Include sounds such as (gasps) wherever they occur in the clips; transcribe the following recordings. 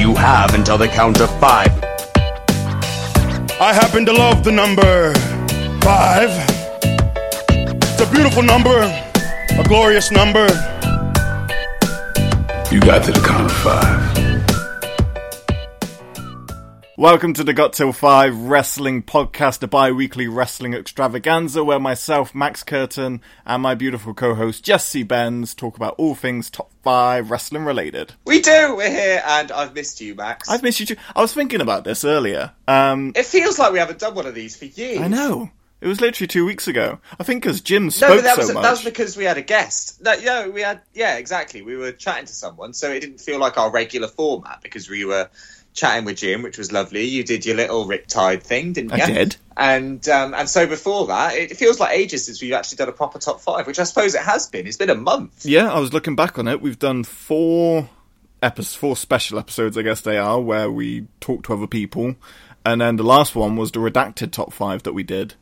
You have until the count of five. I happen to love the number five. It's a beautiful number, a glorious number. You got to the count of five. Welcome to the Got Till 5 Wrestling Podcast, a bi-weekly wrestling extravaganza where myself, Max Curtin, and my beautiful co-host Jesse Benz talk about all things top 5 wrestling related. We do. We're here, and I've missed you, Max. I've missed you too. I was thinking about this earlier. Um, It feels like we haven't done one of these for years. I know. It was literally two weeks ago. I think because Jim No, spoke but that so was much. that was because we had a guest. No, no, we had yeah, exactly. We were chatting to someone, so it didn't feel like our regular format because we were chatting with Jim, which was lovely. You did your little riptide thing, didn't you? I did. And um, and so before that, it feels like ages since we've actually done a proper top five, which I suppose it has been. It's been a month. Yeah, I was looking back on it. We've done four episodes, four special episodes, I guess they are, where we talk to other people. And then the last one was the redacted top five that we did.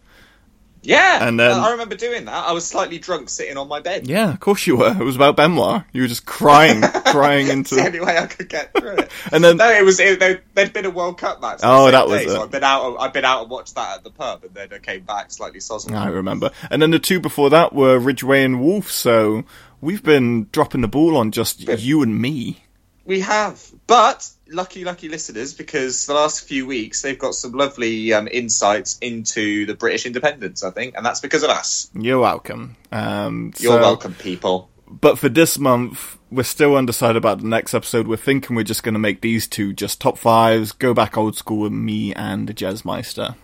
Yeah, And then- I remember doing that. I was slightly drunk, sitting on my bed. Yeah, of course you were. It was about Benoit. You were just crying, (laughs) crying into. the only way I could get through it. (laughs) And then- no, it was it, there, there'd been a World Cup match. Oh, that was day, it. So I've been out. I've been out and watched that at the pub, and then I came back slightly sozzled. I remember. And then the two before that were Ridgeway and Wolf. So we've been dropping the ball on just you and me. We have, but lucky, lucky listeners, because the last few weeks they've got some lovely um, insights into the British independence. I think, and that's because of us. You're welcome. Um, You're so- welcome, people. But for this month, we're still undecided about the next episode. We're thinking we're just going to make these two just top fives, go back old school with me and the Jazzmeister.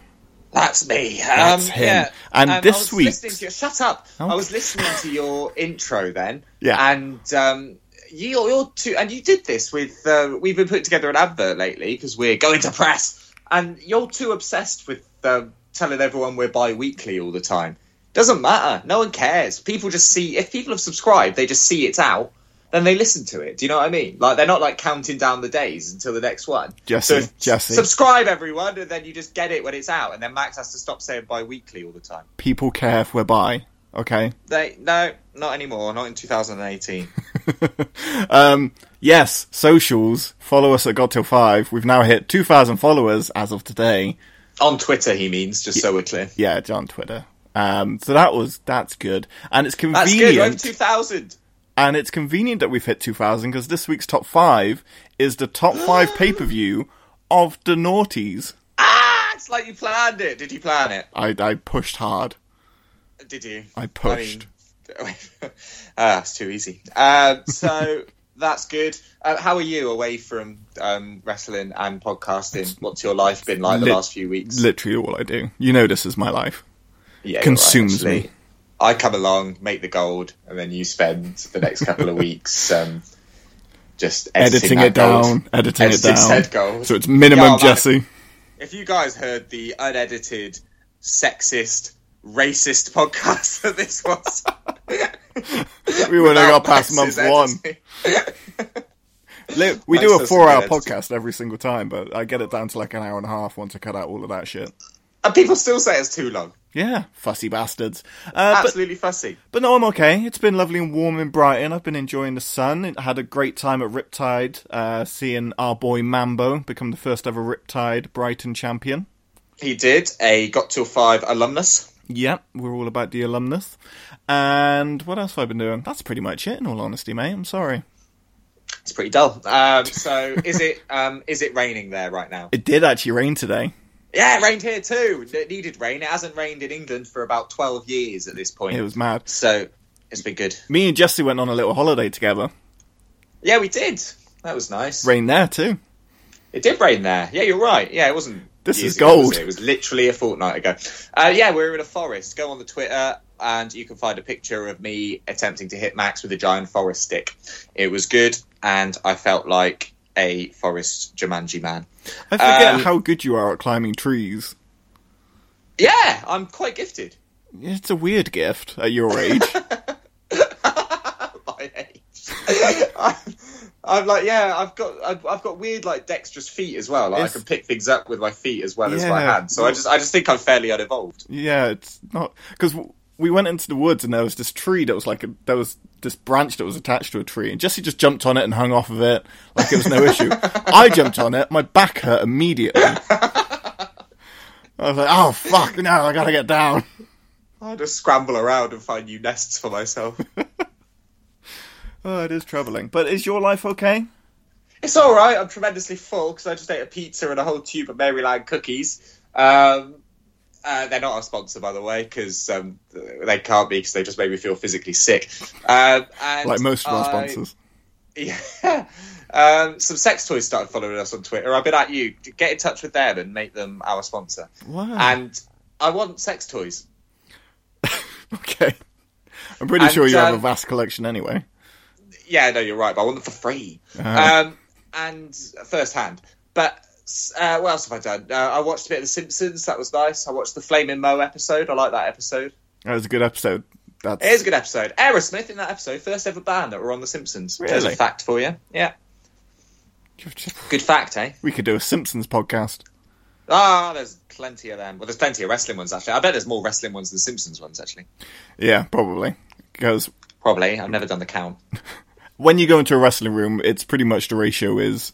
That's me. That's um, him. Yeah. And I this was week's- listening to your, shut up. Oh. I was listening to your intro then. Yeah. And um, you, you're too, and you did this with. Uh, we've been putting together an advert lately because we're going to press, and you're too obsessed with uh, telling everyone we're bi-weekly all the time. Doesn't matter. No one cares. People just see if people have subscribed, they just see it's out. Then they listen to it. Do you know what I mean? Like they're not like counting down the days until the next one. Jesse, So Jesse. subscribe everyone, and then you just get it when it's out. And then Max has to stop saying bi-weekly all the time. People care if we're bi. okay? They no, not anymore. Not in 2018. (laughs) (laughs) um, yes, socials. Follow us at GotTill5. We've now hit 2,000 followers as of today. On Twitter, he means, just so we're clear. Yeah, on Twitter. Um, so that was, that's good. And it's convenient. That's good. We're convenient. 2000. And it's convenient that we've hit 2,000 because this week's top five is the top five (gasps) pay per view of the noughties. Ah, it's like you planned it. Did you plan it? I, I pushed hard. Did you? I pushed. mean, (laughs) ah, it's too easy. Uh, so (laughs) that's good. Uh, how are you away from um, wrestling and podcasting? What's your life been like the last few weeks? Literally all I do. You know this is my life. yeah, consumes actually. me. I come along, make the gold, and then you spend the next couple of (laughs) weeks um, just editing, Editing that it gold. down. Editing it down. said gold. So it's minimum Yeah. Jesse. If you guys heard the unedited, sexist, racist podcast (laughs) that this was, (laughs) We wouldn't have got past month Max's one. editing. We (laughs) do a four hour podcast every single time, but I get it down to like an hour and a half once I cut out all of that shit. And people still say it's too long. Yeah, fussy bastards. Uh, but, Absolutely fussy. but no, I'm okay. It's been lovely and warm in Brighton. I've been enjoying the sun. I had a great time at Riptide, uh, seeing our boy Mambo become the first ever Riptide Brighton champion. He did a Got Till Five alumnus. Yep, we're all about the alumnus. And what else have I been doing? That's pretty much it, in all honesty, mate. I'm sorry. It's pretty dull. Um, so is it um, is it raining there right now? It did actually rain today. Yeah, it rained here too. It needed rain. It hasn't rained in England for about twelve years at this point. It was mad. So it's been good. Me and Jesse went on a little holiday together. Yeah, we did. That was nice. Rain there too. It did rain there. Yeah, you're right. Yeah, it wasn't. This is gold. it? Was literally a fortnight ago. Uh, yeah, we were in a forest. Go on the Twitter and you can find a picture of me attempting to hit Max with a giant forest stick. It was good, and I felt like a forest Jumanji man. I forget Um, how good you are at climbing trees. Yeah, I'm quite gifted. It's a weird gift at your age. (laughs) my age. (laughs) I'm, like, yeah, I've got, I've, I've got weird like dexterous feet as well. Like I can pick things up with my feet as well as my Yeah. hands. So I just, I just think I'm fairly unevolved. yeah, it's not because we went into the woods and there was this tree that was like a, there was this branch that was attached to a tree, and Jesse just jumped on it and hung off of it like it was no issue. (laughs) I jumped on it, my back hurt immediately. (laughs) I was like, "Oh fuck, no, I gotta get down." I'll just scramble around and find new nests for myself. (laughs) Oh, it is troubling. But is your life okay? it's all right. I'm tremendously full because I just ate a pizza and a whole tube of Maryland cookies. Um, uh, they're not our sponsor, by the way, because um, they can't be because they just made me feel physically sick. Um, and Like most of our I- sponsors. Yeah. (laughs) Um, some sex toys started following us on Twitter. I've been at you. Get in touch with them and make them our sponsor. Wow. And I want sex toys. (laughs) okay. I'm pretty And, sure you have a um, vast collection anyway. Yeah, no, you're right, but I want them for free. Uh-huh. Um, and firsthand. But uh, what else have I done? Uh, I watched a bit of The Simpsons. That was nice. I watched the Flaming Moe episode. I like that episode. That was a good episode. That's It is a good episode. Aerosmith in that episode, first ever band that were on The Simpsons. There's a Really? fact for you. Yeah, good fact, eh? We could do a Simpsons podcast. Ah, there's plenty of them. Well, there's plenty of wrestling ones actually. I bet there's more wrestling ones than Simpsons ones actually. Yeah, probably. Because Probably. I've never done the count. (laughs) when you go into a wrestling room, it's pretty much the ratio is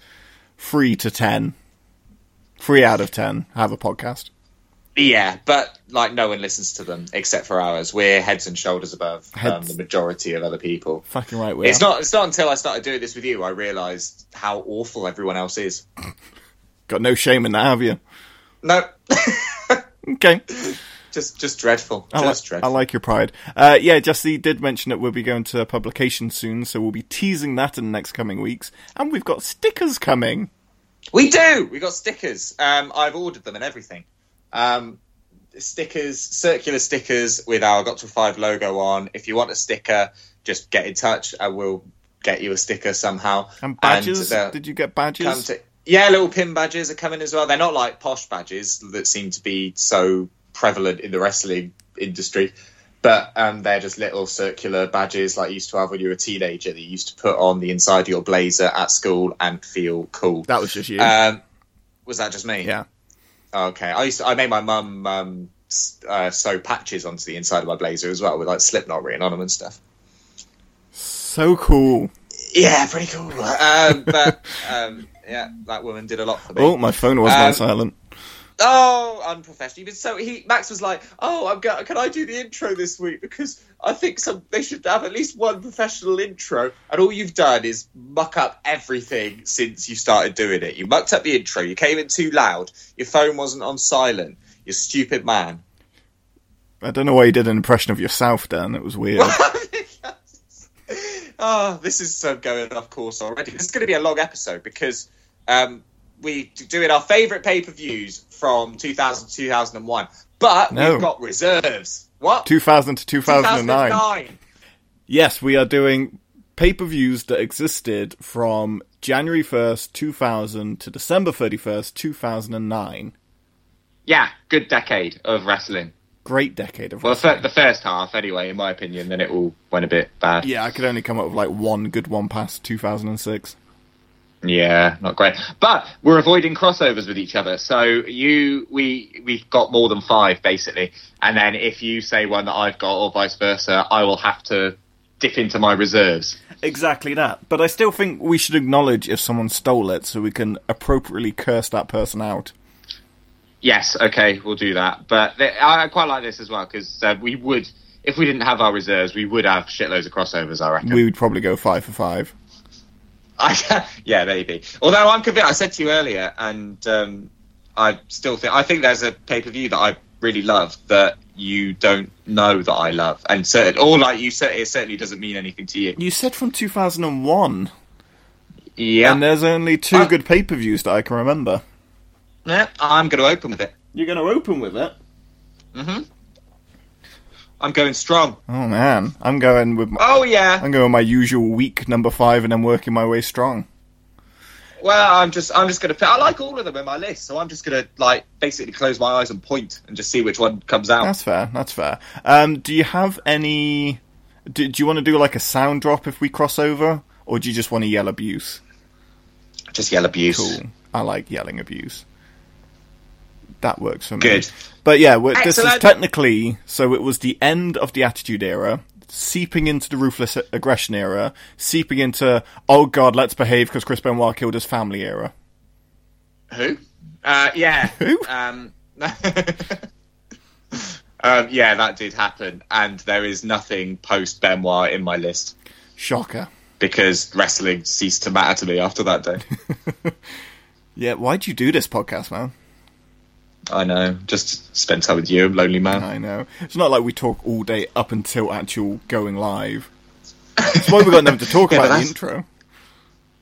three to ten. Three out of ten have a podcast. Yeah, but like no one listens to them except for ours. We're heads and shoulders above um, the majority of other people. Fucking right, we It's are. not. It's not until I started doing this with you I realised how awful everyone else is. Got no shame in that, have you? No, Okay. (laughs) just just dreadful. I, Just like, I like your pride. Uh, yeah, Jesse did mention that we'll be going to publication soon, so we'll be teasing that in the next coming weeks. And we've got stickers coming. We do. We got stickers. Um, I've ordered them and everything. Um, stickers, circular stickers with our Got to Five logo on. If you want a sticker, just get in touch. I will get you a sticker somehow. And badges. they're- did you get badges? to yeah little pin badges are coming as well they're not like posh badges that seem to be so prevalent in the wrestling industry but um, they're just little circular badges like you used to have when you were a teenager that you used to put on the inside of your blazer at school and feel cool that was just you. um, was that just me yeah. okay i used to, i made my mum um, uh, sew patches onto the inside of my blazer as well with like slipknot written on them and stuff So cool. yeah pretty cool um, but um, yeah that woman did a lot for me Oh, my phone on Um, silent. Oh, unprofessional. Even so, he Max was like, "Oh, I'm go- can I do the intro this week because I think some they should have at least one professional intro." And all you've done is muck up everything since you started doing it. You mucked up the intro. You came in too loud. Your phone wasn't on silent. You stupid man. I don't know why you did an impression of yourself, Dan. It was weird. oh, (laughs) this is uh, going off course already. This is going to be a long episode because um, we're doing our favourite pay per views from 2000 to 2001, but No. we've got reserves. What? 2000 to 2009. 2009. Yes, we are doing pay per views that existed from January 1st, 2000 to December 31st, 2009. Yeah, good decade of wrestling. Great decade of Well, wrestling. fir- the first half, anyway, in my opinion. Then it all went a bit bad. Yeah, I could only come up with like one good one past 2006. Yeah, not great. But we're avoiding crossovers with each other. So you, we, we've got more than five basically. And then if you say one that I've got, or vice versa, I will have to dip into my reserves. Exactly that. But I still think we should acknowledge if someone stole it so we can appropriately curse that person out. Yes, okay, we'll do that. But th- I quite like this as well because uh, we would, if we didn't have our reserves, we would have shitloads of crossovers. I reckon. We would probably go five for five. I, (laughs) yeah, maybe. Although I'm convinced, I said to you earlier, and um, I still think I think there's a pay per view that I really love that you don't know that I love, and certain, or like you said, it certainly doesn't mean anything to you. You said from 2001, Yeah, and there's only two Uh, good pay per views that I can remember. yeah I'm going to open with it. You're going to open with it? hmm I'm going strong. Oh man, I'm going with my, Oh yeah. I'm going with my usual weak number five, and I'm working my way strong. Well, I'm just I'm just going to. I like all of them in my list, so I'm just going to like basically close my eyes and point and just see which one comes out. That's fair. That's fair. Um, do you have any? Do, do you want to do like a sound drop if we cross over, or do you just want to yell abuse? Just yell abuse. Cool. I like yelling abuse. That works for me. Good. But yeah, we- this is technically so it was the end of the Attitude Era, seeping into the Ruthless Aggression Era, seeping into oh god, let's behave because Chris Benoit killed his family era. Who? Uh, yeah. (laughs) Who? Um, (laughs) um, yeah, that did happen, and there is nothing post Benoit in my list Shocker. because wrestling ceased to matter to me after that day. (laughs) Yeah, why'd you do this podcast, man? I know. Just spend time with you, lonely man. I know. It's not like we talk all day up until actual going live. That's why we got nothing to talk (laughs) Yeah, about in the intro.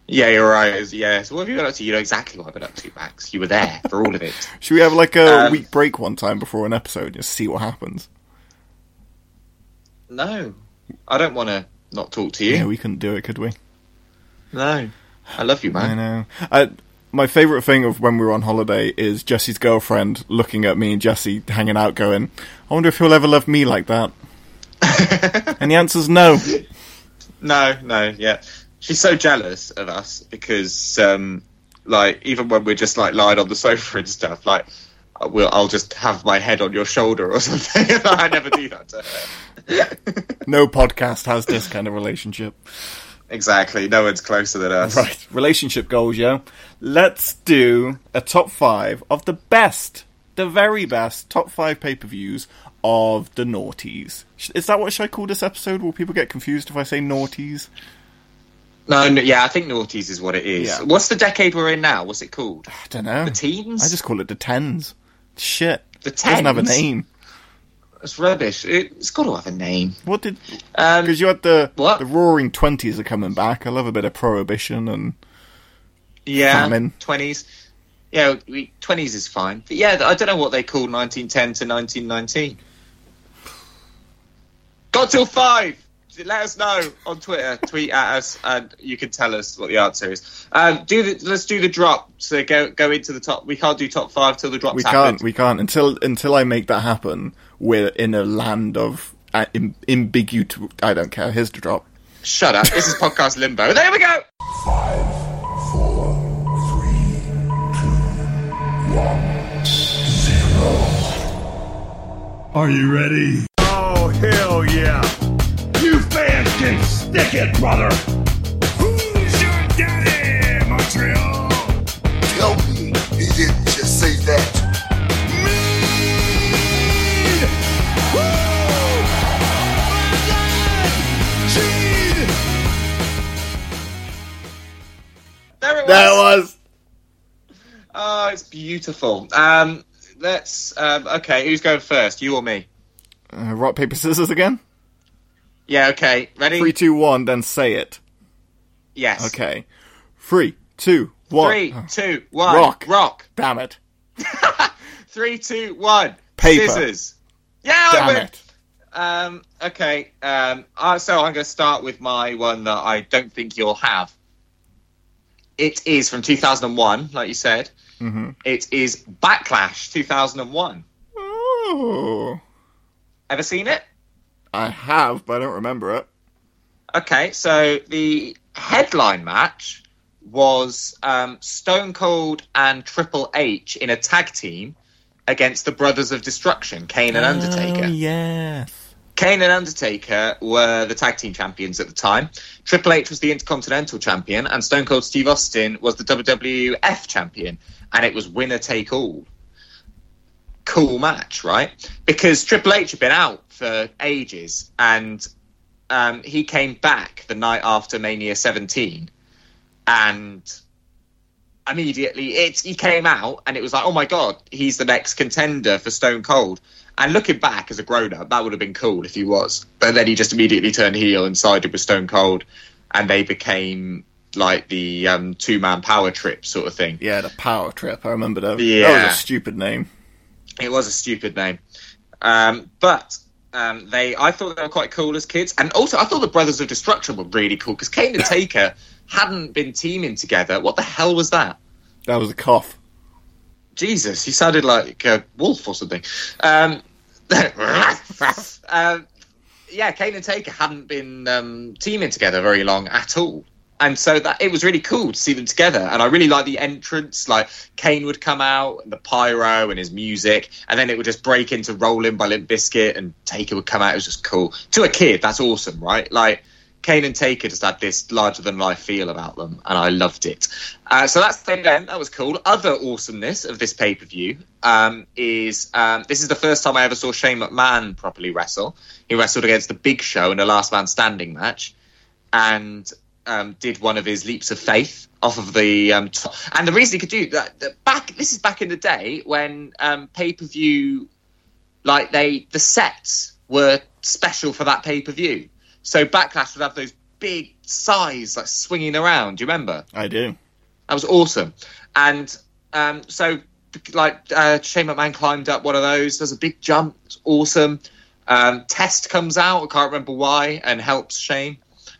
Yeah, you're right. Yeah. So what have you been up to? You know exactly what I've been up to, Max. You were there for all of it. (laughs) Should we have like a Um, week break one time before an episode and just see what happens? No, I don't want to not talk to you. Yeah, we couldn't do it, could we? No, I love you, man. I know. I, my favourite thing of when we were on holiday is Jesse's girlfriend looking at me and Jesse hanging out, going, "I wonder if he'll ever love me like that." (laughs) and the answer's no. No, no, yeah. She's so jealous of us because, um, like, even when we're just like lying on the sofa and stuff, like, I will I'll just have my head on your shoulder or (laughs) something. I never do that to her. No podcast has this kind of relationship. Exactly. No one's closer than us. Right, relationship goals, yo. Let's do a top five of the best, the very best top five pay per views of the noughties. Is that what should I call this episode? Will people get confused if I say noughties? No, no, yeah, I think noughties is what it is. Yeah. What's the decade we're in now? What's it called? I don't know. The teens? I just call it the tens. Shit. The tens Doesn't have a name. It's rubbish. It, it's got to have a name. What did? Um, Because you had the what? the Roaring Twenties are coming back. I love a bit of prohibition and yeah, twenties. Yeah, twenties is fine. But yeah, I don't know what they call 1910 to 1919. Got till five. Let us know on Twitter. Tweet at us, and you can tell us what the answer is. Um, do the, let's do the drop. So go go into the top. We can't do top five till the drop. we happened. can't. We can't until until I make that happen. We're in a land of uh, im- ambigu. I don't care. Here's the drop. Shut up. This is podcast limbo. There we go. Five, four, three, two, one, zero. Are you ready? Oh, hell yeah. You fans can stick it, brother. Who's your daddy, Montreal? Tell me he didn't just say that. There it was. There was. Oh, it's beautiful. Um, let's. Um, okay, who's going first? You or me? Uh, rock paper scissors again. Yeah. Okay. Ready? Three, two, one. Then say it. yes. Okay. Three, two, one. Three, two, one. Rock. Rock. Damn it. (laughs) Three, two, one. Paper. Scissors. Yeah. I Damn it. Um, okay. Um, uh, so I'm going to start with my one that I don't think you'll have. It is from 2001, like you said. Mm-hmm. It is Backlash 2001. Oh, Ever seen it? I have, but I don't remember it. Okay, so the headline match was um, Stone Cold and Triple H in a tag team against the Brothers of Destruction, Kane and Undertaker. Oh, yes. Kane and Undertaker were the tag team champions at the time. Triple H was the Intercontinental Champion, and Stone Cold Steve Austin was the WWF Champion, and it was winner take all. Cool match, right? Because Triple H had been out for ages, and um, he came back the night after Mania 17, and immediately it he came out, and it was like, oh my god, he's the next contender for Stone Cold. And looking back as a grown up, that would have been cool if he was. But then he just immediately turned heel and sided with Stone Cold, and they became like the um, two man power trip sort of thing. Yeah, the power trip. I remember that. That Yeah. was a stupid name. It was a stupid name, um, but um, they I thought they were quite cool as kids, and also I thought the Brothers of Destruction were really cool because Kane and (laughs) Taker hadn't been teaming together. What the hell was that? That was a cough. Jesus, he sounded like a wolf or something. Um, (laughs) um, yeah, Kane and Taker hadn't been um, teaming together very long at all. and so that it was really cool to see them together. And I really like the entrance. Like Kane would come out, and the pyro and his music, and then it would just break into "Rolling" by Limp Bizkit, and Taker would come out. It was just cool to a kid. That's awesome, right? Like Kane and Taker just had this larger than life feel about them, and I loved it. Uh, so that's the event. That was cool. Other awesomeness of this pay per view um, is um, this is the first time I ever saw Shane McMahon properly wrestle. He wrestled against the Big Show in a Last Man Standing match, and um, did one of his leaps of faith off of the um, top. and the reason he could do that, that back this is back in the day when um, pay per view like they the sets were special for that pay per view. So Backlash would have those big size like swinging around. Do you remember? I do. That was awesome. And um, so, like, uh, Shane McMahon climbed up one of those. There's a big jump. It's awesome. Um, Test comes out. I can't remember why, and helps Shane.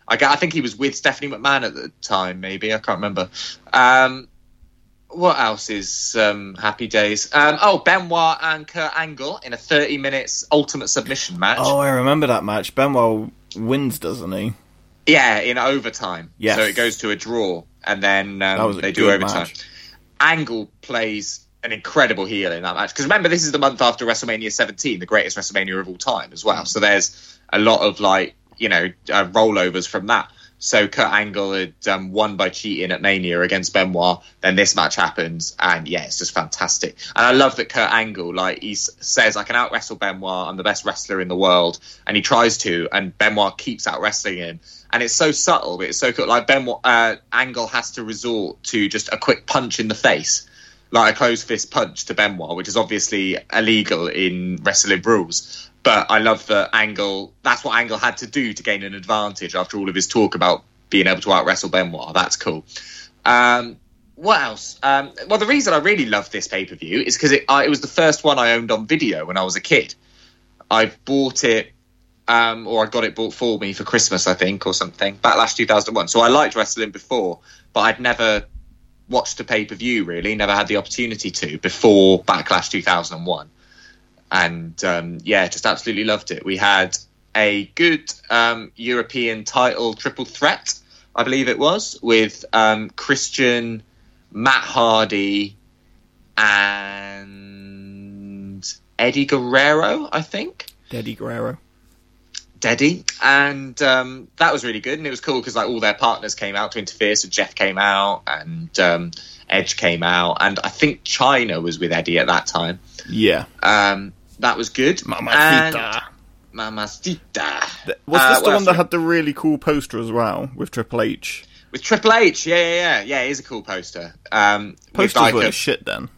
I, I think he was with Stephanie McMahon at the time. Maybe I can't remember. Um, what else is um, Happy Days? Um, oh, Benoit and Kurt Angle in a 30 minutes Ultimate Submission match. Oh, I remember that match. Benoit wins, doesn't he? Yeah, in overtime. Yes. So it goes to a draw, and then um, they do overtime. match. Angle plays an incredible heel in that match because remember this is the month after WrestleMania 17, the greatest WrestleMania of all time as well. So there's a lot of like you know uh, rollovers from that. So Kurt Angle had um, won by cheating at Mania against Benoit. Then this match happens, and yeah, it's just fantastic. And I love that Kurt Angle, like he says, I can out wrestle Benoit. I'm the best wrestler in the world, and he tries to, and Benoit keeps out wrestling him. And it's so subtle, but it's so cool. Like Benoit, uh, Angle has to resort to just a quick punch in the face, like a closed fist punch to Benoit, which is obviously illegal in wrestling rules. But I love that Angle. That's what Angle had to do to gain an advantage after all of his talk about being able to out wrestle Benoit. That's cool. Um, what else? Um, well, the reason I really love this pay per view is because it, it was the first one I owned on video when I was a kid. I bought it, um, or I got it bought for me for Christmas, I think, or something. Backlash 2001. So I liked wrestling before, but I'd never watched a pay per view really, never had the opportunity to before Backlash 2001 and um, yeah, just absolutely loved it. We had a good um, European title triple threat, I believe it was, with um, Christian, Matt Hardy, and Eddie Guerrero, I think. Eddie Guerrero. Deddy, and um, that was really good, and it was cool because like all their partners came out to interfere. So Jeff came out, and um, Edge came out, and I think Chyna was with Eddie at that time. Yeah. Um, that was good. Mamacita. Mamacita. Was Uh, this the one that had the really cool poster as well with Triple H? with Triple H? Yeah, yeah, yeah. Yeah, it is a cool poster. Um, Posters like were a- shit then.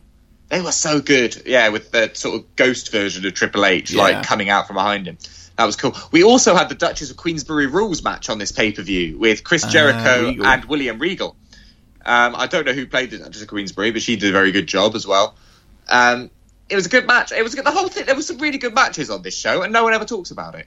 they were so good. Yeah, with the sort of ghost version of Triple H, Yeah. like coming out from behind him. That was cool. We also had the Duchess of Queensberry Rules match on this pay per view with Chris Jericho Ah, Regal. and William Regal. Um, I don't know who played the Duchess of Queensberry, but she did a very good job as well. Um, it was a good match. It was good. The whole thing. There was some really good matches on this show, and no one ever talks about it.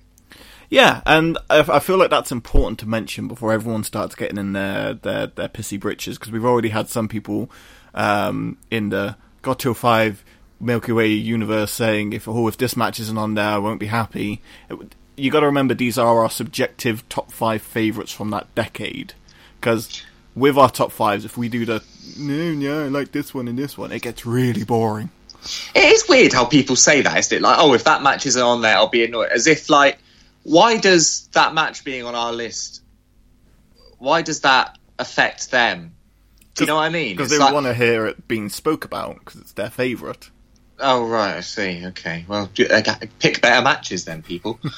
Yeah, and I, feel like that's important to mention before everyone starts getting in their their, their pissy britches because we've already had some people um, in the Got Till Five Milky Way universe saying if oh if this match isn't on there I won't be happy. It you got to remember these are our subjective top five favorites from that decade because with our top fives if we do the no yeah I like this one and this one it gets really boring. It is weird how people say that, isn't it? Like, oh, if that match isn't on there, I'll be annoyed. As if, like, why does that match being on our list? Why does that affect them? Do you know what I mean? Because they like- want to hear it being spoke about because it's their favorite. Oh right, I see. Okay, well, do- uh, pick better matches then, people. (laughs)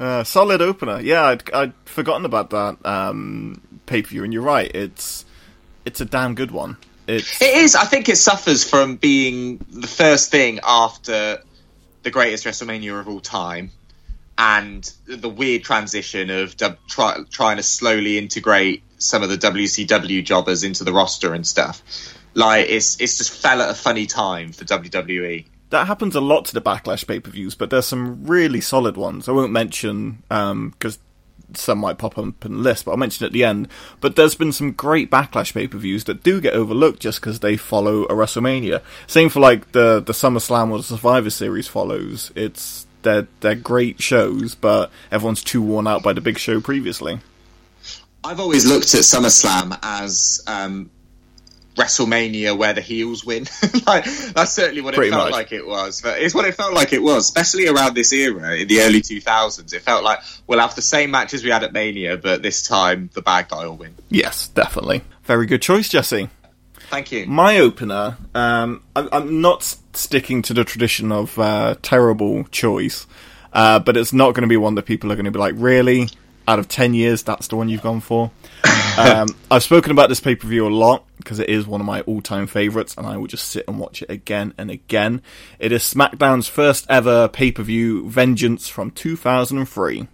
Uh, solid opener. Yeah, I'd, I'd forgotten about that um, pay per view, and you're right. It's it's a damn good one. It's it is. I think it suffers from being the first thing after the greatest WrestleMania of all time, and the weird transition of try, trying to slowly integrate some of the WCW jobbers into the roster and stuff. Like it's it's just fell at a funny time for WWE. that happens a lot to the backlash pay per views, but there's some really solid ones. I won't mention um, because some might pop up in the list, but I'll mention at the end. But there's been some great backlash pay per views that do get overlooked just because they follow a WrestleMania. Same for like the the SummerSlam or the Survivor Series follows. It's they're they're great shows, but everyone's too worn out by the big show previously. I've always looked at SummerSlam as um, WrestleMania where the heels win. (laughs) like, that's certainly what Pretty it felt much. like it was. But it's what it felt like it was, especially around this era in the early 2000s. It felt like we'll have the same matches we had at Mania, but this time the bad guy will win. Yes, definitely. Very good choice, Jesse. Thank you. My opener, um, I'm, I'm not sticking to the tradition of uh, terrible choice, uh, but it's not going to be one that people are going to be like, really? Out of 10 years, that's the one you've gone for? (coughs) um, I've spoken about this pay per view a lot because it is one of my all time favourites, and I will just sit and watch it again and again. It is SmackDown's first ever pay per view, Vengeance from 2003.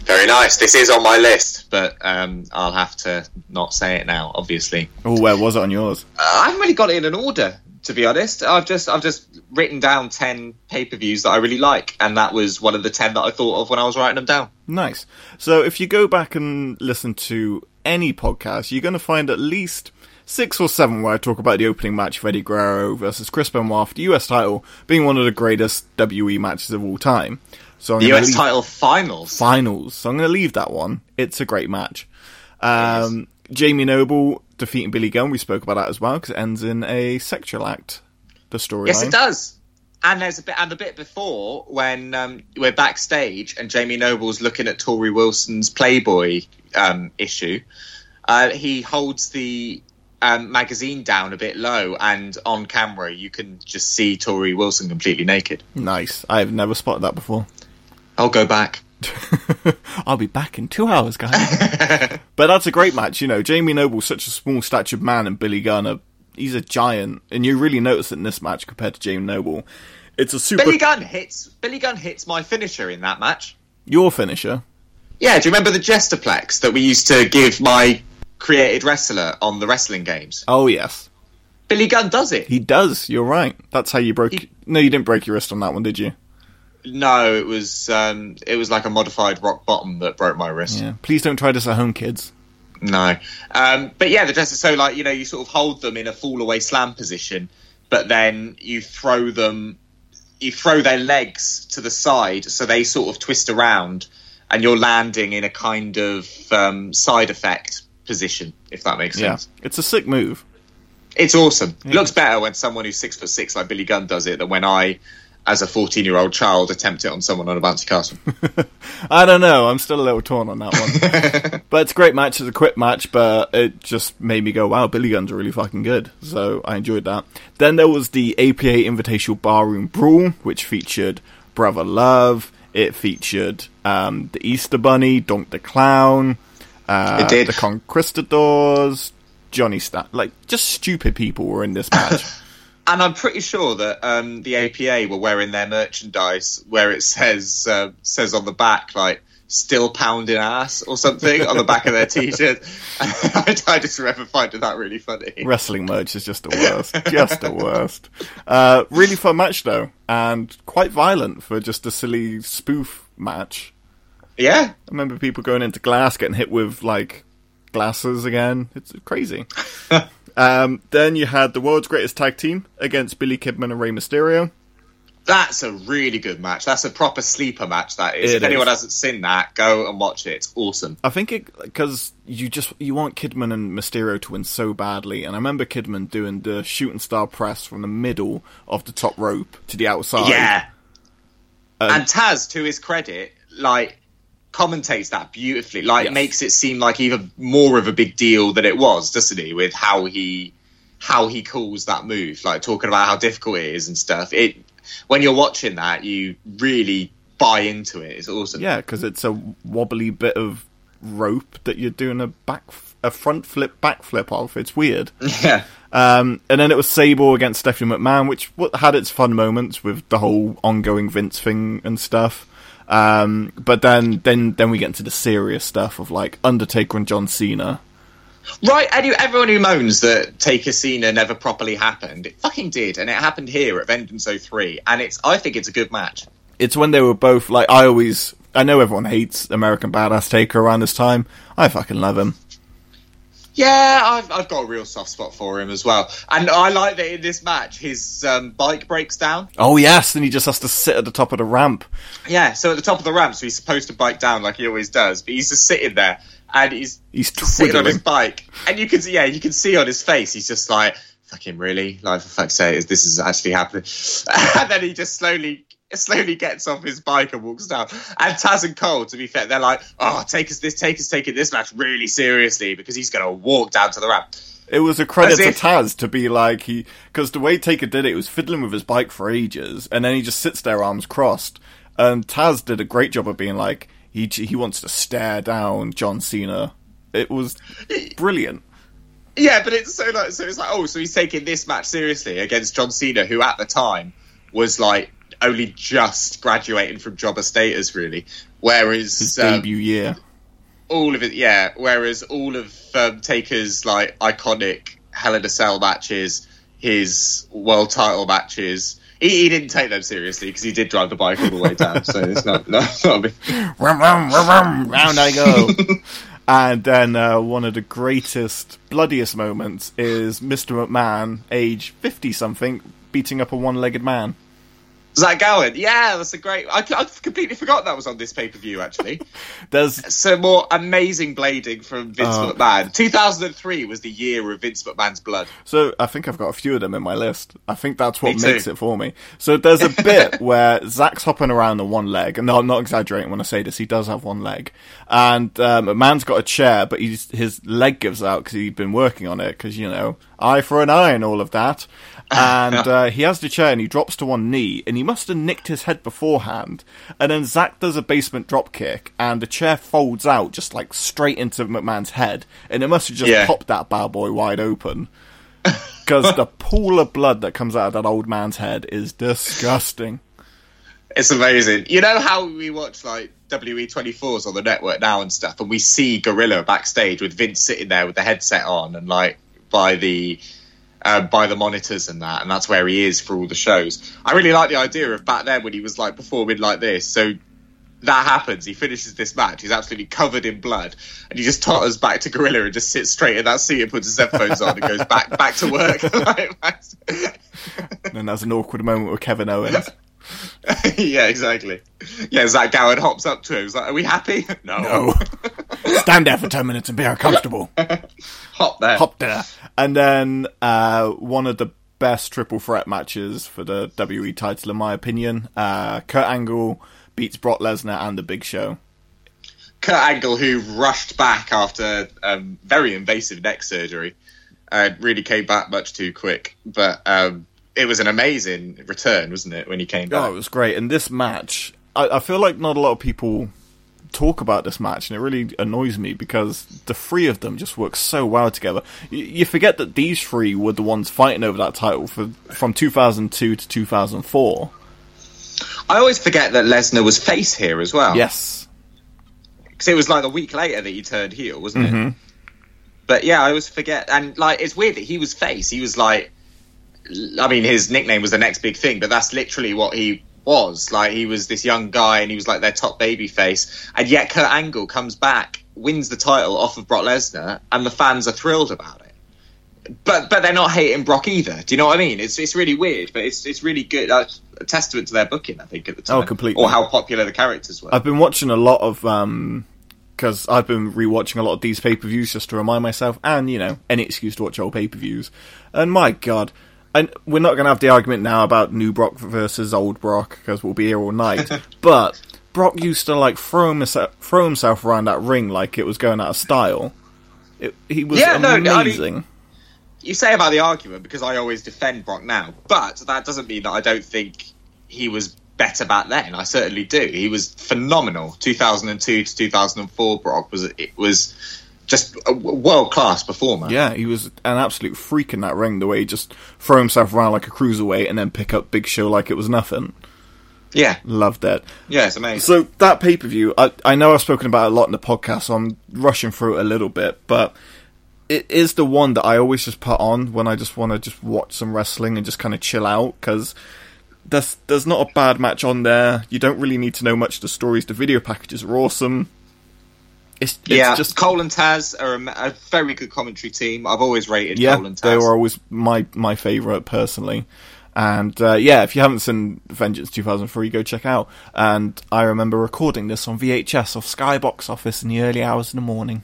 Very nice. This is on my list, but um, I'll have to not say it now, obviously. Oh, where was it on yours? Uh, I haven't really got it in an order, to be honest. I've just I've just written down ten pay per views that I really like, and that was one of the ten that I thought of when I was writing them down. Nice. So if you go back and listen to any podcast, you're going to find at least six or seven where I talk about the opening match of Eddie Guerrero versus Chris Benoit for the US title being one of the greatest WE matches of all time. So I'm The US leave- title finals. finals. So I'm going to leave that one. It's a great match. Um, Jamie Noble defeating Billy Gunn. We spoke about that as well because it ends in a sexual act. The storyline. Yes, it does. And there's a bit, and the bit before when um, we're backstage and Jamie Noble's looking at Torrie Wilson's Playboy um, issue. Uh, he holds the um, magazine down a bit low, and on camera you can just see Torrie Wilson completely naked. Nice. I have never spotted that before. I'll go back. (laughs) I'll be back in two hours, guys. (laughs) but that's a great match. You know, Jamie Noble's such a small statured man, and Billy Gunn, he's a giant, and you really notice it in this match compared to Jamie Noble. It's a super Billy Gunn hits. Billy Gunn hits my finisher in that match. your finisher. Yeah, do you remember the Jesterplex that we used to give my created wrestler on the wrestling games? Oh yes, Billy Gunn does it. he does. You're right. That's how you broke. He- no, you didn't break your wrist on that one, did you? No, it was um, it was like a modified rock bottom that broke my wrist. Yeah. Please don't try this at home, kids. No, um, but yeah, the dress is So like you know, you sort of hold them in a fall away slam position, but then you throw them, you throw their legs to the side, so they sort of twist around, and you're landing in a kind of um, side effect position, if that makes sense. Yeah, it's a sick move. It's awesome. It looks better when someone who's six foot six like Billy Gunn does it than when I, as a fourteen year old child, attempt it on someone on a bouncy castle. (laughs) I don't know. I'm still a little torn on that one. (laughs) but it's a great match. It's a quick match, but it just made me go, wow, Billy Gunn's really fucking good. So I enjoyed that. Then there was the APA Invitational Barroom Brawl, which featured Brother Love. It featured um, the Easter Bunny, Doink the Clown, uh, It did. the Conquistadors, Johnny Stat. Like, just stupid people were in this (laughs) match. And I'm pretty sure that um, the APA were wearing their merchandise where it says uh, says on the back like "still pounding ass" or something on the back of their (laughs) t-shirt. I, (laughs) I just remember finding that really funny. Wrestling merch is just the worst. just the worst. Uh, really fun match though, and quite violent for just a silly spoof match. Yeah, I remember people going into glass, getting hit with like glasses again. It's crazy. (laughs) um, then you had the world's greatest tag team against Billy Kidman and Rey Mysterio. that's a really good match. That's a proper sleeper match. That is. It if anyone is. hasn't seen that, go and watch it. It's awesome. I think it because you just you want Kidman and Mysterio to win so badly, and I remember Kidman doing the shooting star press from the middle of the top rope to the outside. Yeah. Um, and Taz, to his credit, like commentates that beautifully. Like Yes. makes it seem like even more of a big deal than it was, doesn't he? With how he how he calls that move, like talking about how difficult it is and stuff. It when you're watching that, you really buy into it. It's awesome. Yeah, because it's a wobbly bit of rope that you're doing a back, a front flip, back flip off. It's weird. (laughs) Yeah. Um, and then it was Sable against Stephanie McMahon, which had its fun moments with the whole ongoing Vince thing and stuff. Um, but then, then, then we get into the serious stuff of like Undertaker and John Cena. Right, everyone who moans that Taker Cena never properly happened, it fucking did, and it happened here at Vengeance 03, and it's I think it's a good match. It's when they were both like I always. I know everyone hates American Badass Taker around this time. I fucking love him. Yeah, I've, I've got a real soft spot for him as well. And I like that in this match, his um, bike breaks down. Oh yes, and he just has to sit at the top of the ramp. Yeah, so at the top of the ramp, so he's supposed to bike down like he always does, but he's just sitting there and he's He's sitting on his bike, and you can see, yeah, you can see on his face, he's just like, "Fucking really? Like for fuck's sake, is this is actually happening?" (laughs) and then he just slowly, (laughs) slowly gets off his bike and walks down. And Taz and Cole, to be fair, they're like, "Oh, take us this, take us taking this match really seriously because he's gonna walk down to the ramp." It was a credit As to Taz to be like he because the way Taker did it, he was fiddling with his bike for ages, and then he just sits there, arms crossed. And Taz did a great job of being like he he wants to stare down John Cena. It was brilliant. Yeah, but it's so like so it's like oh, so he's taking this match seriously against John Cena, who at the time was like only just graduating from jobber status, really. Whereas His um, debut year. all of it, yeah. Whereas all of um, Taker's like iconic Hell in a Cell matches, his world title matches. He, he didn't take them seriously because he did drive the bike all the way down. so it's not, not, (laughs) not big. Rum, rum, rum, round I go. (laughs) and then uh, one of the greatest, bloodiest moments is Mr. McMahon, age 50 something, beating up a one legged man. Zach Gowen, yeah, that's a great. I, I completely forgot that was on this pay per view. Actually, (laughs) There's some more amazing blading from Vince Oh. McMahon. 2003 was the year of Vince McMahon's blood. So I think I've got a few of them in my list. I think that's what Me too. makes it for me. So there's a (laughs) bit where Zach's hopping around on one leg, and no, I'm not exaggerating when I say this. He does have one leg, and um, a man's got a chair, but he's, his leg gives out because he'd been working on it. Because you know, eye for an eye and all of that. And uh, he has the chair, and he drops to one knee, and he must have nicked his head beforehand. And then Zach does a basement drop kick, and the chair folds out just like straight into McMahon's head, and it must have just Yeah. popped that bad boy wide open (laughs) because the pool of blood that comes out of that old man's head is disgusting. It's amazing. You know how we watch like WE24s on the network now and stuff, and we see Gorilla backstage with Vince sitting there with the headset on and like by the uh, by the monitors and that, and that's where he is for all the shows. I really like the idea of back then when he was like performing like this. So that happens. He finishes this match. He's absolutely covered in blood, and he just totters back to Gorilla and just sits straight in that seat and puts his headphones on and goes back back to work. (laughs) That's- (laughs) And there's an awkward moment with Kevin Owens. (laughs) (laughs) yeah, exactly. Yeah, Zach Gowen hops up to him. He's like, "Are we happy?" (laughs) No. no. (laughs) stand there for ten minutes and be uncomfortable. Hop there. Hop there. And then uh, one of the best triple threat matches for the WE title, in my opinion. Uh, Kurt Angle beats Brock Lesnar and The Big Show. Kurt Angle, who rushed back after um, very invasive neck surgery, uh, really came back much too quick. But um, it was an amazing return, wasn't it, when he came oh, back? Oh, it was great. And this match, I, I feel like not a lot of people talk about this match, and it really annoys me because the three of them just work so well together. You, you forget that these three were the ones fighting over that title for from 2002 to 2004. I always forget that Lesnar was face here as well. Yes. because it was like a week later that he turned heel, wasn't it? Mm-hmm. But yeah, I always forget, and like it's weird that he was face. He was like, I mean, his nickname was the next big thing, but that's literally what he was. Like he was this young guy, and he was like their top baby face, and yet Kurt Angle comes back, wins the title off of Brock Lesnar, and the fans are thrilled about it. But but they're not hating Brock either. Do you know what I mean? It's it's really weird, but it's it's really good. Uh, a testament to their booking, I think, at the time. Oh, completely. Or how popular the characters were. I've been watching a lot of um because I've been rewatching a lot of these pay per views just to remind myself, and you know, any excuse to watch old pay per views. And my god, and we're not going to have the argument now about new Brock versus old Brock because we'll be here all night. (laughs) but Brock used to like throw himself throw himself around that ring like it was going out of style. It, he was Yeah, no, no, I mean- amazing. you say about the argument because I always defend Brock now, but that doesn't mean that I don't think he was better back then. I certainly do. He was phenomenal. 2002 to 2004, Brock was it was just a world class performer. yeah, he was an absolute freak in that ring. The way he just throw himself around like a cruiserweight and then pick up Big Show like it was nothing. yeah, Loved it. yeah. It's amazing. So that pay per view, I, I know I've spoken about it a lot in the podcast, so I'm rushing through it a little bit, but it is the one that I always just put on when I just want to just watch some wrestling and just kind of chill out because there's there's not a bad match on there. You don't really need to know much of the stories. The video packages are awesome. It's, it's yeah, just Cole and Taz are a, a very good commentary team. I've always rated yeah, Cole and Taz. they were always my my favorite personally. And uh, yeah, if you haven't seen Vengeance 2003, go check out. And I remember recording this on VHS off Sky Box Office in the early hours in the morning.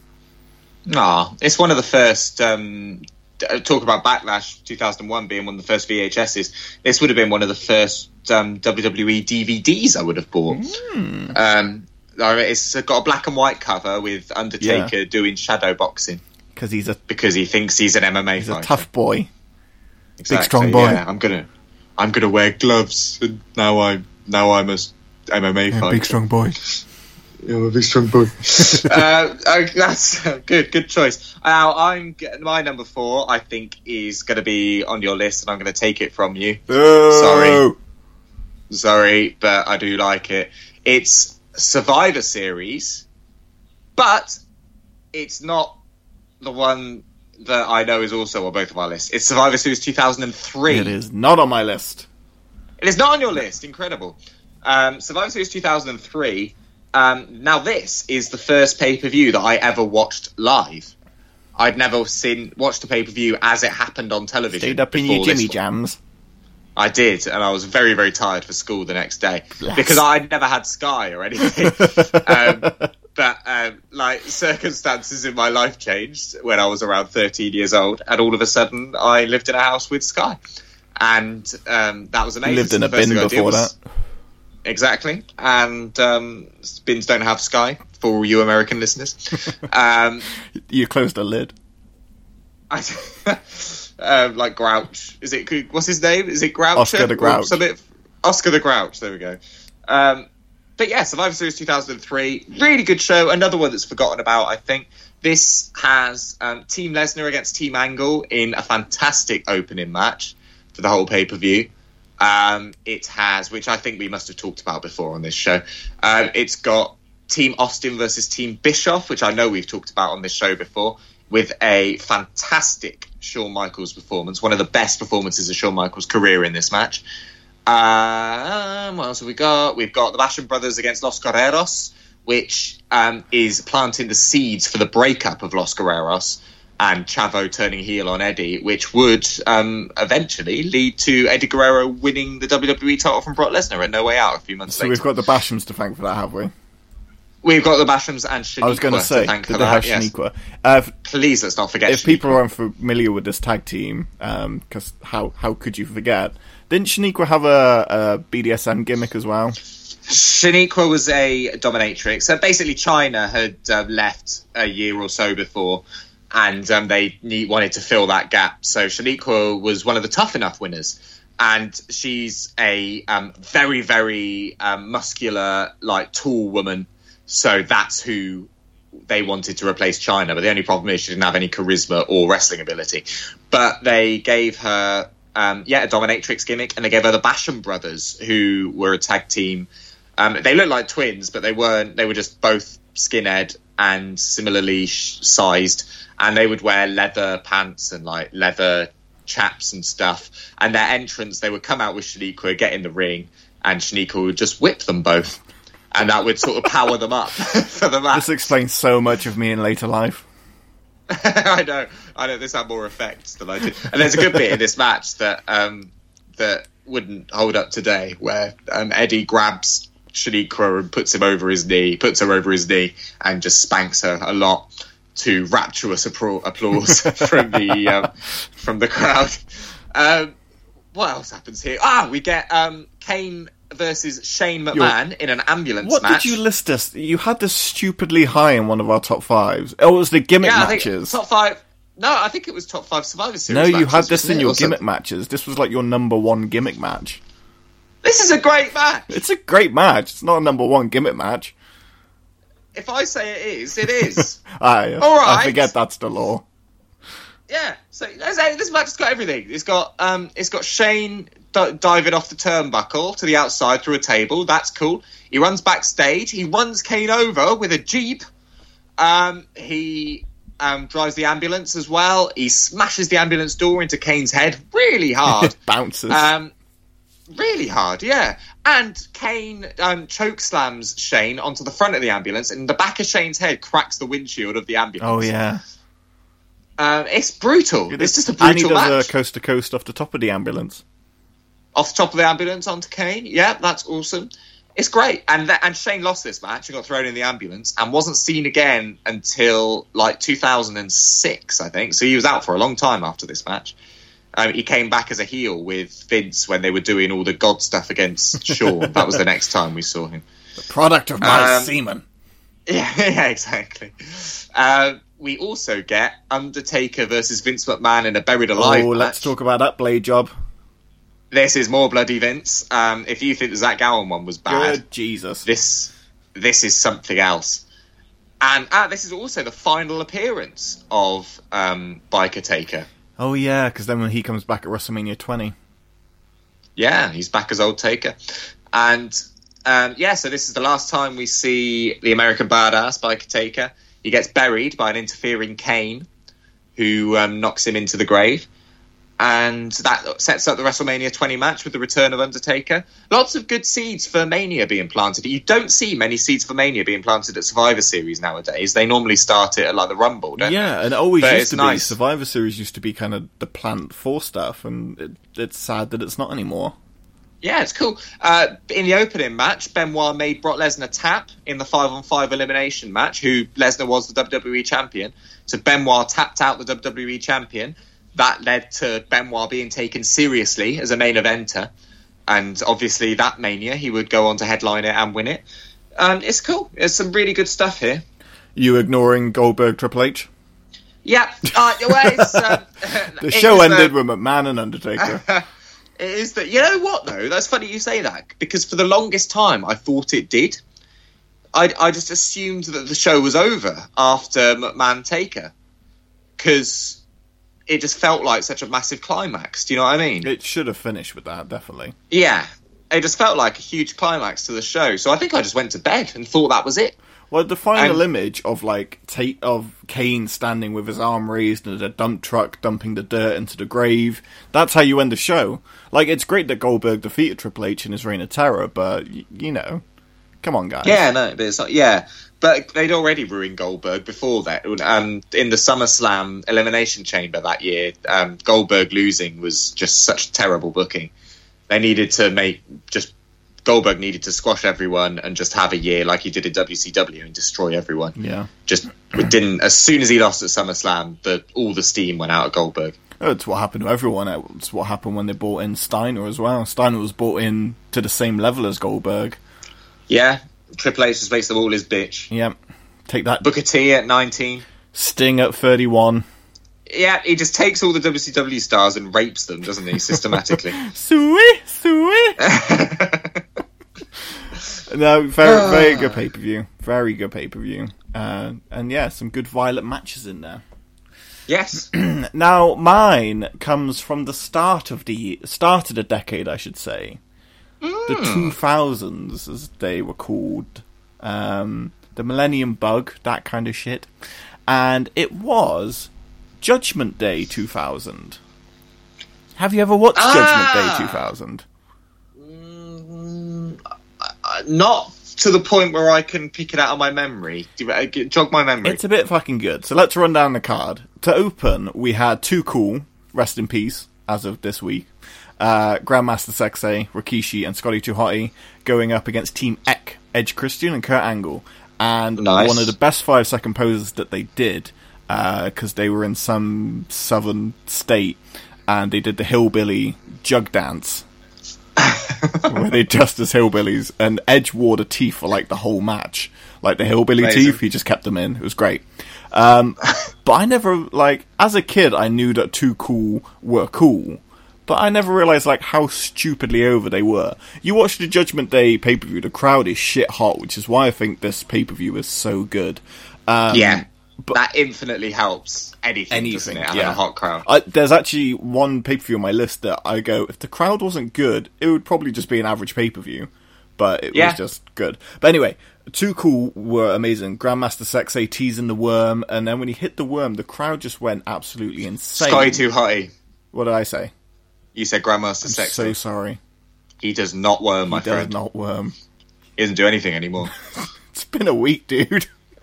Ah, it's one of the first. Um, uh, talk about Backlash 2001 being one of the first VHSs. This would have been one of the first um, WWE DVDs I would have bought. Hmm. Um, it's got a black and white cover with Undertaker Yeah. doing shadow boxing Because he's a because he thinks he's an MMA he's a tough boy. Exactly, strong boy. Yeah, I'm gonna, I'm gonna wear gloves, and now I'm now I'm a MMA fighter. Big strong boy. (laughs) Yeah, I'm a big strong boy. (laughs) uh, uh, that's uh, good. Good choice. Now, I'm my number four. I think is going to be on your list, and I'm going to take it from you. Sorry. Sorry, but I do like it. It's Survivor Series, but it's not the one that I know is also on both of our lists. It's Survivor Series 2003. It is not on my list. It is not on your list. Incredible. Um, Survivor Series 2003. Um, now, this is the first pay per view that I ever watched live. I'd never seen watched a pay per view as it happened on television. Stayed up in your Jimmy. Jams. I did, and I was very, very tired for school the next day Bless. because I'd never had Sky or anything. (laughs) um, but um, like circumstances in my life changed when I was around 13 years old, and all of a sudden I lived in a house with Sky, and um, that was amazing. Lived in a bin thing I did before was- that. Exactly, and um, bins don't have Sky for all you American listeners. (laughs) um, You closed the lid. I, (laughs) um, like Grouch. Is it what's his name? Is it Grouch? Oscar the Grouch. Something, Oscar the Grouch. There we go. Um, but yeah, Survivor Series 2003, really good show. Another one that's forgotten about, I think. This has um, Team Lesnar against Team Angle in a fantastic opening match for the whole pay per view. Um, it has, which I think we must have talked about before on this show. Um, it's got Team Austin versus Team Bischoff, which I know we've talked about on this show before, with a fantastic Shawn Michaels performance, one of the best performances of Shawn Michaels' career in this match. Um, what else have we got? We've got the Basham Brothers against Los Guerreros, which um, is planting the seeds for the breakup of Los Guerreros and Chavo turning heel on Eddie, which would um, eventually lead to Eddie Guerrero winning the WWE title from Brock Lesnar at No Way Out a few months So later. So we've got the Bashams to thank for that, have we? We've got the Bashams and Shaniqua I was going to say, thank did they have that. yes. Shaniqua? Uh, if- Please let's not forget. if people aren't familiar with this tag team, because how how could you forget? Didn't Shaniqua have a, a BDSM gimmick as well? Shaniqua was a dominatrix. So basically, Chyna had uh, left a year or so before, and um, they need, wanted to fill that gap. So Shaniqua was one of the tough enough winners, and she's a um, very, very um, muscular, like tall woman. So that's who they wanted to replace Chyna. But the only problem is she didn't have any charisma or wrestling ability. But they gave her, um, yeah, a dominatrix gimmick, and they gave her the Basham brothers, who were a tag team. Um, they looked like twins, but they weren't. They were just both skinhead and similarly sized, and they would wear leather pants and like leather chaps and stuff. And their entrance, they would come out with Shaniqua, get in the ring, and Shaniqua would just whip them both, and that would sort of power them up (laughs) for the match. This explains so much of me in later life. (laughs) I know, I know. This had more effects than I did. And there's a good bit in this match that um, that wouldn't hold up today, where um, Eddie grabs Shaniqua and puts him over his knee, puts her over his knee, and just spanks her a lot to rapturous applause (laughs) from the um, from the crowd. Um, what else happens here? Ah, we get um, Kane versus Shane McMahon in an ambulance What match. did you list this? You had this stupidly high in one of our top fives. Oh, it was the gimmick yeah, I think matches. top five. No, I think it was top five Survivor Series. no, you matches, had this in your gimmick matches. This was like your number one gimmick match. This is a great match. It's a great match. It's not a number one gimmick match. If I say it is, it is. (laughs) I, All I forget that's the law. yeah. So this match has got everything. It's got um, it's got Shane diving off the turnbuckle to the outside through a table. That's cool. He runs backstage. He runs Kane over with a jeep. Um, he um, drives the ambulance as well. He smashes the ambulance door into Kane's head really hard. (laughs) Bounces. Um, really hard, yeah. And Kane um, choke slams Shane onto the front of the ambulance, and the back of Shane's head cracks the windshield of the ambulance. Oh yeah, Um, it's brutal. It's just a brutal and he does match. a coast to coast off the top of the ambulance. Off the top of the ambulance onto Kane. Yeah, that's awesome. It's great. And th- and Shane lost this match and got thrown in the ambulance and wasn't seen again until like 2006, I think. So he was out for a long time after this match. Um, he came back as a heel with Vince when they were doing all the God stuff against (laughs) Shawn. that was the next time we saw him. The product of my Um, semen. (laughs) Yeah, yeah, exactly. Uh, we also get Undertaker versus Vince McMahon in a buried alive Oh, match. let's talk about that blade job. This is more bloody Vince. Um, if you think the Zach Gowen one was bad, Good Jesus. this this is something else. And uh, this is also the final appearance of um, Biker Taker. Oh yeah, because then when he comes back at WrestleMania 20, Yeah, he's back as old Taker. And um, yeah, so this is the last time we see the American Badass Biker Taker. He gets buried by an interfering Kane, who um, knocks him into the grave. And that sets up the WrestleMania 20 match with the return of Undertaker. Lots of good seeds for Mania being planted. You don't see many seeds for Mania being planted at Survivor Series nowadays. They normally start it at like the Rumble, don't they? yeah, and it always But used to nice. be Survivor Series used to be kind of the plant for stuff, and it, it's sad that it's not anymore. Yeah, it's cool. Uh, in the opening match, Benoit made Brock Lesnar tap in the five on five elimination match, who Lesnar was the WWE champion. So Benoit tapped out the WWE champion. That led to Benoit being taken seriously as a main eventer. And obviously, that mania, he would go on to headline it and win it. And it's cool. There's some really good stuff here. You ignoring Goldberg Triple H? Yeah. Uh, well, um, (laughs) (laughs) The show uh, ended with McMahon and Undertaker. (laughs) It is that you know what though? That's funny you say that because for the longest time I thought it did. I I just assumed that the show was over after McMahon Taker because it just felt like such a massive climax. Do you know what I mean? it should have finished with that, definitely. yeah, it just felt like a huge climax to the show. So I think I just went to bed and thought that was it. Well, the final And- image of like Tate of Kane standing with his arm raised and a dump truck dumping the dirt into the grave. That's how you end the show. Like, it's great that Goldberg defeated Triple H in his reign of terror, but y- you know, come on, guys. Yeah, no, but it's not. Yeah, but they'd already ruined Goldberg before that. Um, in the SummerSlam Elimination Chamber that year, um, Goldberg losing was just such terrible booking. They needed to make just Goldberg needed to squash everyone and just have a year like he did in WCW and destroy everyone. Yeah. Just it didn't. As soon as he lost at SummerSlam, the all the steam went out of Goldberg. It's what happened to everyone. It's what happened when they brought in Steiner as well. Steiner was brought in to the same level as Goldberg. Yeah, Triple H just makes them all his bitch. Yep. Take that. Booker T at nineteen. Sting at 31. Yeah, he just takes all the WCW stars and rapes them, doesn't he, (laughs) systematically? Sui, sui. (laughs) no, very, very good pay per view. Very good pay per view. Uh, and yeah, some good violent matches in there. yes. (clears throat) Now, mine comes from the start of the start of the decade, I should say. The two thousands, as they were called, um, the Millennium Bug, that kind of shit, and it was Judgment Day two thousand. Have you ever watched Ah! Judgment Day two thousand? Uh, not to the point where I can pick it out of my memory. Uh, Jog my memory. It's a bit fucking good. So let's run down the card. To open, we had Too Cool, rest in peace, as of this week. Uh, Grandmaster Sexay, Rikishi, and Scotty Hotty going up against Team Eck, Edge Christian, and Kurt Angle. And Nice. one of the best five second poses that they did, because they were in some southern state, and they did the hillbilly jug dance. (laughs) where they dressed as hillbillies, and Edge wore the teeth for like the whole match, like the hillbilly Amazing. teeth. He just kept them in. It was great. Um, (laughs) but I never like as a kid, I knew that Too Cool were cool, but I never realized like how stupidly over they were. You watch the Judgment Day pay per view, the crowd is shit hot, which is why I think this pay per view is so good. Um, yeah, but- that infinitely helps anything, doesn't anything. it? Yeah, a hot crowd. I, there's actually one pay per view on my list that I go, if the crowd wasn't good, it would probably just be an average pay per view, but it Yeah. was just good. But anyway, Too Cool were amazing. Grandmaster Sexay teasing the worm, and then when he hit the worm, the crowd just went absolutely insane. Scotty too hotty. What did I say? You said Grandmaster I'm Sex. so sorry. He does not worm, my He does friend. not worm. He doesn't do anything anymore. (laughs) It's been a week, dude. (laughs) (laughs)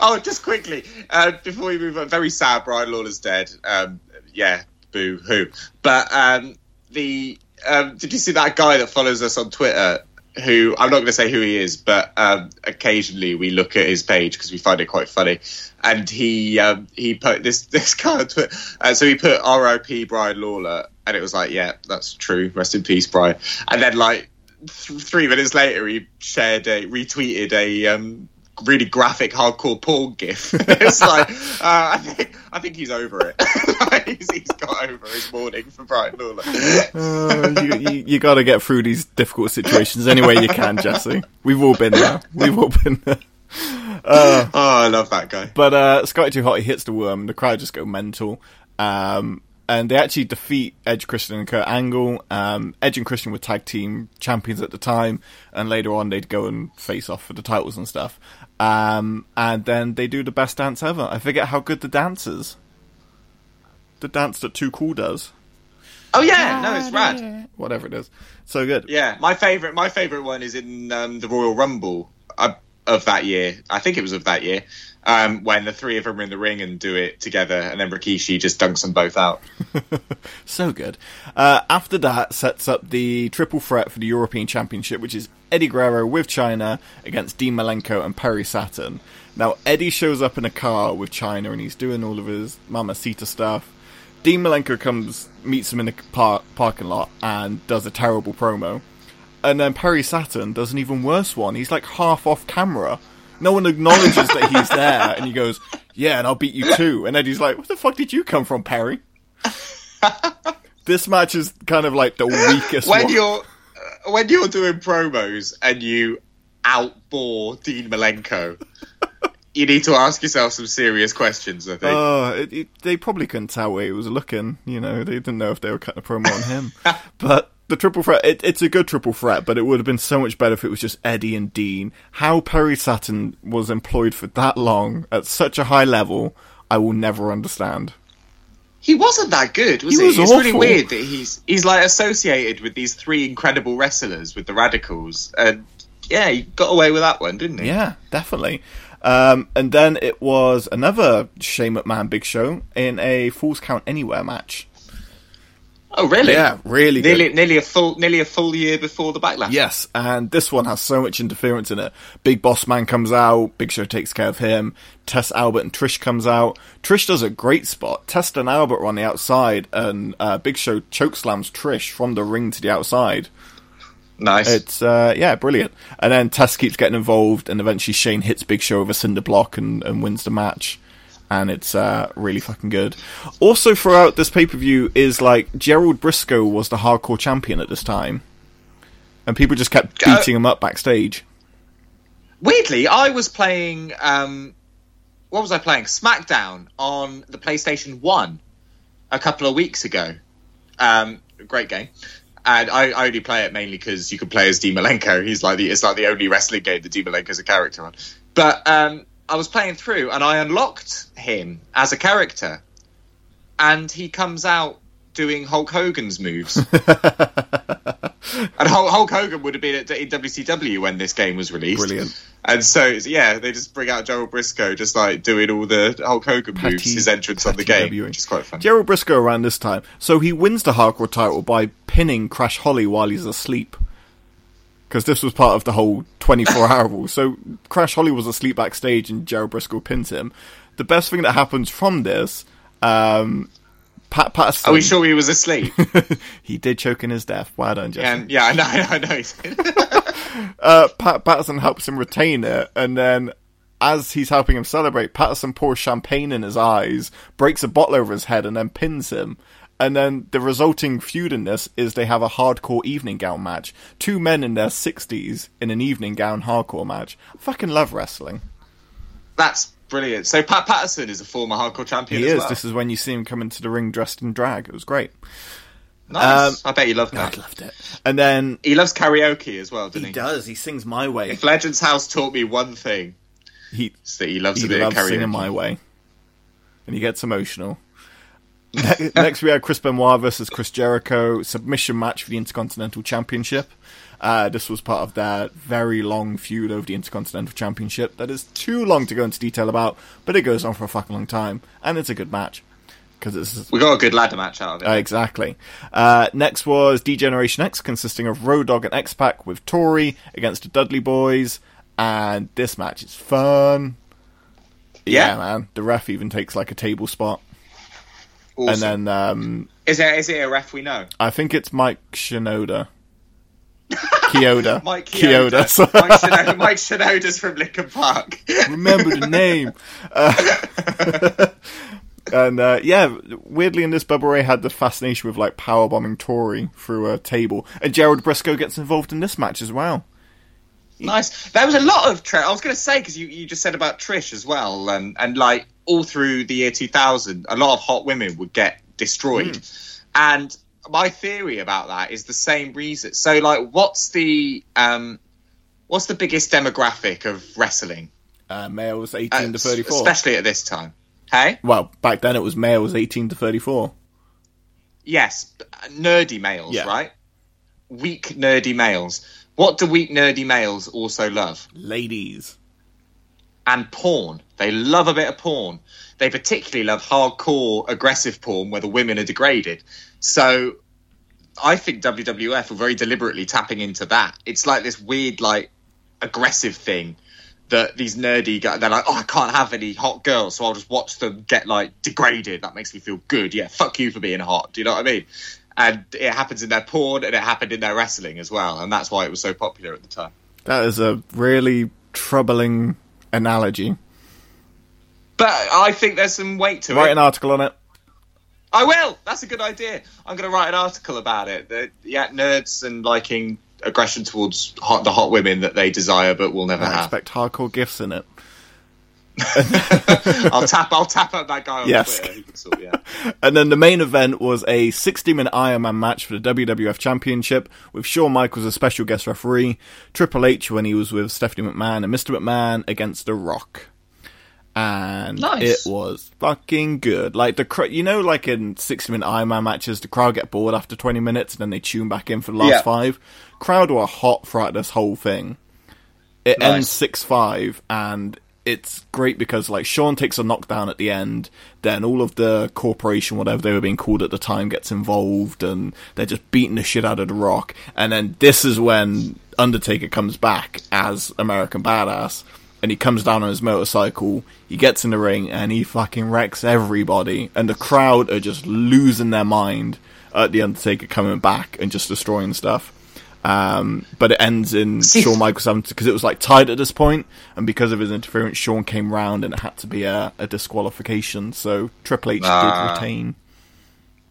oh, just quickly uh, before we move on, very sad. Brian Lawler's dead. Um, yeah, boo hoo. But um, the um, did you see that guy that follows us on Twitter? Who I'm not going to say who he is, but um, occasionally we look at his page because we find it quite funny. And he um, he put this (laughs) this Twitter. Uh, so he put R.I.P. Brian Lawler, and it was like, yeah, that's true. Rest in peace, Brian. And then like th- three minutes later, he shared a retweeted a um, really graphic hardcore porn gif. (laughs) it's like (laughs) uh, I think I think he's over it. (laughs) he's, he's got over his mourning for Brian Lawler. Uh, you you, you got to get through these difficult situations any way you can, Jesse. We've all been there. We've all been there. oh, I love that guy. But uh, Scotty Too Hot, he hits the worm. The crowd just go mental. Um, and they actually defeat Edge, Christian, and Kurt Angle. Um, Edge and Christian were tag team champions at the time, and later on they'd go and face off for the titles and stuff. Um, and then they do the best dance ever. I forget how good the dance is. The dance that Too Cool does. Oh yeah, no, it's rad. Whatever it is. So good. Yeah, my favorite my favorite one is in um, the Royal Rumble uh, of that year. I think it was of that year. Um, when the three of them are in the ring and do it together, and then Rikishi just dunks them both out. (laughs) So good. Uh, after that, sets up the triple threat for the European Championship, which is Eddie Guerrero with Chyna against Dean Malenko and Perry Saturn. Now, Eddie shows up in a car with Chyna and he's doing all of his Mamacita stuff. Dean Malenko comes, meets him in the par- parking lot, and does a terrible promo. And then Perry Saturn does an even worse one. He's like half off camera. No one acknowledges that he's there, and he goes, "Yeah, and I'll beat you too." And Eddie's like, "Where the fuck did you come from, Perry?" (laughs) this match is kind of like the weakest when one. you're when you're doing promos and you outbore Dean Malenko, (laughs) you need to ask yourself some serious questions. I think. Oh, it, it, they probably couldn't tell where he was looking. You know, they didn't know if they were cutting a promo on him. (laughs) but the triple threat, it, it's a good triple threat, but it would have been so much better if it was just Eddie and Dean. How Perry Saturn was employed for that long at such a high level, I will never understand. He wasn't that good, was He he? was it's really weird that he's he's like associated with these three incredible wrestlers with the Radicalz, and yeah, he got away with that one, didn't he? Yeah, definitely. Um, and then it was another Shane McMahon Big Show in a Falls Count Anywhere match. Oh, really? Yeah, really good. Nearly, nearly a full, nearly a full year before the backlash. Yes, and this one has so much interference in it. Big Boss Man comes out, Big Show takes care of him, Test Albert and Trish comes out. Trish does a great spot. Test and Albert are on the outside, and uh, Big Show chokeslams Trish from the ring to the outside. nice. It's, uh, yeah, brilliant. And then Test keeps getting involved, and eventually Shane hits Big Show with a cinder block and, and wins the match. And it's uh, really fucking good. Also, throughout this pay per view, is like Gerald Brisco was the hardcore champion at this time. And people just kept Uh, beating him up backstage. Weirdly, I was playing. Um, what was I playing? SmackDown on the PlayStation One a couple of weeks ago. Um, great game. And I, I only play it mainly because you can play as Dean Malenko. He's like the it's like the only wrestling game that Dean Malenko's a character on. But um, I was playing through and I unlocked him as a character, and he comes out doing Hulk Hogan's moves. (laughs) and Hulk, Hulk Hogan would have been at in WCW when this game was released. Brilliant. And so, yeah, they just bring out Gerald Brisco, just like doing all the Hulk Hogan moves, Patty- his entrance on the Patty game, Wing. which is quite fun. Gerald Brisco around this time. So he wins the hardcore title by pinning Crash Holly while he's asleep. Because this was part of the whole 24 hour rule. So Crash Holly was asleep backstage and Gerald Brisco pins him. The best thing that happens from this, um, Pat Patterson. Are we sure he was asleep? (laughs) he did choke in his death. Well done, Jesse. yeah, I know, (laughs) I know. I know. (laughs) uh, Pat Patterson helps him retain it, and then as he's helping him celebrate, Patterson pours champagne in his eyes, breaks a bottle over his head, and then pins him. And then the resulting feud in this is they have a hardcore evening gown match. Two men in their 60s in an evening gown hardcore match. I fucking love wrestling. That's brilliant. So Pat Patterson is a former hardcore champion. He as is. well. This is when you see him come into the ring dressed in drag. It was great. nice. um, I bet you love I that. loved it. And then He loves karaoke as well, doesn't he? does. He sings My Way. If Legends House taught me one thing, He that he loves he a bit loves of karaoke. singing my way, and he gets emotional. Ne- (laughs) Next, we had Chris Benoit versus Chris Jericho submission match for the Intercontinental Championship. Uh, this was part of their very long feud over the Intercontinental Championship that is too long to go into detail about, but it goes on for a fucking long time, and it's a good match because it's We got a good ladder match out of it. uh, exactly. Uh, next was D-Generation X, consisting of Road Dogg and X-Pac with Tori against the Dudley Boyz, and this match is fun. Yeah. man. The ref even takes like a table spot, Awesome. and then um, is it is it a ref we know? I think it's Mike Shinoda. (laughs) Chioda. Mike Chioda. Chioda. (laughs) Mike, Shinoda, Mike Shinoda's from Linkin Park. remember the name. (laughs) Uh, and uh, yeah, weirdly in this, Bubba Ray had the fascination with like powerbombing Tori through a table, and Gerald Brisco gets involved in this match as well. Nice. There was a lot of Trish. I was going to say because you, you just said about Trish as well, um, and like all through the year 2000, a lot of hot women would get destroyed, and my theory about that is the same reason. So like, what's the um, what's the biggest demographic of wrestling? Uh, males Uh, eighteen to thirty four. especially at this time. Hey, Well, back then it was males eighteen to thirty four. yes, nerdy males, Yeah. right? Weak nerdy males. What do weak nerdy males also love? Ladies. and porn. They love a bit of porn. They particularly love hardcore aggressive porn where the women are degraded. So I think WWF were very deliberately tapping into that. It's like this weird, like, aggressive thing that these nerdy guys, they're like, oh, I can't have any hot girls, so I'll just watch them get, like, degraded. That makes me feel good. Yeah, fuck you for being hot. Do you know what I mean? And it happens in their porn and it happened in their wrestling as well. And that's why it was so popular at the time. That is a really troubling analogy. But I think there's some weight to it. Write an article on it. I will. That's a good idea. I'm going to write an article about it. The, yeah, nerds and liking aggression towards hot, the hot women that they desire but will never I have. expect hardcore gifts in it. (laughs) I'll tap. I'll tap out that guy on Yes. Twitter. Can sort. And then the main event was a 60 minute Ironman match for the WWF Championship with Shawn Michaels as special guest referee, Triple H when he was with Stephanie McMahon, and Mr. McMahon against The Rock. And Nice. it was fucking good. Like the cr- you know, like in 60 minute Ironman matches, the crowd get bored after 20 minutes and then they tune back in for the last Yeah. five. Crowd were hot throughout this whole thing. It Nice. ends six five, and it's great because like Shawn takes a knockdown at the end. Then all of the corporation, whatever they were being called at the time, gets involved, and they're just beating the shit out of the Rock. And then this is when Undertaker comes back as American Badass, and he comes down on his motorcycle. He gets in the ring, and he fucking wrecks everybody, and the crowd are just losing their mind at the Undertaker coming back and just destroying stuff. Um, but it ends in (laughs) See- Shawn Michaels having because it was like tied at this point, and because of his interference, Shawn came round and it had to be a, a disqualification. So Triple H Ah. did retain.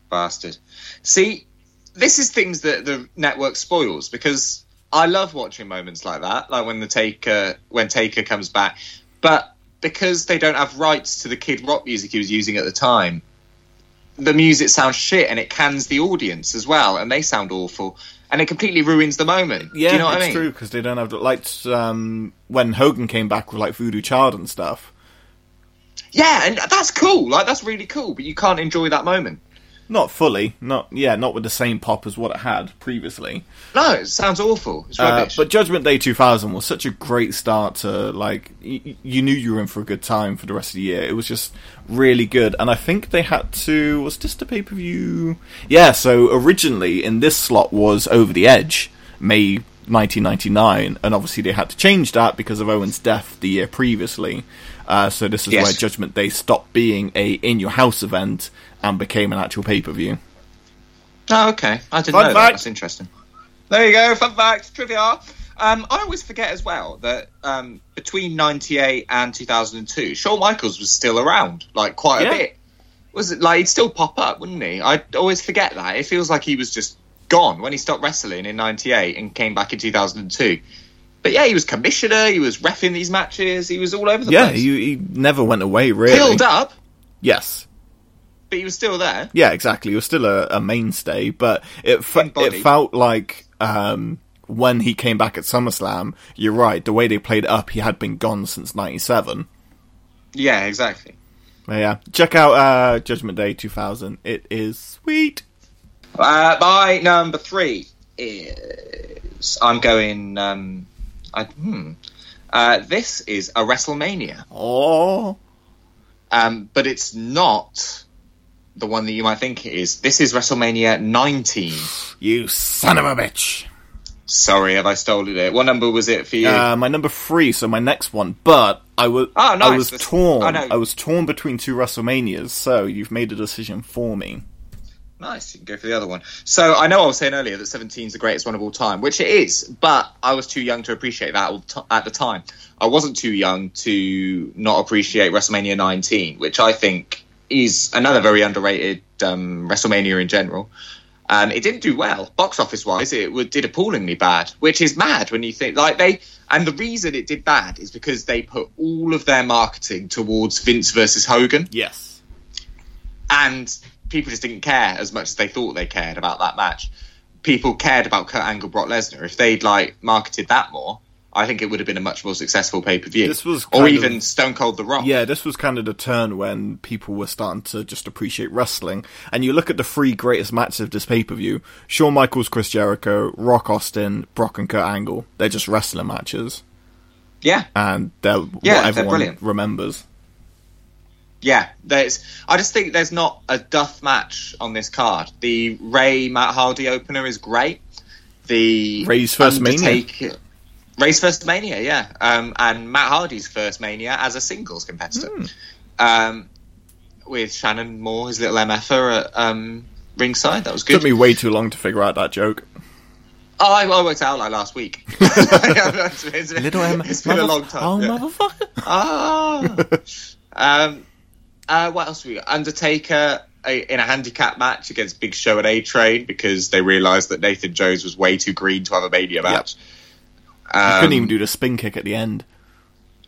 Bastard. See, this is things that the network spoils because I love watching moments like that, like when the Taker when Taker comes back, but because they don't have rights to the Kid Rock music he was using at the time, the music sounds shit and it cans the audience as well, and they sound awful, and it completely ruins the moment. Yeah, you know it's I mean? true because they don't have the like um, when Hogan came back with like Voodoo Child and stuff. Yeah, and that's cool. Like that's really cool, but you can't enjoy that moment. Not fully, not yeah, not with the same pop as what it had previously. No, it sounds awful. It's Uh, but Judgment Day 2000 was such a great start to like y- you knew you were in for a good time for the rest of the year. It was just really good, and I think they had to was this the pay per view? Yeah. So originally in this slot was Over the Edge, May 1999, and obviously they had to change that because of Owen's death the year previously. Uh, so this is Yes. where Judgment Day stopped being a in your house event and became an actual pay per view. Oh, okay. I didn't Fun know that. That's interesting. There you go. Fun fact, trivia. Um, I always forget as well that um, between '98 and 2002, Shawn Michaels was still around, like quite Yeah. a bit. Was it like he'd still pop up, wouldn't he? I always forget that. It feels like he was just gone when he stopped wrestling in '98 and came back in 2002. But yeah, he was commissioner. He was refing these matches. He was all over the Yeah, place. he, he never went away really. Filled up, Yes. But he was still there. Yeah, exactly. He was still a, a mainstay, but it fe- it felt like um, when he came back at SummerSlam. You're right. The way they played it up, he had been gone since '97. Yeah, exactly. But yeah, check out uh, Judgment Day 2000. It is sweet. Uh, my number three is I'm going. Um, I, hmm. uh, this is a WrestleMania, Oh, um, but it's not the one that you might think is. This is WrestleMania 19. you son of a bitch. Sorry, have I stolen it? What number was it for you? Uh, my number three, so my next one. But I was, Oh, nice. I was That's- torn. I was torn between two WrestleManias. So you've made a decision for me. Nice, you can go for the other one. So I know I was saying earlier that 17 is the greatest one of all time, which it is, but I was too young to appreciate that at the time. I wasn't too young to not appreciate WrestleMania 19, which I think is another very underrated um, WrestleMania in general. Um, it didn't do well box office wise. It did appallingly bad, which is mad when you think like they. And the reason it did bad is because they put all of their marketing towards Vince versus Hogan Yes. and people just didn't care as much as they thought they cared about that match. People cared about Kurt Angle, Brock Lesnar. If they'd like marketed that more, I think it would have been a much more successful pay per view. This was or even of- Stone Cold The Rock. Yeah, this was kind of the turn when people were starting to just appreciate wrestling. And you look at the three greatest matches of this pay per view Shawn Michaels, Chris Jericho, Rock Austin, Brock, and Kurt Angle. They're just wrestling matches. yeah, And they're Yeah, what they're everyone brilliant. remembers. yeah. There's. I just think there's not a duff match on this card. The Ray Matt Hardy opener is great. The Ray's first Mania. Ray's first Mania, yeah, um, and Matt Hardy's first Mania as a singles competitor. Hmm. Um, with Shannon Moore, his little MFer at um, ringside. That was good. Took me way too long to figure out that joke. Oh, I, I worked out like last week. (laughs) (laughs) it's, been- Little M. it's been a long time. Oh, yeah. motherfucker. (laughs) Ah. um, uh, what else we got? Undertaker a, in a handicap match against Big Show and A Train because they realised that Nathan Jones was way too green to have a Mania match. Um, Couldn't even do the spin kick at the end.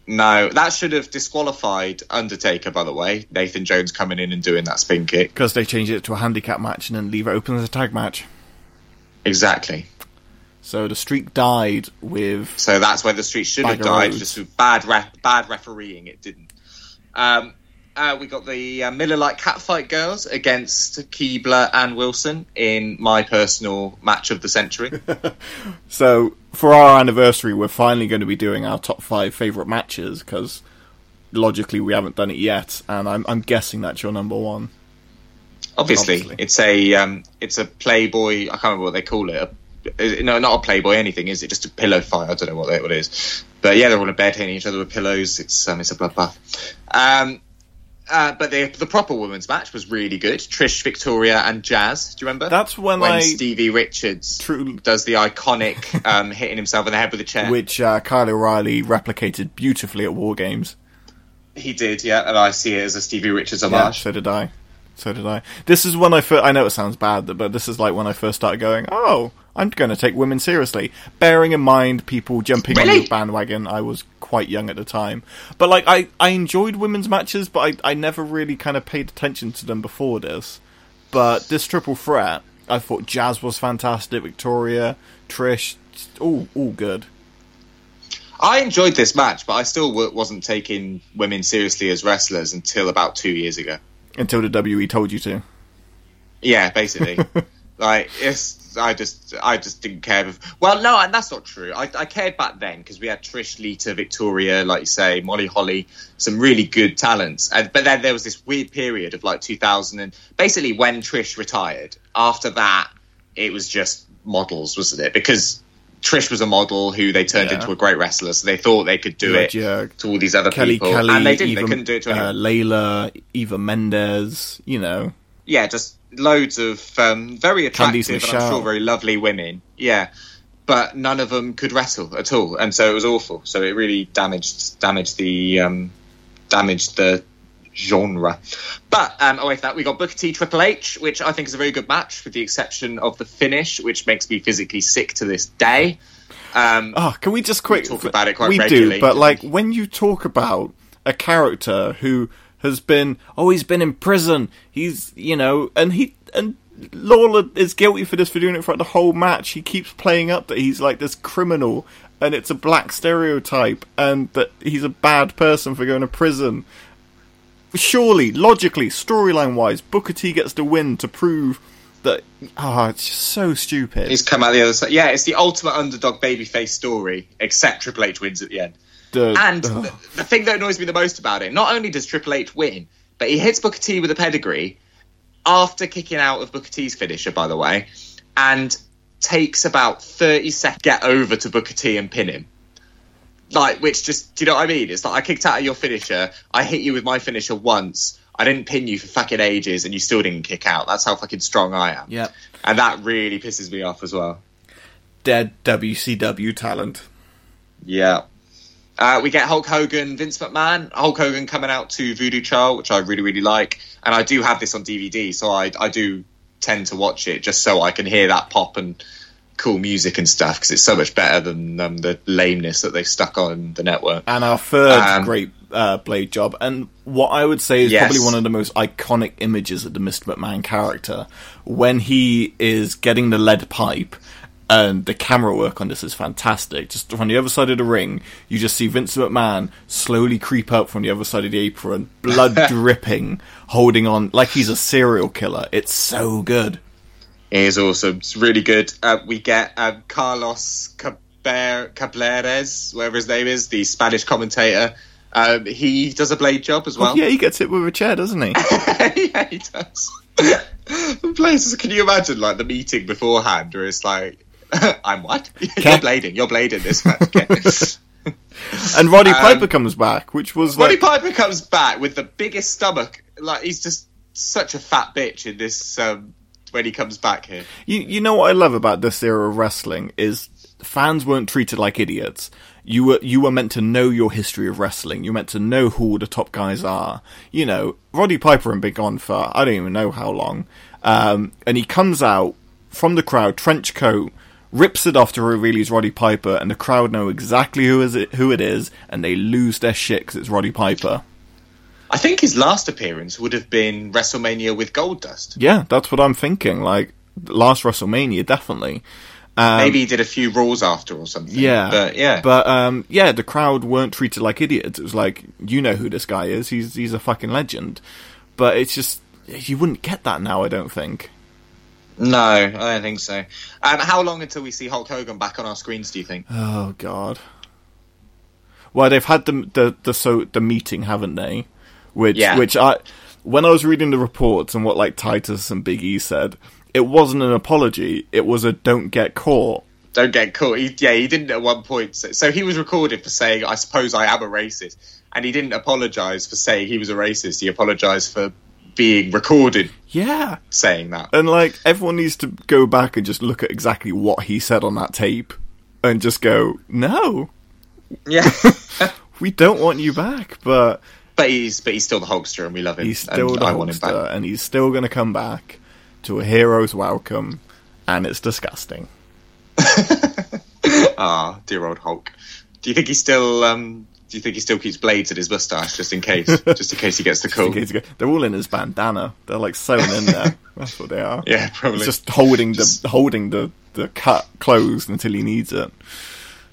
No, that should have disqualified Undertaker. By the way, Nathan Jones coming in and doing that spin kick. Because they changed it to a handicap match and then leave it open as a tag match. Exactly. So the streak died with. So that's where the street should have died, just with bad re- bad refereeing. It didn't. Um, uh, we got the uh, Miller Lite Catfight girls against Keibler and Wilson in my personal match of the century. (laughs) So for our anniversary, we're finally going to be doing our top five favorite matches because logically we haven't done it yet, and I'm I'm guessing that's your number one. Obviously, Obviously. it's a um, it's a Playboy. I can't remember what they call it. A, no, not a Playboy. Anything is it? Just a pillow fight. I don't know what that what it is. But yeah, they're all in a bed hitting each other with pillows. It's um, it's a bloodbath. Um, uh, but the the proper women's match was really good. Trish, Victoria, and Jazz. Do you remember? That's when when I- Stevie Richards True. does the iconic um, (laughs) hitting himself in the head with a chair. Which uh, Kyle O'Reilly replicated beautifully at War Games. he did, yeah, and I see it as a Stevie Richards Yeah, homage. so did I. So did I. This is when I first. I know it sounds bad, but this is like when I first started going. Oh, I'm going to take women seriously. Bearing in mind people jumping on Really? the bandwagon, I was quite young at the time. But like, I I enjoyed women's matches, but I I never really kind of paid attention to them before this. But this triple threat, I thought Jazz was fantastic. Victoria, Trish, all all good. I enjoyed this match, but I still wasn't taking women seriously as wrestlers until about two years ago. Until the WE told you to. Yeah, basically. (laughs) like it's, I just, I just didn't care. Well, no, and that's not true. I, I cared back then because we had Trish, Lita, Victoria, like you say, Molly Holly, some really good talents. And, but then there was this weird period of like 2000 and basically when Trish retired. After that, it was just models, wasn't it? Because Trish was a model who they turned Yeah. into a great wrestler, so they thought they could do it Yeah, to all these other Kelly people, Kelly, and they didn't. Eva, they couldn't do it to anyone. uh, Layla, Eva Mendes, you know. yeah, just loads of um, very attractive and I'm sure very lovely women. Yeah, but none of them could wrestle at all, and so it was awful. So it really damaged damaged the um, damaged the genre. But um, away from that, we got Booker T Triple H, which I think is a very good match, with the exception of the finish, which makes me physically sick to this day. Um, Oh, can we just quick talk about it quite We regularly, do, but like when you talk about a character who has been, oh, he's been in prison. He's, you know, and he and Lawler is guilty for this for doing it throughout the whole match. He keeps playing up that he's like this criminal, and it's a black stereotype, and that he's a bad person for going to prison. Surely, logically, storyline wise, Booker T gets the win to prove that. Ah, it's just so stupid. He's come out the other side. Yeah, it's the ultimate underdog babyface story, except Triple H wins at the end. The- And the, the thing that annoys me the most about it, not only does Triple H win, but he hits Booker T with a pedigree after kicking out of Booker T's finisher, by the way, and takes about 30 seconds to get over to Booker T and pin him. Like, which just, do you know what I mean? It's like I kicked out of your finisher, I hit you with my finisher once, I didn't pin you for fucking ages, and you still didn't kick out. That's how fucking strong I am. Yep. And that really pisses me off as well. Dead WCW talent. Yeah. Uh, we get Hulk Hogan, Vince McMahon. Hulk Hogan coming out to Voodoo Child, which I really, really like. And I do have this on DVD, so I, I do tend to watch it just so I can hear that pop and cool music and stuff because it's so much better than um, the lameness that they stuck on the network. And our third Um, great uh, blade job, and what I would say is Yes. probably one of the most iconic images of the Mr. McMahon character, when he is getting the lead pipe, and the camera work on this is fantastic. Just from the other side of the ring, you just see Vince McMahon slowly creep up from the other side of the apron, blood (laughs) dripping, holding on like he's a serial killer. It's so good. Is awesome. It's really good. Uh, we get um, Carlos Caber- Cableres, whatever his name is, the Spanish commentator. Um, he does a blade job as well. yeah, he gets hit with a chair, doesn't he? (laughs) yeah, he does. (laughs) Places, can you imagine like the meeting beforehand where it's like, (laughs) I'm what? you're blading, you're blading this. Okay. and Roddy Um, Piper comes back, which was Roddy like, Piper comes back with the biggest stomach. Like he's just such a fat bitch in this um, when he comes back here. You you know what I love about this era of wrestling is fans weren't treated like idiots. You were you were meant to know your history of wrestling. You were meant to know who the top guys are. You know, Roddy Piper and been gone for I don't even know how long. Um, and he comes out from the crowd, trench coat, rips it off to reveal he's Roddy Piper, and the crowd know exactly who is it who it is, and they lose their shit because it's Roddy Piper. I think his last appearance would have been WrestleMania with Goldust. Yeah, that's what I'm thinking. Like last WrestleMania, definitely. Um, Maybe he did a few rules after or something. Yeah, but yeah, but um, yeah, the crowd weren't treated like idiots. It was like, you know who this guy is. He's he's a fucking legend. But it's just you wouldn't get that now. I don't think. no, I don't think so. Um, how long until we see Hulk Hogan back on our screens? Do you think? Oh God. Well, they've had the the the so the meeting, haven't they? Which Yeah. which I when I was reading the reports and what like Titus and Big E said, it wasn't an apology. It was a don't get caught. Don't get caught. He, yeah, he didn't at one point. So, so he was recorded for saying, "I suppose I am a racist," and he didn't apologise for saying he was a racist. He apologised for being recorded Yeah. saying that. And like everyone needs to go back and just look at exactly what he said on that tape and just go, "No, Yeah, (laughs) we don't want you back." But but he's but he's still the Hulkster, and we love him. he's still the I want him Hulkster, and he's still going to come back to a hero's welcome, and it's disgusting. (laughs) Ah, dear old Hulk. Do you think he still? Um, do you think he still keeps blades in his mustache just in case? (laughs) just in case he gets the In cool. case you go- They're all in his bandana. They're like sewn in there. (laughs) That's what they are. Yeah, probably. He's just holding the holding the the cut closed until he needs it.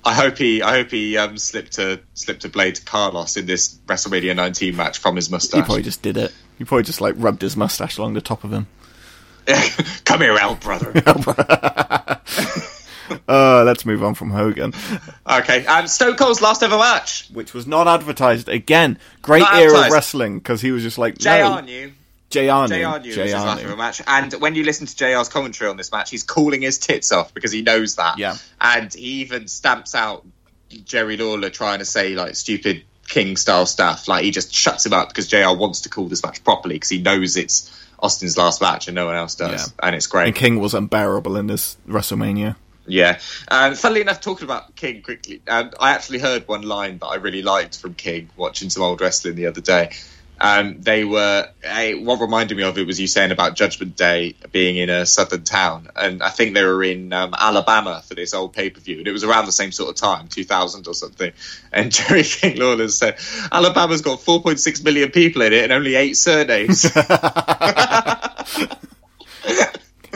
I hope he. I hope he um, slipped a slipped a blade to Carlos in this WrestleMania 19 match from his mustache. He probably just did it. He probably just like rubbed his mustache along the top of him. (laughs) Come here, out, brother. (laughs) (laughs) Uh, let's move on from Hogan. okay, um, Stone Cold's last ever match. which was not advertised again. Great Not era of wrestling because he was just like JR no. knew. JR JR knew. knew it was his last JR match, and when you listen to JR's commentary on this match, he's calling his tits off because he knows that. Yeah. and he even stamps out Jerry Lawler trying to say like stupid King style stuff. Like he just shuts him up because JR wants to call this match properly because he knows it's Austin's last match and no one else does, Yeah. and it's great. And King was unbearable in this WrestleMania. Yeah. Um, funnily enough, talking about King quickly, um, I actually heard one line that I really liked from King watching some old wrestling the other day. Um, they were what reminded me of it was you saying about Judgment Day being in a southern town, and I think they were in um, Alabama for this old pay per view, and it was around the same sort of time, 2000 or something. And (laughs) Jerry King Lawler said, "Alabama's got 4.6 million people in it, and only eight surnames." (laughs)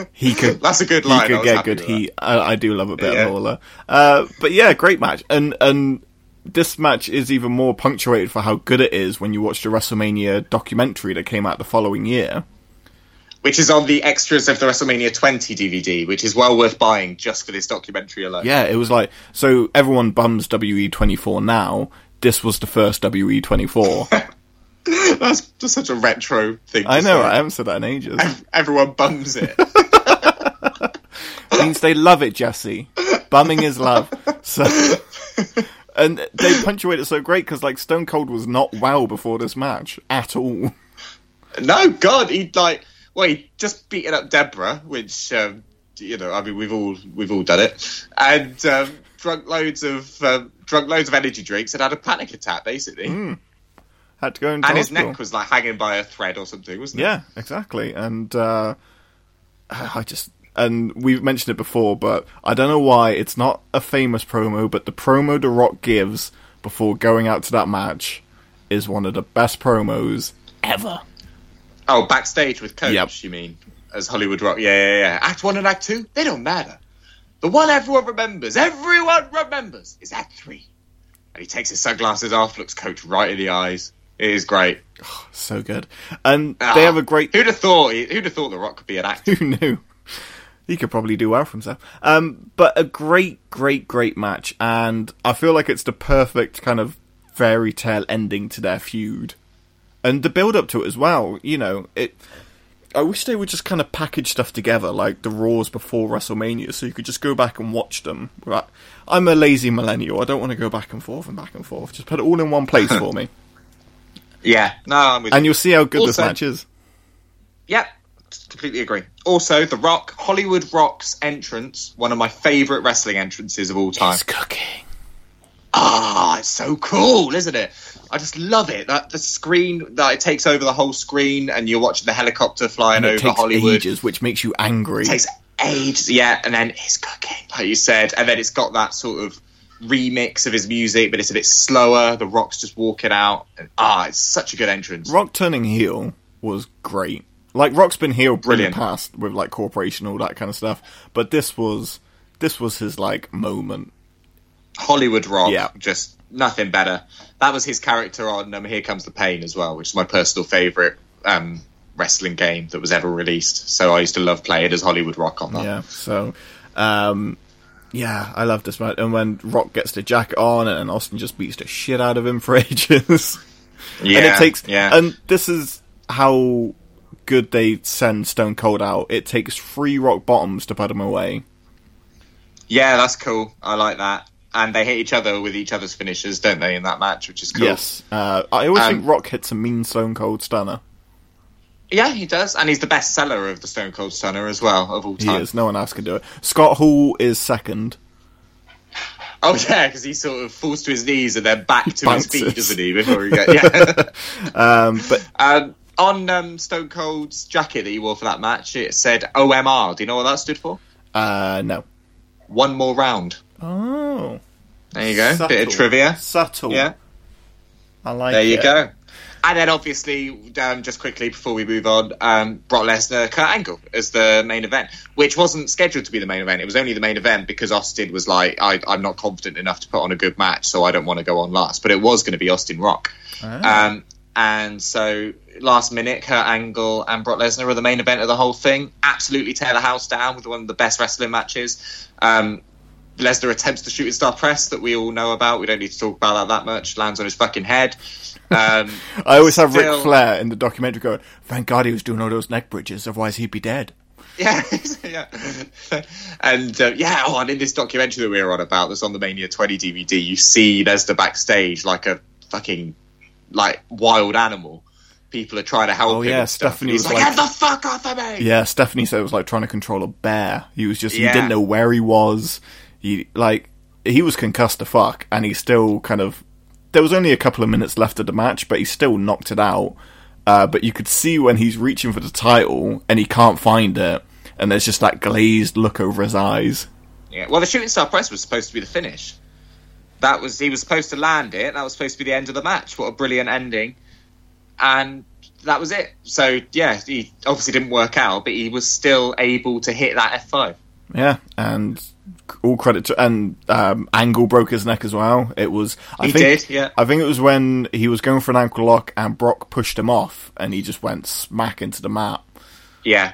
(laughs) He could. That's a good he line. I could get good heat. I, I do love a bit Yeah. of Lawler. Uh, but yeah, great match. And and this match is even more punctuated for how good it is when you watch the WrestleMania documentary that came out the following year. Which is on the extras of the WrestleMania 20 DVD, which is well worth buying just for this documentary alone. Yeah, it was like so everyone bums WE24 now. This was the first WE24. (laughs) That's just such a retro thing. to I know, say. I haven't said that in ages. Everyone bums it. (laughs) means they love it, Jesse. Bumming is love. So, (laughs) and they punctuate it so great because like Stone Cold was not well before this match at all. no, God, he like well, he just beaten up Deborah, which um, you know, I mean, we've all we've all done it, and um, drunk loads of um, drunk loads of energy drinks and had a panic attack, basically. Had to go into and his neck was like hanging by a thread or something, wasn't it? Yeah, exactly. And uh, I just and we've mentioned it before, but I don't know why it's not a famous promo, but the promo The Rock gives before going out to that match is one of the best promos ever. Oh, backstage with Coach, Yep. you mean? As Hollywood Rock. Yeah, yeah, yeah. Act one and Act two, they don't matter. The one everyone remembers, everyone remembers, is Act three. And he takes his sunglasses off, looks Coach right in the eyes. It is great. (sighs) So good, and Ah, they have a great. Who'd have thought? Who'd have thought The Rock could be an actor? (laughs) Who knew? He could probably do well for himself. Um, but a great, great, great match, and I feel like it's the perfect kind of fairy tale ending to their feud, and the build up to it as well. You know, it. I wish they would just kind of package stuff together, like the Raws before WrestleMania, so you could just go back and watch them. Right? I'm a lazy millennial. I don't want to go back and forth and back and forth. Just put it all in one place (laughs) for me, yeah, no, and you. you'll see how good this match is. Yep, completely agree. Also, The Rock, Hollywood Rock's entrance, one of my favourite wrestling entrances of all time. It's cooking. Ah, it's so cool, isn't it? I just love it. That the screen that it takes over the whole screen, and you're watching the helicopter flying over takes Hollywood. ages, which makes you angry. It takes ages, yeah. And then it's cooking, like you said, and then it's got that sort of remix of his music, but it's a bit slower. The Rock's just walking out, and ah, it's such a good entrance. Rock turning heel was great. Like Rock's been heel Brilliant. past with like corporation all that kind of stuff, but this was this was his like moment. Hollywood Rock, Yeah. just nothing better. That was his character on um, Here Comes the Pain as well, which is my personal favourite um, wrestling game that was ever released. So I used to love playing as Hollywood Rock on that. Yeah, so um yeah, I love this match. And when Rock gets the jacket on and Austin just beats the shit out of him for (laughs) ages. Yeah, and it takes yeah. and this is how good they send Stone Cold out. It takes three rock bottoms to put him away. yeah, that's cool. I like that. And they hit each other with each other's finishes, don't they, in that match, which is cool. Yes. Uh, I always Um, think Rock hits a mean Stone Cold stunner. Yeah, he does. And he's the best seller of the Stone Cold Stunner as well, of all time. He is. No one else can do it. Scott Hall is second. Oh, yeah, because he sort of falls to his knees and then back to his feet, doesn't he, before he (laughs) gets... Yeah. Um, but um, on um, Stone Cold's jacket that he wore for that match, it said OMR. Do you know what that stood for? uh, no. One more round. Oh, There you go. Bit of trivia. subtle. Yeah. I like. There you it. go. And then obviously, um, just quickly before we move on, um, Brock Lesnar, Kurt Angle as the main event, which wasn't scheduled to be the main event. It was only the main event because Austin was like, I, I'm not confident enough to put on a good match, so I don't want to go on last. But it was going to be Austin Rock. Ah. Um, and so last minute, Kurt Angle and Brock Lesnar are the main event of the whole thing. Absolutely tear the house down with one of the best wrestling matches. Um, Lesnar attempts to shoot shooting star press that we all know about. We don't need to talk about that that much. Lands on his fucking head. Um, (laughs) I always have Still- Ric Flair in the documentary going, "Thank God he was doing all those neck bridges, otherwise he'd be dead." (laughs) yeah, (laughs) yeah. and uh, yeah, oh, and in this documentary that we were on about, that's on the Mania 20 DVD, you see Lesnar backstage like a fucking like wild animal. People are trying to help Oh, him. yeah. Stephanie was like, like- "Get the fuck off of me!" Yeah, Stephanie said it was like trying to control a bear. He was just he Yeah. didn't know where he was. He like he was concussed to fuck, and he still kind of. There was only a couple of minutes left of the match, but he still knocked it out. Uh, but you could see when he's reaching for the title and he can't find it, and there's just that glazed look over his eyes. Yeah. Well, the shooting star press was supposed to be the finish. That was he was supposed to land it. That was supposed to be the end of the match. What a brilliant ending! And that was it. So yeah, he obviously didn't work out, but he was still able to hit that F five. Yeah, and all credit to and um, Angle broke his neck as well. It was I He think did, yeah. I think it was when he was going for an ankle lock and Brock pushed him off and he just went smack into the mat. Yeah.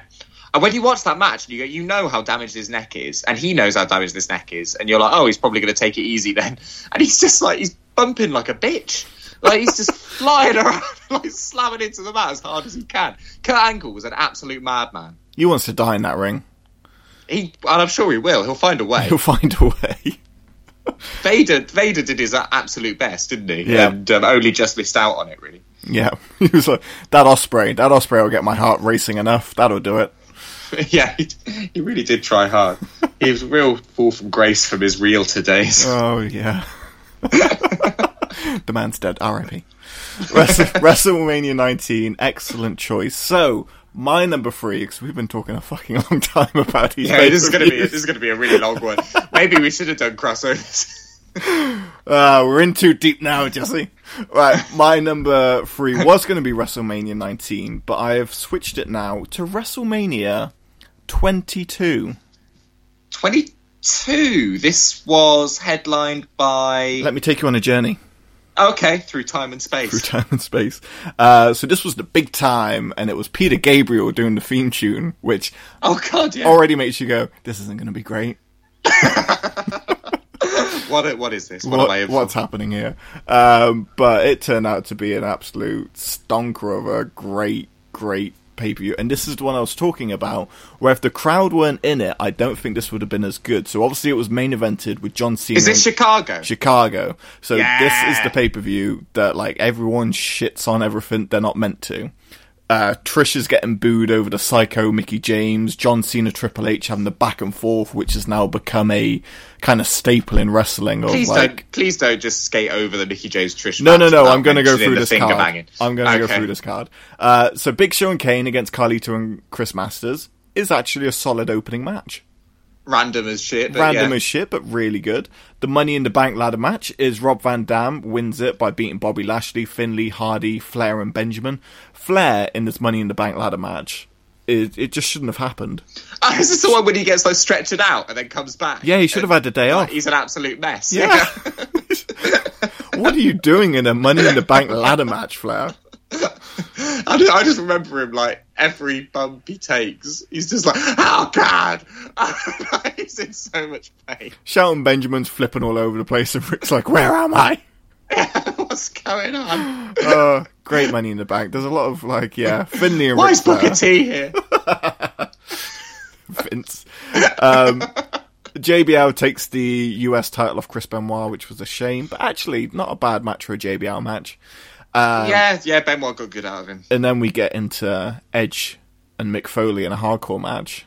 And when you watch that match, and you go, you know how damaged his neck is, and he knows how damaged his neck is, and you're like, oh, he's probably going to take it easy then. (laughs) And he's just like, he's bumping like a bitch. Like, he's just (laughs) flying around, (laughs) like slamming into the mat as hard as he can. Kurt Angle was an absolute madman. He wants to die in that ring. He, and I'm sure he will. He'll find a way. He'll find a way. Vader, Vader did his absolute best, didn't he? Yeah. And um, only just missed out on it, really. yeah, he was like that Osprey. That Osprey will get my heart racing enough. That'll do it. (laughs) yeah, he, he really did try hard. (laughs) he was real fall from grace from his realtor days. Oh yeah. (laughs) the man's dead. R.I.P. Wrestle- WrestleMania 19, excellent choice. So my number three, because we've been talking a fucking long time about these. Yeah, this is going to be this is going to be a really long one. Maybe we should have done crossovers. Uh, we're in too deep now, Jesse. Right, my number three was going to be WrestleMania 19, but I have switched it now to WrestleMania 22. Twenty-two. This was headlined by Let me take you on a journey okay through time and space. through time and space. Uh, so this was the big time, and it was Peter Gabriel doing the theme tune, which oh God, yeah. already makes you go, "This isn't going to be great." (laughs) What what is this? What, What, what's happening here? Um, but it turned out to be an absolute stonker of a great, great pay per view. And this is the one I was talking about, where if the crowd weren't in it, I don't think this would have been as good. So obviously it was main evented with John Cena. Is this Chicago? Chicago. So Yeah. this is the pay per view that like everyone shits on everything they're not meant to. Uh, Trish is getting booed over the psycho Mickie James. John Cena, Triple H having the back and forth, which has now become a kind of staple in wrestling. Of please like, don't please don't just skate over the Mickie James Trish. no, no, no. I'm going to go through this card. banging. I'm going to go through this card. Uh, so Big Show and Kane against Carlito and Chris Masters is actually a solid opening match. Random as shit. But Random yeah. as shit, but really good. The Money in the Bank ladder match is Rob Van Dam wins it by beating Bobby Lashley, Finlay, Hardy, Flair, and Benjamin. Flair in this Money in the Bank ladder match, it, it just shouldn't have happened. Oh, is this the one when he gets like stretched out and then comes back? Yeah, he should have had a day off. He's an absolute mess. Yeah. (laughs) (laughs) what are you doing in a Money in the Bank ladder match, Flair? (laughs) (laughs) I just, I just remember him like every bump he takes, he's just like, "Oh God!" (laughs) he's in so much pain. Shelton Benjamin's flipping all over the place, and Rick's like, "Where am I?" (laughs) What's going on? Uh, great Money in the Bank. There's a lot of like, yeah, Finlay and Why is Booker T here? Vince. Um, JBL takes the US title off Chris Benoit, which was a shame, but actually not a bad match for a JBL match. Um, yeah, yeah. Benoit got good out of him. And then we get into Edge and Mick Foley in a hardcore match.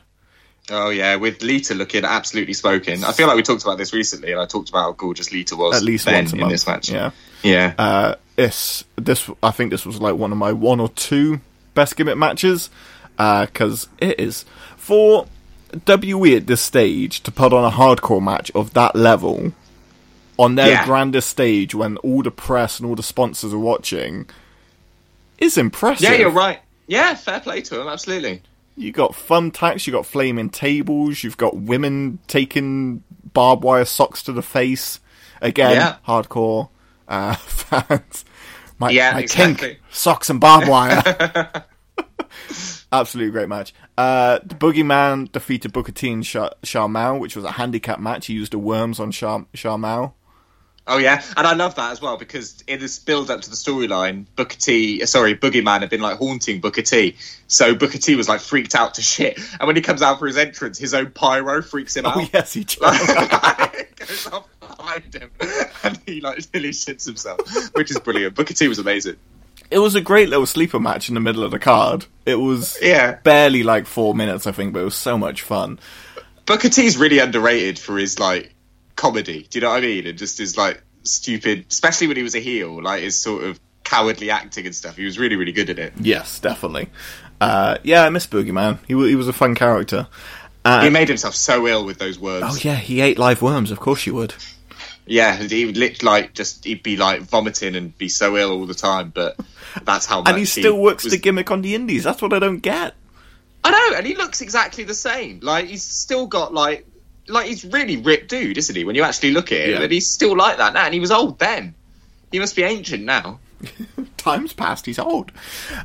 Oh yeah, with Lita looking absolutely smoking. I feel like we talked about this recently, and I talked about how gorgeous Lita was At least once a in month. this match. Yeah. yeah. Uh, this, this, I think this was like one of my one or two best gimmick matches because it is for WWE at this stage to put on a hardcore match of that level on their Yeah. grandest stage when all the press and all the sponsors are watching is impressive. yeah, you're right. Yeah, fair play to him. Absolutely. You got thumbtacks, you got flaming tables, you've got women taking barbed wire socks to the face. Again, Yeah. hardcore uh, (laughs) fans. My, Yeah, my exactly. kink, socks and barbed wire. (laughs) Absolutely great match. Uh, the Boogeyman defeated Booker T and Sha- which was a handicap match. He used the worms on Sharmell. Oh yeah, and I love that as well because in this build up to the storyline, Booker T, uh, sorry, Boogeyman had been like haunting Booker T, so Booker T was like freaked out to shit, and when he comes out for his entrance, his own pyro freaks him Oh, out. yes, he jumped. (laughs) goes off behind him, and he like nearly shits himself, which is brilliant. Booker T was amazing. it was a great little sleeper match in the middle of the card. It was Yeah. barely like four minutes, I think, but it was so much fun. Booker T is really underrated for his like comedy. Do you know what I mean? And just his like stupid, especially when he was a heel, like his sort of cowardly acting and stuff. He was really, really good at it. Yes, definitely. Uh, yeah, I miss Boogeyman. He, he was a fun character. Uh, He made himself so ill with those words. oh yeah, he ate live worms. Of course you would. Yeah, he would lit like just he'd be like vomiting and be so ill all the time. But that's how. (laughs) And he still works was- the gimmick on the indies. That's what I don't get. I know, and he looks exactly the same. Like he's still got like, like he's really ripped dude, isn't he? When you actually look at him, Yeah. and he's still like that now. And he was old then. He must be ancient now. (laughs) Time's passed. He's old.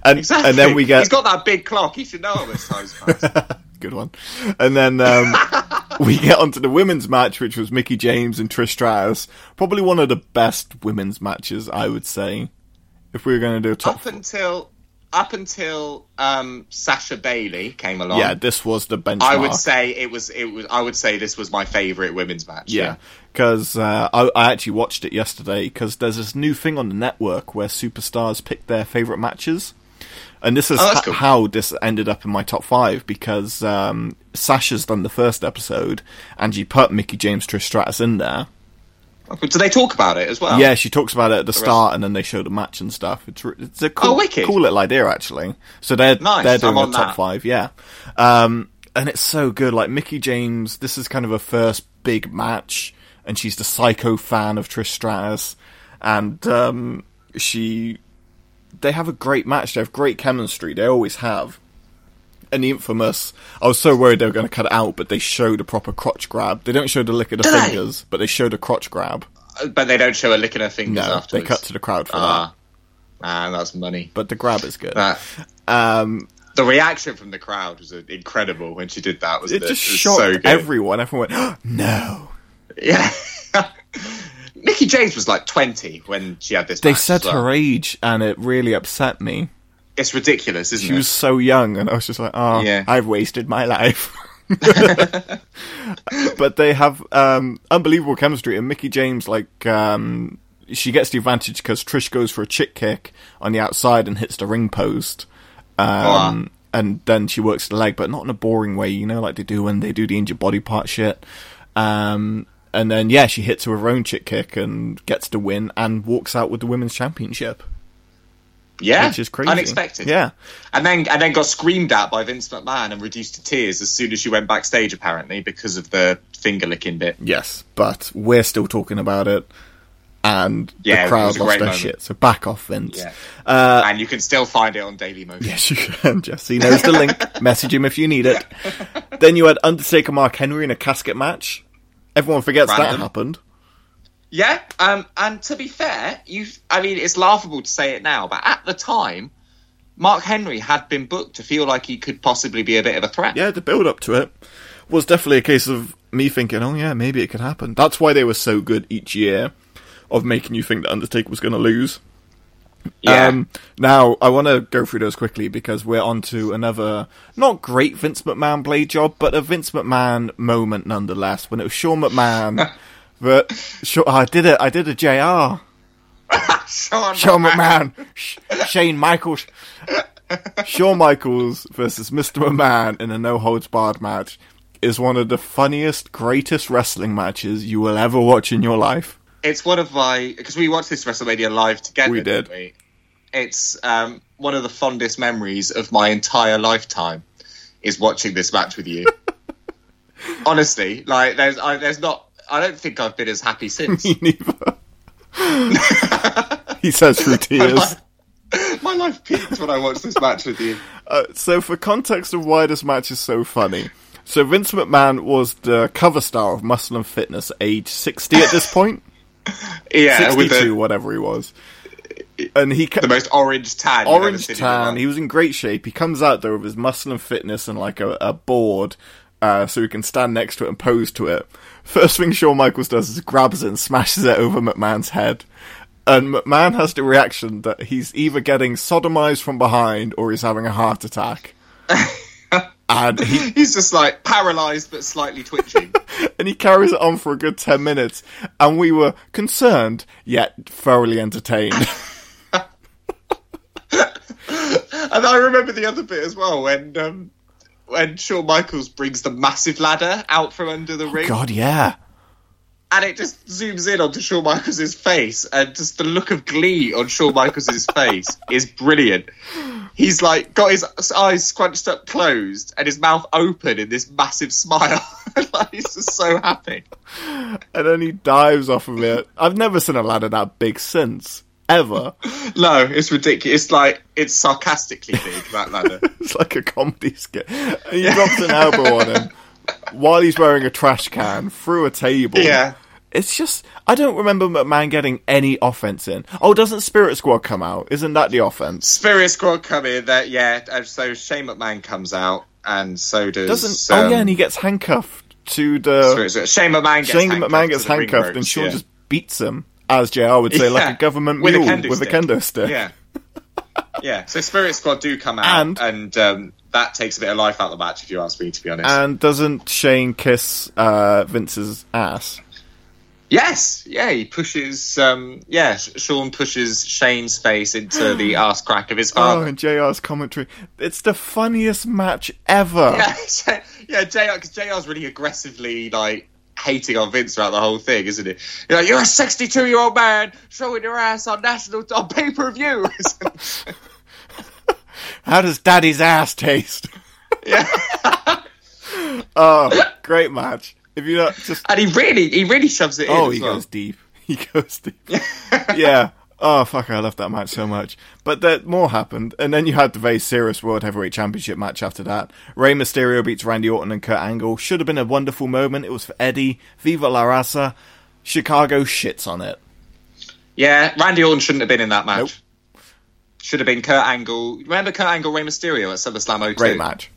And Exactly. and then we get He's got that big clock. He should know all this time's passed. (laughs) good one. And then um, (laughs) we get onto the women's match, which was Mickie James and Trish Stratus. Probably one of the best women's matches, I would say. If we were going to do a top, up until up until um, Sasha Bayley came along. yeah, this was the benchmark. I would say it was. It was. I would say this was my favourite women's match. Yeah, because uh, I, I actually watched it yesterday because there's this new thing on the network where superstars pick their favorite matches, and this is Oh, ho- cool. how this ended up in my top five because um, Sasha's done the first episode and she put Mickie James Trish Stratus in there. Do they talk about it as well? Yeah, she talks about it at the start and then they show the match and stuff. It's it's a cool, Oh, cool little idea actually. So they're Nice, they're doing a top that. five, yeah. Um, and it's so good. Like Mickie James, this is kind of her first big match, and she's the psycho fan of Trish Stratus, and um, she they have a great match. They have great chemistry. They always have. The infamous, I was so worried they were going to cut it out, but they showed a proper crotch grab. They don't show the lick of the they? fingers, but they showed a crotch grab. Uh, but they don't show a lick of her fingers No, afterwards. they cut to the crowd for that. Ah, man, that's money. But the grab is good. That Um, the reaction from the crowd was uh, incredible when she did that. Wasn't it it? just It was shocked so good. everyone. Everyone went, no. Yeah. (laughs) Mickie James was like 20 when she had this. They said well. her age, and it really upset me. It's ridiculous, isn't She it? She was so young, and I was just like, oh, Yeah. I've wasted my life. (laughs) (laughs) but they have um, unbelievable chemistry, and Mickie James, like, um, she gets the advantage because Trish goes for a chick kick on the outside and hits the ring post. Um, And then she works the leg, but not in a boring way, you know, like they do when they do the injured body part shit. Um, and then, yeah, she hits her own chick kick and gets the win and walks out with the women's championship, yeah, which is crazy. unexpected. Yeah. and then and then got screamed at by Vince McMahon and reduced to tears as soon as she went backstage, apparently because of the finger licking bit. Yes, but we're still talking about it, and Yeah, the crowd lost their moment. shit. So back off, Vince. Yeah. Uh, and you can still find it on Dailymotion. yes, you can. Jesse knows the link. (laughs) Message him if you need it. Then you had Undertaker Mark Henry in a casket match. Everyone forgets that happened. Yeah, um, and to be fair, you I mean, it's laughable to say it now, but at the time, Mark Henry had been booked to feel like he could possibly be a bit of a threat. Yeah, the build up to it was definitely a case of me thinking, oh yeah, maybe it could happen. That's why they were so good each year of making you think that Undertaker was going to lose. Yeah. Um, now, I want to go through those quickly because we're on to another not great Vince McMahon blade job, but a Vince McMahon moment nonetheless. When it was Shawn McMahon, (laughs) but Sha- I did it. I did a JR. (laughs) Shawn, Shawn McMahon, Sh- Shane Michaels, Shawn Michaels versus Mr. McMahon in a no holds barred match is one of the funniest, greatest wrestling matches you will ever watch in your life. It's one of my because we watched this WrestleMania live together. We did. we? It's um, one of the fondest memories of my entire lifetime is watching this match with you. (laughs) Honestly, like there's I, there's not. I don't think I've been as happy (laughs) since. Me neither. (laughs) he says through (laughs) tears. my life peaked when I watched this match with you. Uh, so, for context of why this match is so funny, so Vince McMahon was the cover star of Muscle and Fitness age 60 at this point. Yeah, 62, the, whatever he was. And he ca- the most orange tan. orange seen in your tan. He was in great shape. He comes out there with his muscle and fitness and like a, a board, uh, so he can stand next to it and pose to it. First thing Shawn Michaels does is grabs it and smashes it over McMahon's head. And McMahon has the reaction that he's either getting sodomized from behind or he's having a heart attack. (laughs) and he (laughs) He's just like paralyzed but slightly twitching. (laughs) and he carries it on for a good ten minutes, and we were concerned yet thoroughly entertained. And I remember the other bit as well when um, when Shawn Michaels brings the massive ladder out from under the oh, ring, God, yeah. and it just zooms in onto Shawn Michaels' face, and just the look of glee on Shawn Michaels' (laughs) face is brilliant. He's like got his eyes scrunched up closed and his mouth open in this massive smile. (laughs) like he's just so happy. and then he dives off of it. I've never seen a ladder that big since. Ever. (laughs) No, it's ridiculous. It's like it's sarcastically big that ladder. (laughs) It's like a comedy skit. And he drops an elbow on him while he's wearing a trash can through a table. yeah. It's just I don't remember McMahon getting any offense in. Oh, doesn't Spirit Squad come out? Isn't that the offense? Spirit Squad come in. That yeah. And so Shane McMahon comes out, and so does. Doesn't um, oh yeah, and he gets handcuffed to the Spirit Squad. Shane McMahon gets Shane handcuffed McMahon gets to the ring handcuffed and ropes, Shawn yeah. just beats him, as JR would say, like a government with a mule kendo with a stick. kendo stick. Yeah. yeah. So Spirit Squad do come out, And- and, um, that takes a bit of life out of the match, if you ask me, to be honest. And doesn't Shane kiss uh, Vince's ass? yes. Yeah. He pushes. Um, yeah. Shawn pushes Shane's face into the (gasps) ass crack of his Oh, and JR's commentary. It's the funniest match ever. Yeah, (laughs) yeah, JR, because JR's really aggressively like hating on Vince throughout the whole thing, isn't it? You're, like, You're a 62 year old man showing your ass on national on pay per view. (laughs) How does Daddy's ass taste? yeah, (laughs) Oh, great match. If you not just and he really, he really shoves it in. oh, he well. goes deep. (laughs) He goes deep. yeah. Oh fuck! I love that match so much. But that more happened, and then you had the very serious World Heavyweight Championship match after that. Rey Mysterio beats Randy Orton and Kurt Angle. Should have been a wonderful moment. It was for Eddie. Viva la raza. Chicago shits on it. Yeah, Randy Orton shouldn't have been in that match. Nope. Should have been Kurt Angle. Remember Kurt Angle, Rey Mysterio at SummerSlam 02? Great match.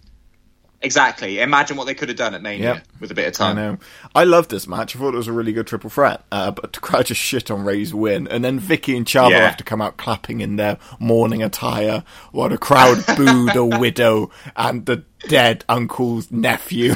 Exactly. Imagine what they could have done at Mania Yep. with a bit of I time. know. I loved this match. I thought it was a really good triple threat. Uh, but the crowd just shit on Rey's win. And then Vickie and Chavo Yeah. have to come out clapping in their mourning attire while the crowd (laughs) boo the widow and the dead uncle's nephew.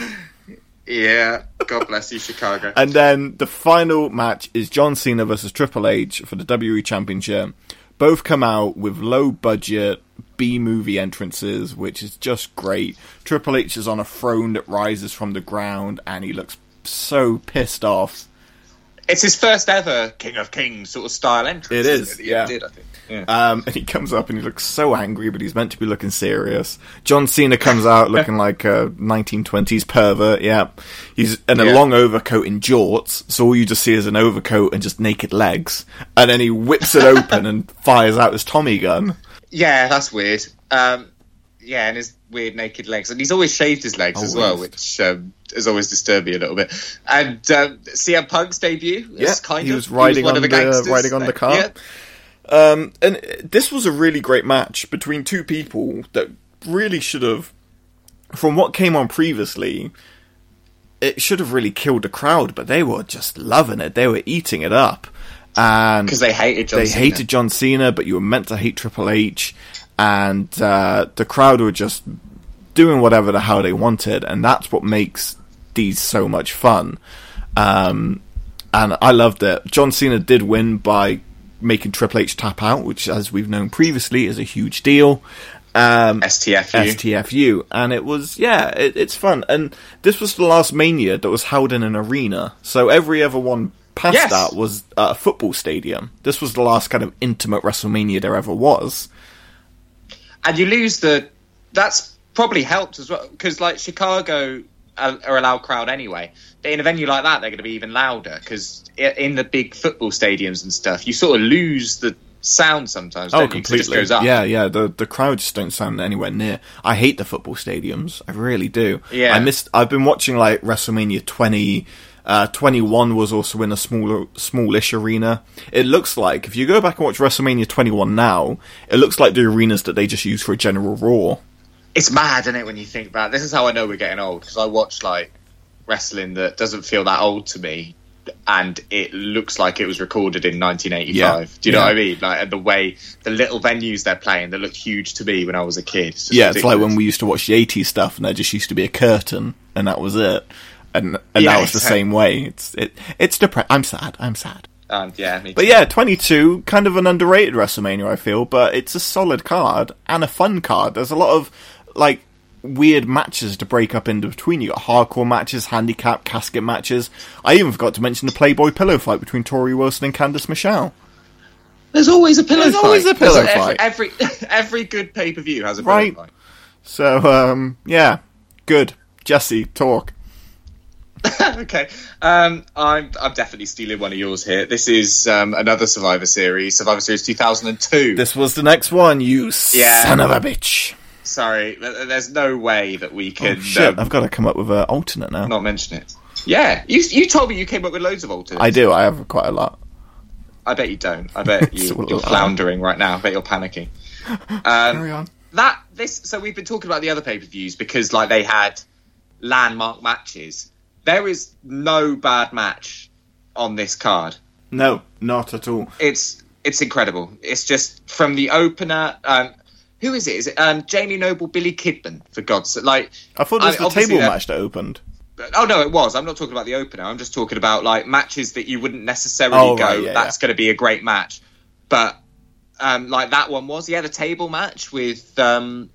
Yeah. God bless you, Chicago. And then the final match is John Cena versus Triple H for the WWE Championship. Both come out with low budget B movie entrances, which is just great. Triple H is on a throne that rises from the ground and he looks so pissed off. it's his first ever King of Kings sort of style entrance. It is, He yeah. did, I think. Yeah. Um, and he comes up and he looks so angry, but he's meant to be looking serious. John Cena comes out looking like a 1920s pervert. Yeah, he's in a Yeah. long overcoat in jorts, so all you just see is an overcoat and just naked legs. And then he whips it (laughs) open and fires out his Tommy gun. Yeah, that's weird. Um, yeah, and his weird naked legs, and he's always shaved his legs as well, which um, has always disturbed me a little bit. And um, CM Punk's debut, Yeah, kind he of was riding one on of the- gangsters. riding on the car. Yeah. Um, and this was a really great match between two people that really should have, from what came on previously, it should have really killed the crowd, but they were just loving it. They were eating it up. And because they hated John they Cena. hated John Cena, but you were meant to hate Triple H, and uh, the crowd were just doing whatever the hell they wanted, and that's what makes these so much fun. Um, and I loved it. John Cena did win by making Triple H tap out, which, as we've known previously, is a huge deal. Um, STFU. STFU, and it was yeah, it, it's fun. And this was the last Mania that was held in an arena, so every other one past Yes. that was a football stadium. This was the last kind of intimate WrestleMania there ever was. and you lose the. That's probably helped as well because like Chicago are, a loud crowd anyway. But in a venue like that, they're going to be even louder because in the big football stadiums and stuff, you sort of lose the sound sometimes. Oh, don't you? 'Cause It just completely. goes up. Yeah, yeah. The the crowds don't sound anywhere near. I hate the football stadiums. I really do. Yeah. I missed. I've been watching like WrestleMania 20. Uh, 21 was also in a smaller, smallish arena. It looks like if you go back and watch WrestleMania 21 now, it looks like the arenas that they just use for a general Raw. It's mad, isn't it, when you think about it? This is how I know we're getting old because I watch like wrestling that doesn't feel that old to me, and it looks like it was recorded in 1985. Yeah. Do you know Yeah. what I mean? Like and the way the little venues they're playing that looked huge to me when I was a kid. It's Yeah, it's like when we used to watch the 80s stuff and there just used to be a curtain and that was it. And and Yeah, now it's the same way. It's it it's depre- I'm sad. I'm sad. Um, yeah, me But yeah, 22, kind of an underrated WrestleMania, I feel, but it's a solid card and a fun card. There's a lot of, like, weird matches to break up in between. You got hardcore matches, handicap, casket matches. I even forgot to mention the Playboy pillow fight between Torrie Wilson and Candice Michelle. There's always a pillow fight. There's fight. always a pillow There's fight. Every (laughs) every good pay per view has a pillow Right. fight. So, um, yeah, good. Jesse, talk. (laughs) okay. Um, I'm I'm definitely stealing one of yours here. This is um, another Survivor Series, Survivor Series 2002. This was the next one, you Yeah. son of a bitch. Sorry, there's no way that we Oh, shit, um, I've got to come up with an alternate now. not mention it. Yeah, you you told me you came up with loads of alternates. I do, I have quite a lot. I bet you don't. I bet (laughs) you. You're a floundering right now. I bet you're panicking. Um, Carry on. that this so we've been talking about the other pay per views because like they had landmark matches. There is no bad match on this card. No, not at all. It's it's incredible. It's just from the opener. Um, who is it? Is it um, Jamie Noble, Billy Kidman? For God's sake! Like I thought it was I- the table that- match that opened. Oh no, it was. I'm not talking about the opener. I'm just talking about like matches that you wouldn't necessarily Oh, go. right, yeah, That's going to be a great match, but um, like that one was. Yeah, the table match with um,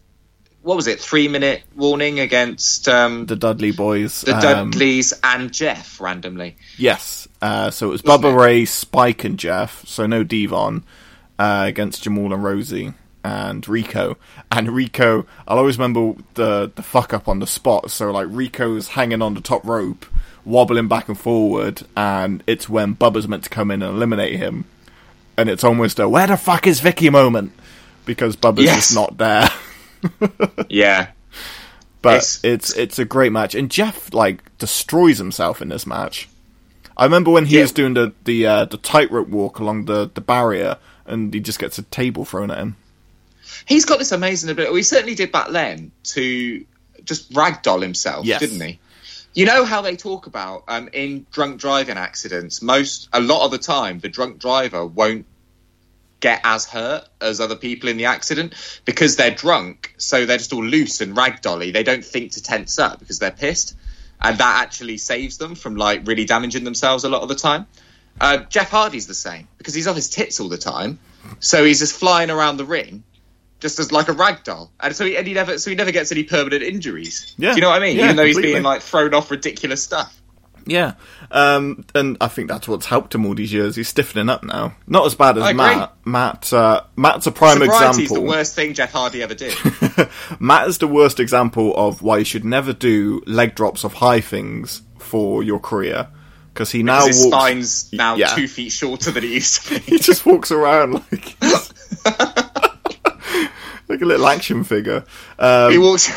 what was it? Three minute warning against um, The Dudley Boyz. the um, Dudleys and Jeff randomly. Yes. Uh, so it was Bubba it? Ray, Spike, and Jeff. So no D-Von uh, against Jamal and Rosie and Rico. And Rico, I'll always remember the the fuck up on the spot. So like Rico's hanging on the top rope, wobbling back and forward, and it's when Bubba's meant to come in and eliminate him. And it's almost a where the fuck is Vicky moment because Bubba's Yes. just not there. (laughs) (laughs) Yeah, But It's- it's it's a great match, and Jeff like destroys himself in this match. I remember when he Yeah. was doing the the uh, the tightrope walk along the, the barrier, and he just gets a table thrown at him. he's got this amazing ability. He certainly did back then to just ragdoll himself, Yes. didn't he? You know how they talk about um, in drunk driving accidents. Most a lot of the time, the drunk driver won't get as hurt as other people in the accident because they're drunk, so they're just all loose and ragdolly. They don't think to tense up because they're pissed, and that actually saves them from like really damaging themselves a lot of the time. Uh, Jeff Hardy's the same because he's on his tits all the time, so he's just flying around the ring, just as like a rag doll, and so he, and he never so he never gets any permanent injuries. Yeah. Do you know what I mean? Yeah, Even though he's completely. being like thrown off ridiculous stuff. Yeah, um, and I think that's what's helped him all these years. He's stiffening up now. Not as bad as Matt. Matt uh, Matt's a prime Sobriety's example. the worst thing Jeff Hardy ever did. (laughs) Matt is the worst example of why you should never do leg drops of high things for your career because he now Because his walks. spine's now Yeah. two feet shorter than it used to be. (laughs) he just walks around like (laughs) like a little action figure. Um, he walks.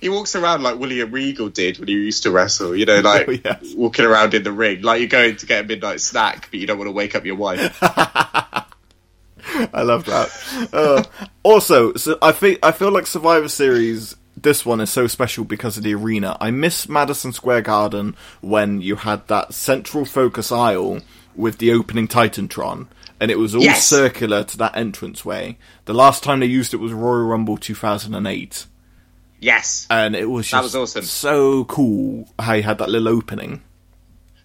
He walks around like William Regal did when he used to wrestle. You know, like (laughs) Oh, yes. walking around in the ring, like you're going to get a midnight snack, but you don't want to wake up your wife. (laughs) I love that. Uh, also, so I feel I feel like Survivor Series. This one is so special because of the arena. I miss Madison Square Garden when you had that central focus aisle with the opening Titantron, and it was all Yes. circular to that entranceway. The last time they used it was Royal Rumble 2008, yes. and it was just That was awesome. so cool how you had that little opening.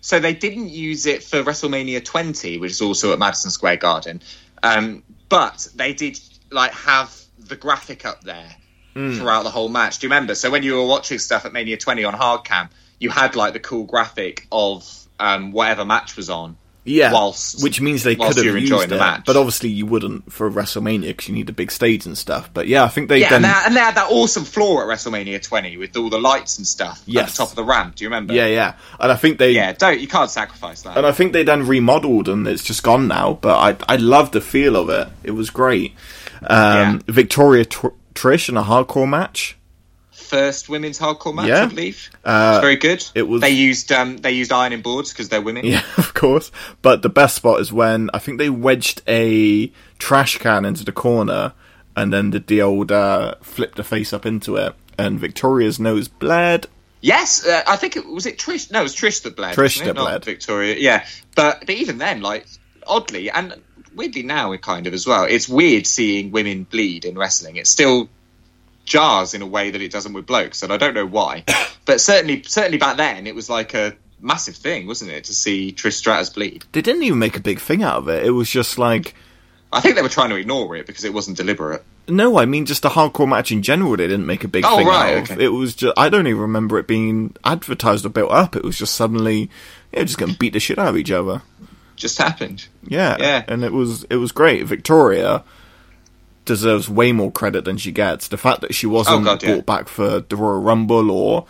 So they didn't use it for WrestleMania 20, which is also at Madison Square Garden, um, but they did like have the graphic up there Hmm. throughout the whole match. Do you remember? So when you were watching stuff at Mania 20 on hardcam, you had like the cool graphic of um, whatever match was on. Yeah, Whilst- which means they could have used enjoying the it, match. but obviously you wouldn't for WrestleMania because you need a big stage and stuff. But yeah, I think they Yeah, then and, they, and they had that awesome floor at WrestleMania 20 with all the lights and stuff at the top of the ramp. Do you remember? yeah, yeah, and I think they Yeah, don't you can't sacrifice that. and I think they then remodeled and it's just gone now. But I I love the feel of it. It was great. Um, Yeah. Victoria Tr- Trish in a hardcore match. First women's hardcore match, Yeah. I believe. Uh, it's very good. it was- They used um, they used ironing boards because they're women. Yeah, (laughs) of course. But the best spot is when I think they wedged a trash can into the corner and then did the old uh, flip the face up into it, and Victoria's nose bled. Yes, uh, I think it was it Trish. No, it was Trish that bled. Trish that bled. Victoria. Yeah, but, but even then, like oddly and weirdly now, kind of as well. It's weird seeing women bleed in wrestling. It's still jars in a way that it doesn't with blokes, and I don't know why. (coughs) but certainly, certainly back then, it was like a massive thing, wasn't it, to see Trish Stratus bleed? They didn't even make a big thing out of it. It was just like. I think they were trying to ignore it because it wasn't deliberate. No, I mean just a hardcore match in general. They didn't make a big Oh, thing right, out of. okay. It was just I don't even remember it being advertised or built up. It was just suddenly, yeah, just going to beat the shit out of each other. Just happened. Yeah, Yeah. and it was it was great. Victoria deserves way more credit than she gets. The fact that she wasn't Oh, God, yeah. brought back for the Royal Rumble or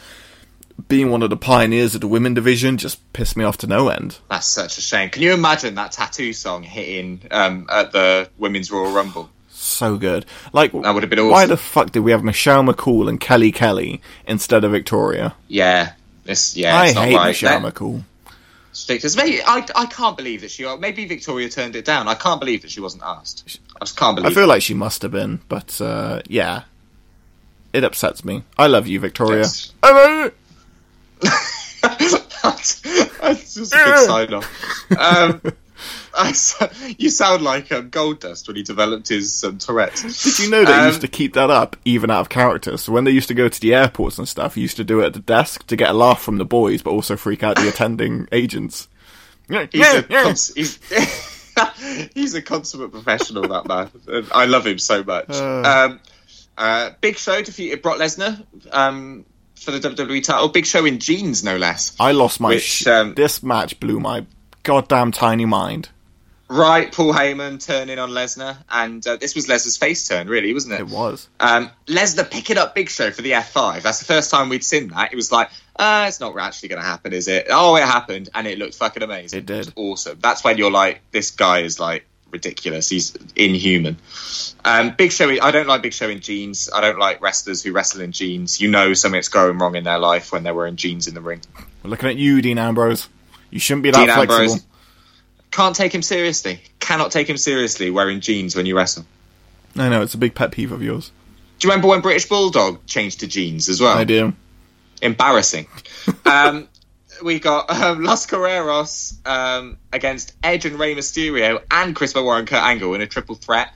being one of the pioneers of the women division just pissed me off to no end. That's such a shame. Can you imagine that tattoo song hitting um, at the Women's Royal Rumble? So good. Like, That would have been awesome. why the fuck did we have Michelle McCool and Kelly Kelly instead of Victoria? Yeah, it's yeah, I it's not hate right. Michelle That- McCool. Maybe I, I can't believe that she. Maybe Victoria turned it down. I can't believe that she wasn't asked. I just can't believe. I feel like she must have been, but uh, yeah, it upsets me. I love you, Victoria. Yes. (laughs) That's, that's just a good sign off. Um, (laughs) I you sound like um, Goldust when he developed his um, Tourette's. Did you know they Um, used to keep that up even out of character? So when they used to go to the airports and stuff, he used to do it at the desk to get a laugh from the boys, but also freak out the (laughs) attending agents. Yeah, He's, yeah, a, yeah. he's, (laughs) he's a consummate professional, that man. And I love him so much. Uh. Um, uh, Big Show defeated Brock Lesnar um, for the WWE title. Big Show in jeans, no less. I lost my. Which, sh- um, this match blew my goddamn tiny mind. Right, Paul Heyman turning on Lesnar, and uh, this was Lesnar's face turn, really, wasn't it? It was. Um, Lesnar picking up Big Show for the F5. That's the first time we'd seen that. It was like, uh, it's not actually going to happen, is it? Oh, it happened, and it looked fucking amazing. It did. was awesome. That's when you're like, this guy is like ridiculous. He's inhuman. Um, Big Show. I don't like Big Show in jeans. I don't like wrestlers who wrestle in jeans. You know something's going wrong in their life when they're wearing jeans in the ring. We're looking at you, Dean Ambrose. You shouldn't be that Dean flexible. Ambrose. Can't take him seriously. Cannot take him seriously wearing jeans when you wrestle. I know it's a big pet peeve of yours. Do you remember when British Bulldog changed to jeans as well? I do. Embarrassing. um, (laughs) we got um, Los Guerreros um, against Edge and Rey Mysterio and Chris Benoit and Kurt Angle in a triple threat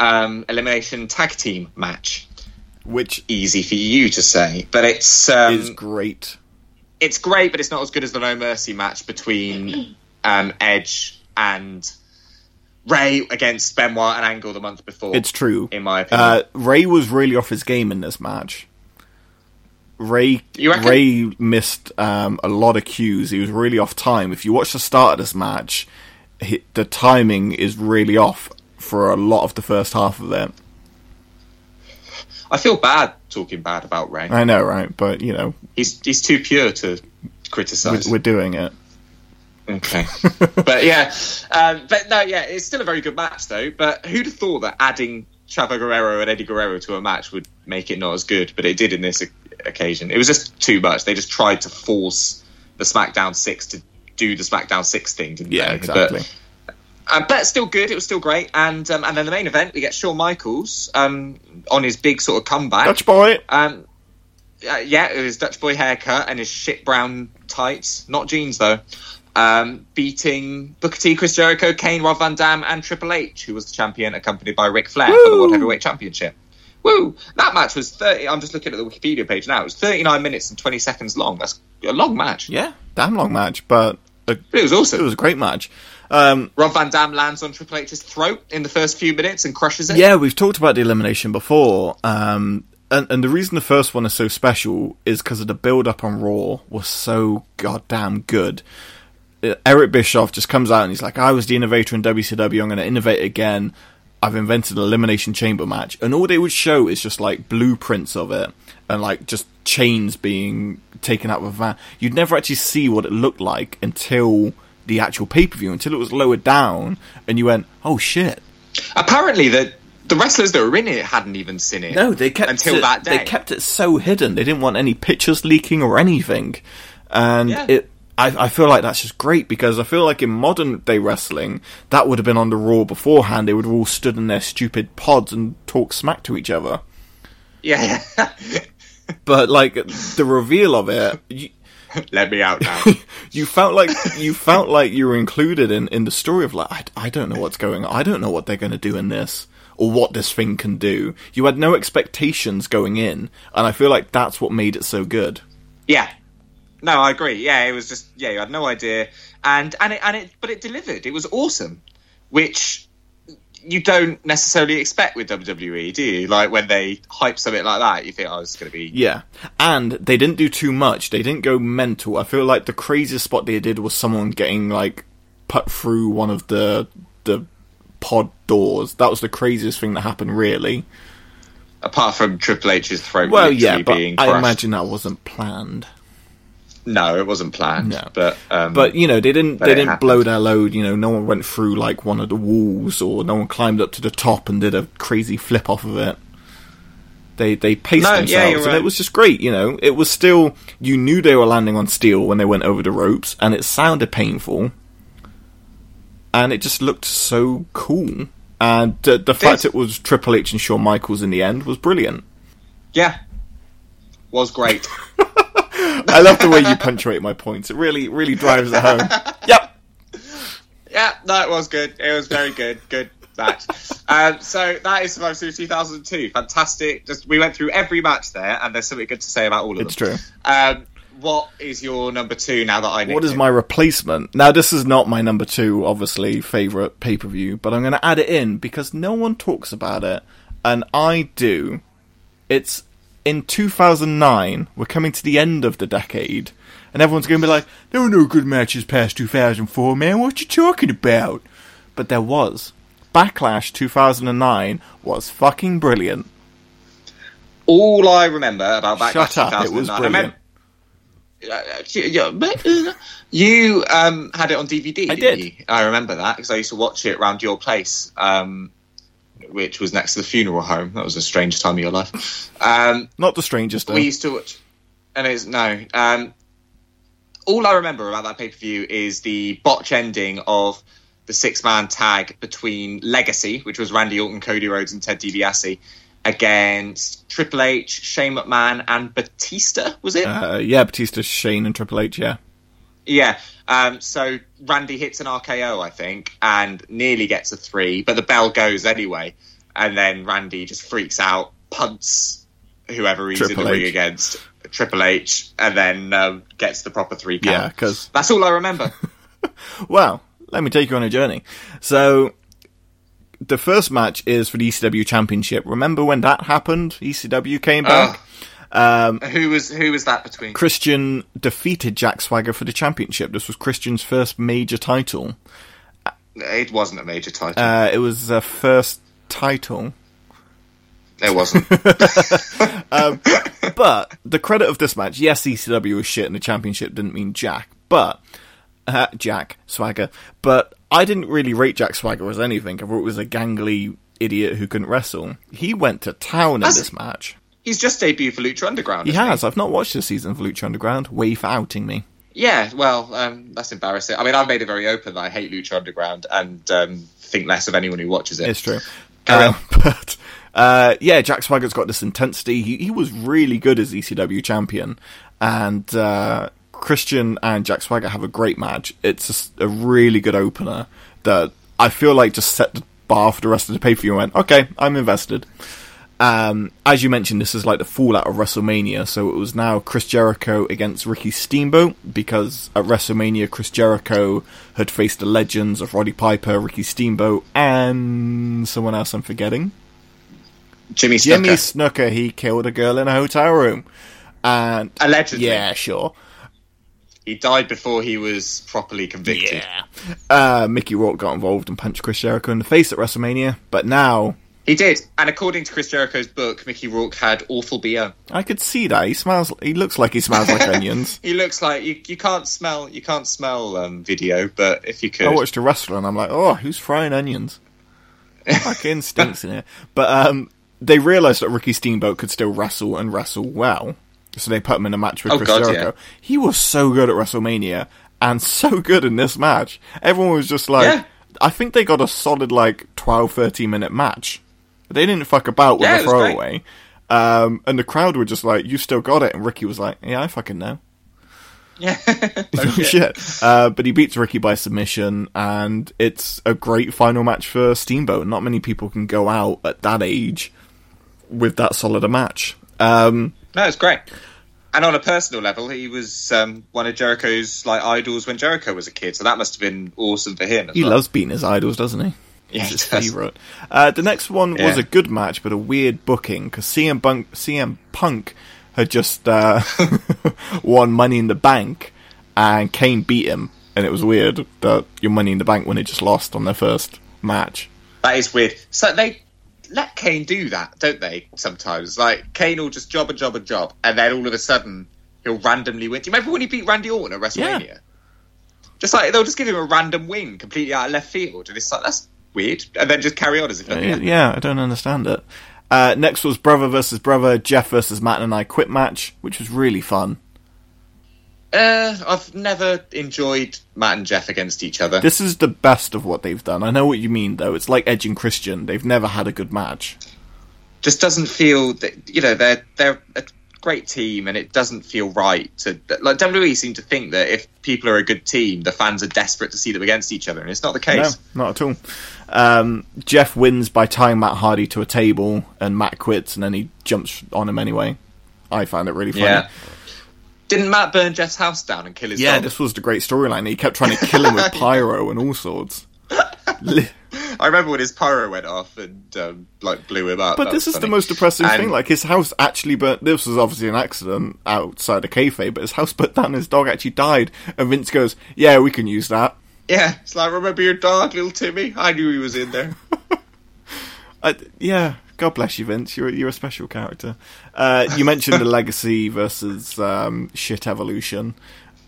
um, elimination tag team match. Which Easy for you to say, but it's um, is great. it's great, but it's not as good as the No Mercy match between um, Edge and Rey against Benoit and Angle the month before. It's true. in my opinion. Uh, Rey was really off his game in this match. Rey Rey missed um, a lot of cues. He was really off time. If you watch the start of this match, he, the timing is really off for a lot of the first half of it. I feel bad talking bad about Rey. I know, right? But you know, He's he's too pure to we're, criticize. we're doing it. Okay. (laughs) but yeah, um, but no, yeah, it's still a very good match though. But who'd have thought that adding Chavo Guerrero and Eddie Guerrero to a match would make it not as good? But it did in this occasion. It was just too much. They just tried to force the SmackDown Six to do the SmackDown Six thing, didn't Yeah, they? exactly. But, uh, but still good. It was still great. And um, and then the main event, we get Shawn Michaels um, on his big sort of comeback. Dutch boy. Um, uh, yeah, it was Dutch boy haircut and his shit brown tights, not jeans though. Um, beating Booker T, Chris Jericho, Kane, Rob Van Dam, and Triple H, who was the champion, accompanied by Ric Flair for the World Heavyweight Championship. Woo! That match was thirty. I'm just looking at the Wikipedia page now. It was 39 minutes and 20 seconds long. That's a long match. Yeah, damn long match, but a, it was awesome. it was a great match. Um, Rob Van Dam lands on Triple H's throat in the first few minutes and crushes it. Yeah, we've talked about the elimination before, um, and, and the reason the first one is so special is because of the build up on Raw was so goddamn good. Uh, Eric Bischoff just comes out and he's like, "I was the innovator in WCW. I'm going to innovate again. I've invented an elimination chamber match." And all they would show is just like blueprints of it and like just chains being taken out of a van. You'd never actually see what it looked like until the actual pay per view, until it was lowered down, and you went, "Oh shit." Apparently, the the wrestlers that were in it hadn't even seen it. No, they kept until it, that day. They kept it so hidden. They didn't want any pictures leaking or anything, and Yeah. it. I, I feel like that's just great because I feel like in modern day wrestling that would have been on the Raw beforehand. They would have all stood in their stupid pods and talked smack to each other. Yeah. (laughs) But like the reveal of it, you, (laughs) Let me out now. (laughs) you felt like you felt like you were included in, in the story of like I, I don't know what's going on. I don't know what they're going to do in this or what this thing can do. You had no expectations going in, and I feel like that's what made it so good. Yeah. No, I agree. Yeah, it was just yeah, you had no idea, and and it and it, but it delivered. It was awesome, which you don't necessarily expect with WWE, do you? Like when they hype something like that, you think, oh, it's going to be Yeah, and they didn't do too much. They didn't go mental. I feel like the craziest spot they did was someone getting like put through one of the the pod doors. That was the craziest thing that happened, really. apart from Triple H's throat. Well, yeah, but I imagine that wasn't planned. No, it wasn't planned. No. But um, But you know, they didn't they didn't happened. blow their load. You know, no one went through like one of the walls, or no one climbed up to the top and did a crazy flip off of it. They they paced No, themselves, you're and right. it was just great. You know, it was still you knew they were landing on steel when they went over the ropes, and it sounded painful, and it just looked so cool. And uh, the fact it was Triple H and Shawn Michaels in the end was brilliant. yeah, was great. (laughs) I love the way you punctuate my points. It really really drives it home. (laughs) Yep. Yeah, that was good. It was very good. Good match. um, so that is Survivor Series 2002. Fantastic. Just we went through every match there, and there's something good to say about all of It's them. It's true. Um, what is your number two now that I? What is my replacement? Now, this is not my number two, obviously, favourite pay per view, but I'm going to add it in because no one talks about it, and I do. It's in 2009, we're coming to the end of the decade, and everyone's going to be like, there were no good matches past 2004, man, what you talking about? But there was. Backlash 2009 was fucking brilliant. All I remember about Backlash Shut up, it was brilliant. Uh, you um, had it on DVD. I didn't did. You? I remember that because I used to watch it around your place, um, which was next to the funeral home. That was a strange time of your life. Um, Not the strangest, though. we used to watch, and it's no. Um, all I remember about that pay per view is the botch ending of the six man tag between Legacy, which was Randy Orton, Cody Rhodes, and Ted DiBiase, against Triple H, Shane McMahon, and Batista. Was it? Uh, yeah, Batista, Shane, and Triple H, yeah. Yeah. Um, so Randy hits an RKO, I think, and nearly gets a three, but the bell goes anyway. And then Randy just freaks out, punts whoever he's Triple in the ring against, Triple H, and then um, gets the proper three count. Yeah, because That's all I remember. (laughs) Well, let me take you on a journey. So, the first match is for the ECW Championship. Remember when that happened? ECW came back. Who was who was that between? Christian defeated Jack Swagger for the championship. This was Christian's first major title. It wasn't a major title. Uh, it was the first title. it wasn't. (laughs) But the credit of this match, yes, ECW was shit and the championship didn't mean Jack, but uh, Jack Swagger. But I didn't really rate Jack Swagger as anything. I thought it was a gangly idiot who couldn't wrestle. He went to town in this match. He's just debuted for Lucha Underground. He has. I've not watched the season for Lucha Underground. Way for outing me. Yeah, well, um, that's embarrassing. I mean, I've made it very open that I hate Lucha Underground and um, think less of anyone who watches it. It's true. Um, (laughs) but uh, yeah, Jack Swagger's got this intensity. He he was really good as ECW champion, and uh, Christian and Jack Swagger have a great match. It's just a really good opener that I feel like just set the bar for the rest of the pay per view. and Went okay, I'm invested. Um, as you mentioned, this is like the fallout of WrestleMania, so it was now Chris Jericho against Ricky Steamboat because at WrestleMania, Chris Jericho had faced the legends of Roddy Piper, Ricky Steamboat, and someone else I'm forgetting. Jimmy Snuka. Jimmy Snooker. He killed a girl in a hotel room, and Allegedly. yeah, sure, He died before he was properly convicted. yeah. Uh, Mickey Rourke got involved and punched Chris Jericho in the face at WrestleMania, but now He did. And according to Chris Jericho's book, Mickey Rourke had awful BO. I could see that he smells. He looks like he smells like (laughs) onions. He looks like you, you can't smell you can't smell um, video, but if you could, I watched a wrestler and I'm like, oh, who's frying onions? (laughs) Fucking stinks in here. But um, they realised that Ricky Steamboat could still wrestle and wrestle well, so they put him in a match with Oh, Chris God, Jericho. yeah. He was so good at WrestleMania and (laughs) so good in this match. Everyone was just like, Yeah. I think they got a solid like 12, 13 minute match. They didn't fuck about with Yeah, a it was great. throwaway. Um, and the crowd were just like, "You still got it," and Ricky was like, "Yeah, I fucking know." yeah, (laughs) (laughs) shit. Uh, but he beats Ricky by submission, and it's a great final match for Steamboat. Not many people can go out at that age with that solid a match. Um, no, it's great. And on a personal level, he was um, one of Jericho's like idols when Jericho was a kid, so that must have been awesome for him. he well. loves beating his idols, doesn't he? Yeah, It's his favourite. Uh, the next one was a good match, but a weird booking because CM Punk, CM Punk had just uh, (laughs) won Money in the Bank, and Kane beat him, and it was weird that your Money in the Bank when they just lost on their first match. That is weird. So they let Kane do that, don't they? Sometimes, like Kane will just job and job and job, and then all of a sudden he'll randomly win. Do you remember when he beat Randy Orton at WrestleMania? Just like they'll just give him a random win completely out of left field, and it's like that's weird, and then just carry on as if nothing happened. Yeah, I don't understand it. Uh, next was brother versus brother, Jeff versus Matt and I quit match, which was really fun. Uh, I've never enjoyed Matt and Jeff against each other. This is the best of what they've done. I know what you mean, though. It's like Edge and Christian. They've never had a good match. just doesn't feel that you know they're they're a great team, and it doesn't feel right to like WWE seem to think that if people are a good team, the fans are desperate to see them against each other, and it's not the case. No, not at all. Um, Jeff wins by tying Matt Hardy to a table, and Matt quits, and then he jumps on him anyway. I found it really funny. Yeah. Didn't Matt burn Jeff's house down and kill his Yeah, dog? this was the great storyline. He kept trying to kill him with (laughs) pyro and all sorts. I remember when his pyro went off and um, like blew him up. But That this is the most depressing And- thing. Like his house actually burnt. This was obviously an accident outside of kayfabe, but his house (laughs) burnt down. His dog actually died, and Vince goes, "Yeah, we can use that." Yeah, it's like remember your dog, little Timmy. I knew he was in there. (laughs) I, yeah, God bless you, Vince. You're you're a special character. Uh, you mentioned the (laughs) legacy versus um, shit evolution,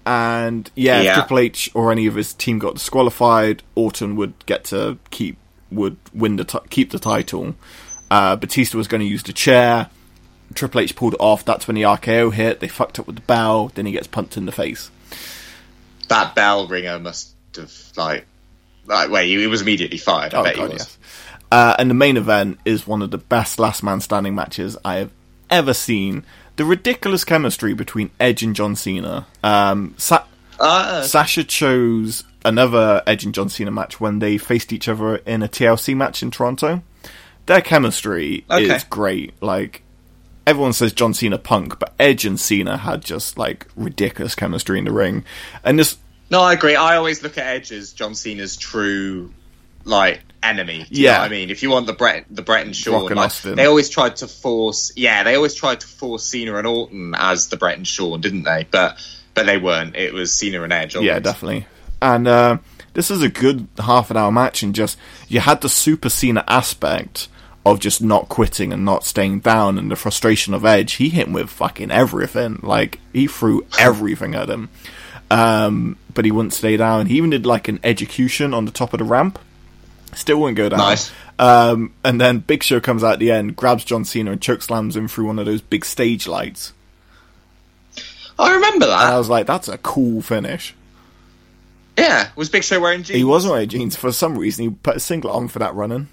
and yeah, Yeah. if Triple H or any of his team got disqualified, Orton would get to keep would win the t- keep the title. Uh, Batista was going to use the chair. Triple H pulled it off. That's when the RKO hit. They fucked up with the bell. Then he gets punched in the face. that bell ringer must have like like wait, he, was immediately fired. I Oh bet god, he was. yes. Uh, and the main event is one of the best last man standing matches I have ever seen. The ridiculous chemistry between Edge and John Cena. Um, Sa- Uh, Sasha chose another Edge and John Cena match when they faced each other in a TLC match in Toronto. Their chemistry Okay. is great. Like everyone says John Cena punk, but Edge and Cena had just like ridiculous chemistry in the ring. And this no, I agree. I always look at Edge as John Cena's true like enemy. Yeah. I mean, if you want the Brett, the Brett and Shawn, and like, they always tried to force. Yeah, they always tried to force Cena and Orton as the Brett and Shawn, didn't they? But but they weren't. It was Cena and Edge. Always. Yeah, definitely. And uh, this is a good half an hour match, and just you had the Super Cena aspect of just not quitting and not staying down, and the frustration of Edge. He hit him with fucking everything. Like he threw everything at him, um, but he wouldn't stay down. He even did like an execution on the top of the ramp. Still wouldn't go down. Nice. Um, and then Big Show comes out at the end, grabs John Cena, and chokeslams him through one of those big stage lights. I remember that. And I was like, that's a cool finish. yeah, was Big Show wearing jeans? He wasn't wearing jeans for some reason. He put a singlet on for that running.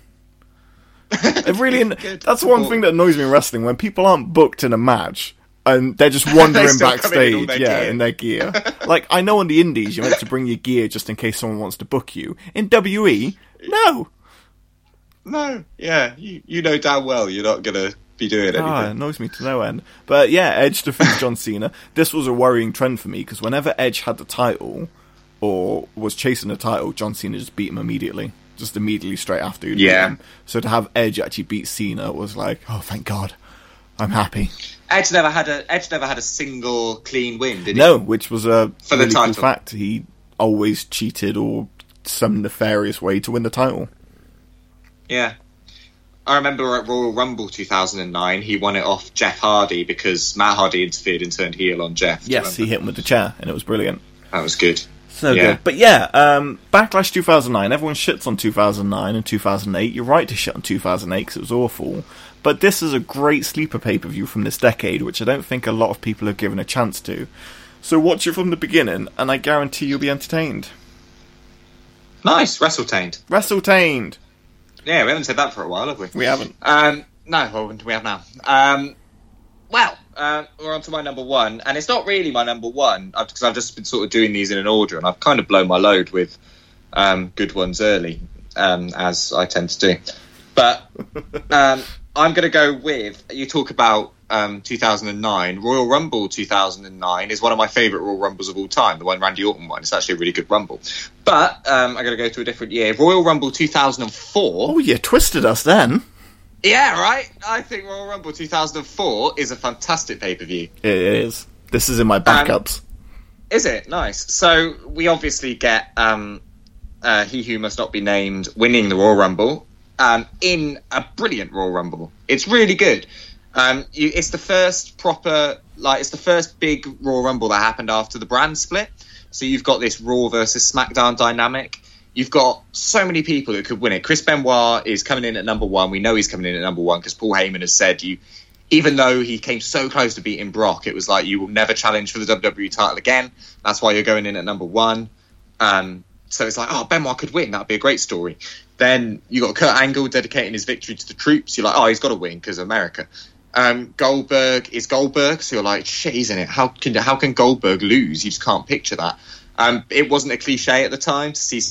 (laughs) It really, that's one thing that annoys me in wrestling when people aren't booked in a match and they're just (laughs) wandering still come in backstage, yeah, gear. in their gear. (laughs) like I know on the Indies you're meant to bring your gear just in case someone wants to book you. In WE, no. No, yeah, you you know damn well you're not gonna be doing anything. Ah, it annoys me to no end. But yeah, Edge defeats (laughs) John Cena. This was a worrying trend for me because whenever Edge had the title or was chasing the title, John Cena just beat him immediately. Just immediately straight after. Yeah. him. So to have Edge actually beat Cena was like, oh, thank God. I'm happy. Edge never had a Edge never had a single clean win, did he? No, which was a For the really cool title. fact. He always cheated or some nefarious way to win the title. Yeah. I remember at Royal Rumble 2009, he won it off Jeff Hardy because Matt Hardy interfered and turned heel on Jeff. Yes, he hit him with the chair, and it was brilliant. That was good. So Yeah. good. But yeah, um, Backlash 2009, everyone shits on 2009 and 2008. You're right to shit on 2008 because it was awful. But this is a great sleeper pay per view from this decade, which I don't think a lot of people have given a chance to. So watch it from the beginning, and I guarantee you'll be entertained. Nice, WrestleTained. Wrestletained! Yeah, we haven't said that for a while, have we? We haven't. Um, no, well, we have now. Um, well, uh, we're on to my number one, and it's not really my number one because I've just been sort of doing these in an order, and I've kind of blown my load with um, good ones early, um, as I tend to do. But (laughs) um, I'm going to go with you talk about um, 2009 Royal Rumble 2009 is one of my favourite Royal Rumbles of all time. The one Randy Orton won. It's actually a really good Rumble. But um, I'm going to go to a different year. Royal Rumble 2004. Oh, you twisted us then. Yeah, right. I think Royal Rumble 2004 is a fantastic pay per view. It is. This is in my backups. Is it nice? So we obviously get um, uh, he who must not be named winning the Royal Rumble um, in a brilliant Royal Rumble. It's really good. Um, you, it's the first proper, like, it's the first big Raw Rumble that happened after the brand split. So you've got this Raw versus SmackDown dynamic. You've got so many people that could win it. Chris Benoit is coming in at number one. We know he's coming in at number one because Paul Heyman has said you, even though he came so close to beating Brock, it was like you will never challenge for the WWE title again. That's why you're going in at number one. Um, so it's like, oh, Benoit could win. That'd be a great story. Then you got Kurt Angle dedicating his victory to the troops. You're like, oh, he's got to win because America. Um, Goldberg is Goldberg, so you're like, shit, he's in it. How can how can Goldberg lose? You just can't picture that. Um, it wasn't a cliche at the time to see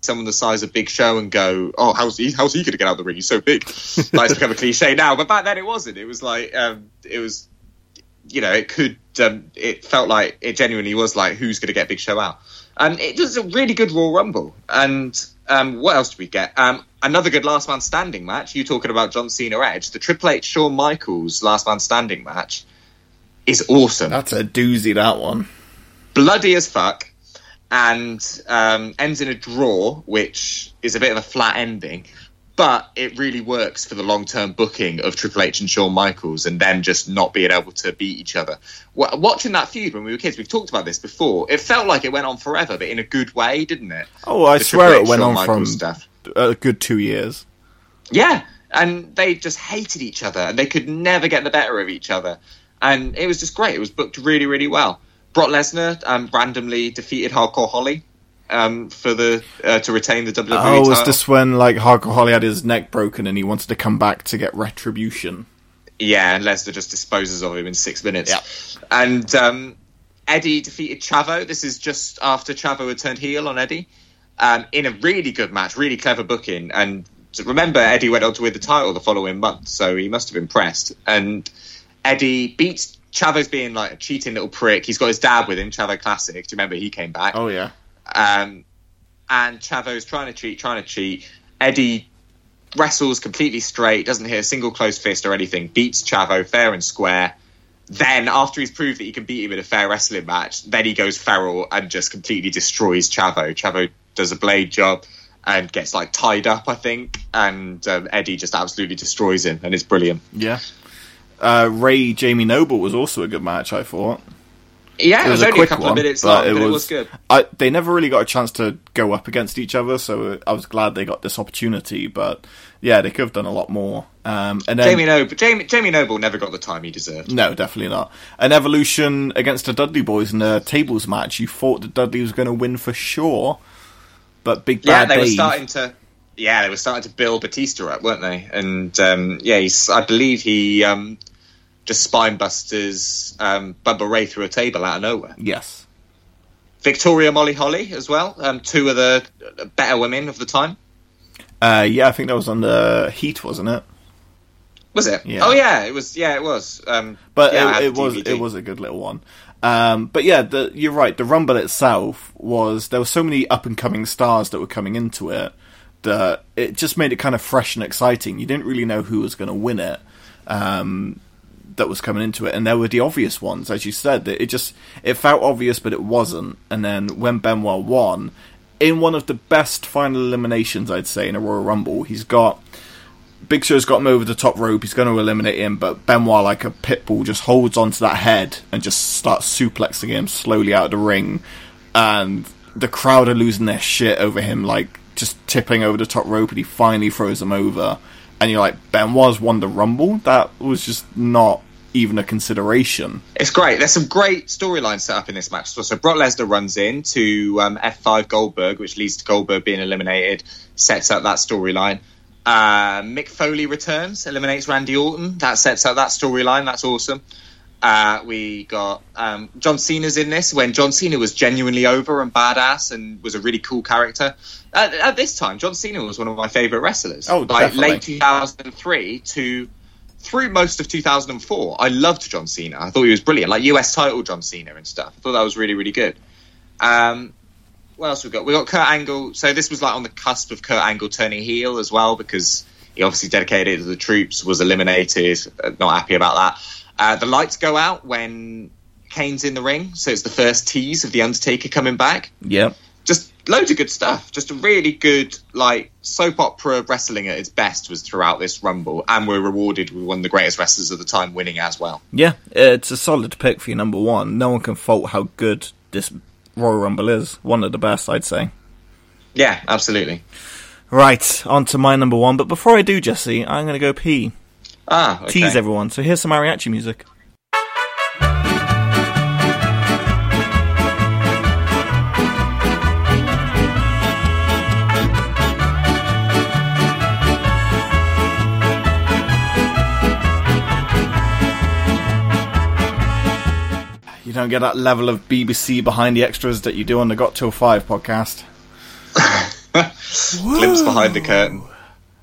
someone the size of Big Show and go, oh, how's he how's he going to get out of the ring? He's so big. (laughs) like it's become a cliche now, but back then it wasn't. It was like um, it was, you know, it could. Um, it felt like it genuinely was like who's going to get Big Show out, and it was a really good Royal Rumble. And um, what else did we get? Another good Last Man Standing match. You talking about John Cena Edge? The Triple H Shawn Michaels Last Man Standing match is awesome. That's a doozy, that one. bloody as fuck, and um, ends in a draw, which is a bit of a flat ending. But it really works for the long term booking of Triple H and Shawn Michaels, and them just not being able to beat each other. Wa- Watching that feud when we were kids, we've talked about this before. It felt like it went on forever, but in a good way, didn't it? Oh, I The swear Triple it went Shawn on Michaels from stuff. A good two years. Yeah, and they just hated each other, and they could never get the better of each other, and it was just great. It was booked really, really well. Brock Lesnar um, randomly defeated Hardcore Holly um, for the uh, to retain the WWE Oh, it was this when like Hardcore Holly had his neck broken and he wanted to come back to get retribution? Yeah, and Lesnar just disposes of him in six minutes. Yeah. And um, Eddie defeated Chavo. This is just after Chavo had turned heel on Eddie um, in a really good match, really clever booking. And remember, Eddie went on to win the title the following month, so he must have impressed. And Eddie beats Chavo's being like a cheating little prick. He's got his dad with him, Chavo Classic. Do you remember he came back? Oh yeah. Um, and Chavo's trying to cheat, trying to cheat. Eddie wrestles completely straight, doesn't hit a single close fist or anything, beats Chavo fair and square. Then, after he's proved that he can beat him in a fair wrestling match, then he goes feral and just completely destroys Chavo. Chavo does a blade job and gets like tied up, I think, and um, Eddie just absolutely destroys him, and it's brilliant. Yeah. Uh, Rey Jamie Noble was also a good match, I thought. Yeah, it was, only a quick couple one, of minutes but long, but it was good. I, they never really got a chance to go up against each other, so I was glad they got this opportunity. But yeah, they could have done a lot more. Um, and then, Jamie Noble, Jamie, Jamie Noble never got the time he deserved. no, definitely not. An evolution against the Dudley Boyz in a tables match. You thought that Dudley was going to win for sure, but Big Bad Yeah, they were starting to. Yeah, they were starting to build Batista up, weren't they? And um, yeah, he's, I believe he um, just spine busters um, Bubba Ray through a table out of nowhere. Yes. Victoria Molly Holly as well, um, two of the better women of the time. Uh, yeah, I think that was on the Heat, wasn't it? Was it? Yeah. Oh yeah, it was. Yeah, it was. Um, But yeah, it, it was DVD. it was a good little one. Um, but yeah, the, you're right. The Rumble itself was there were so many up and coming stars that were coming into it that it just made it kind of fresh and exciting. You didn't really know who was going to win it. Um, that was coming into it, and there were the obvious ones, as you said. That it just it felt obvious, but it wasn't. And then when Benoit won, in one of the best final eliminations, I'd say in a Royal Rumble, he's got Big Show's got him over the top rope. He's going to eliminate him, but Benoit, like a pit bull, just holds onto that head and just starts suplexing him slowly out of the ring. And the crowd are losing their shit over him, like just tipping over the top rope, and he finally throws him over. And you're like, Benoit's won the Rumble? That was just not even a consideration. It's great. There's some great storylines set up in this match. So, Brock Lesnar runs in to um, F5 Goldberg, which leads to Goldberg being eliminated, sets up that storyline. Uh, Mick Foley returns, eliminates Randy Orton. That sets up that storyline. That's awesome. Uh, we got um, John Cena's in this when John Cena was genuinely over and badass and was a really cool character. At, at this time, John Cena was one of my favorite wrestlers. Oh, like definitely. late 2003 to through most of 2004, I loved John Cena. I thought he was brilliant, like US title John Cena and stuff. I thought that was really, really good. Um, what else we got? We got Kurt Angle. So this was like on the cusp of Kurt Angle turning heel as well because he obviously dedicated to the troops, was eliminated. uh, Not happy about that. Uh, the lights go out when Kane's in the ring, so it's the first tease of the Undertaker coming back Yep. just loads of good stuff. Just a really good like soap opera wrestling at its best was throughout this Rumble, and we're rewarded with one of the greatest wrestlers of the time winning as well. Yeah, it's a solid pick for your number one. No one can fault how good this Royal Rumble is. One of the best, I'd say. Yeah, absolutely. Right, on to my number one. But before I do, Jesse, I'm going to go pee. Ah, okay. Tease everyone. So here's some mariachi music. You don't get that level of BBC behind the extras that you do on the GotTill5 podcast. (laughs) Glimpse behind the curtain.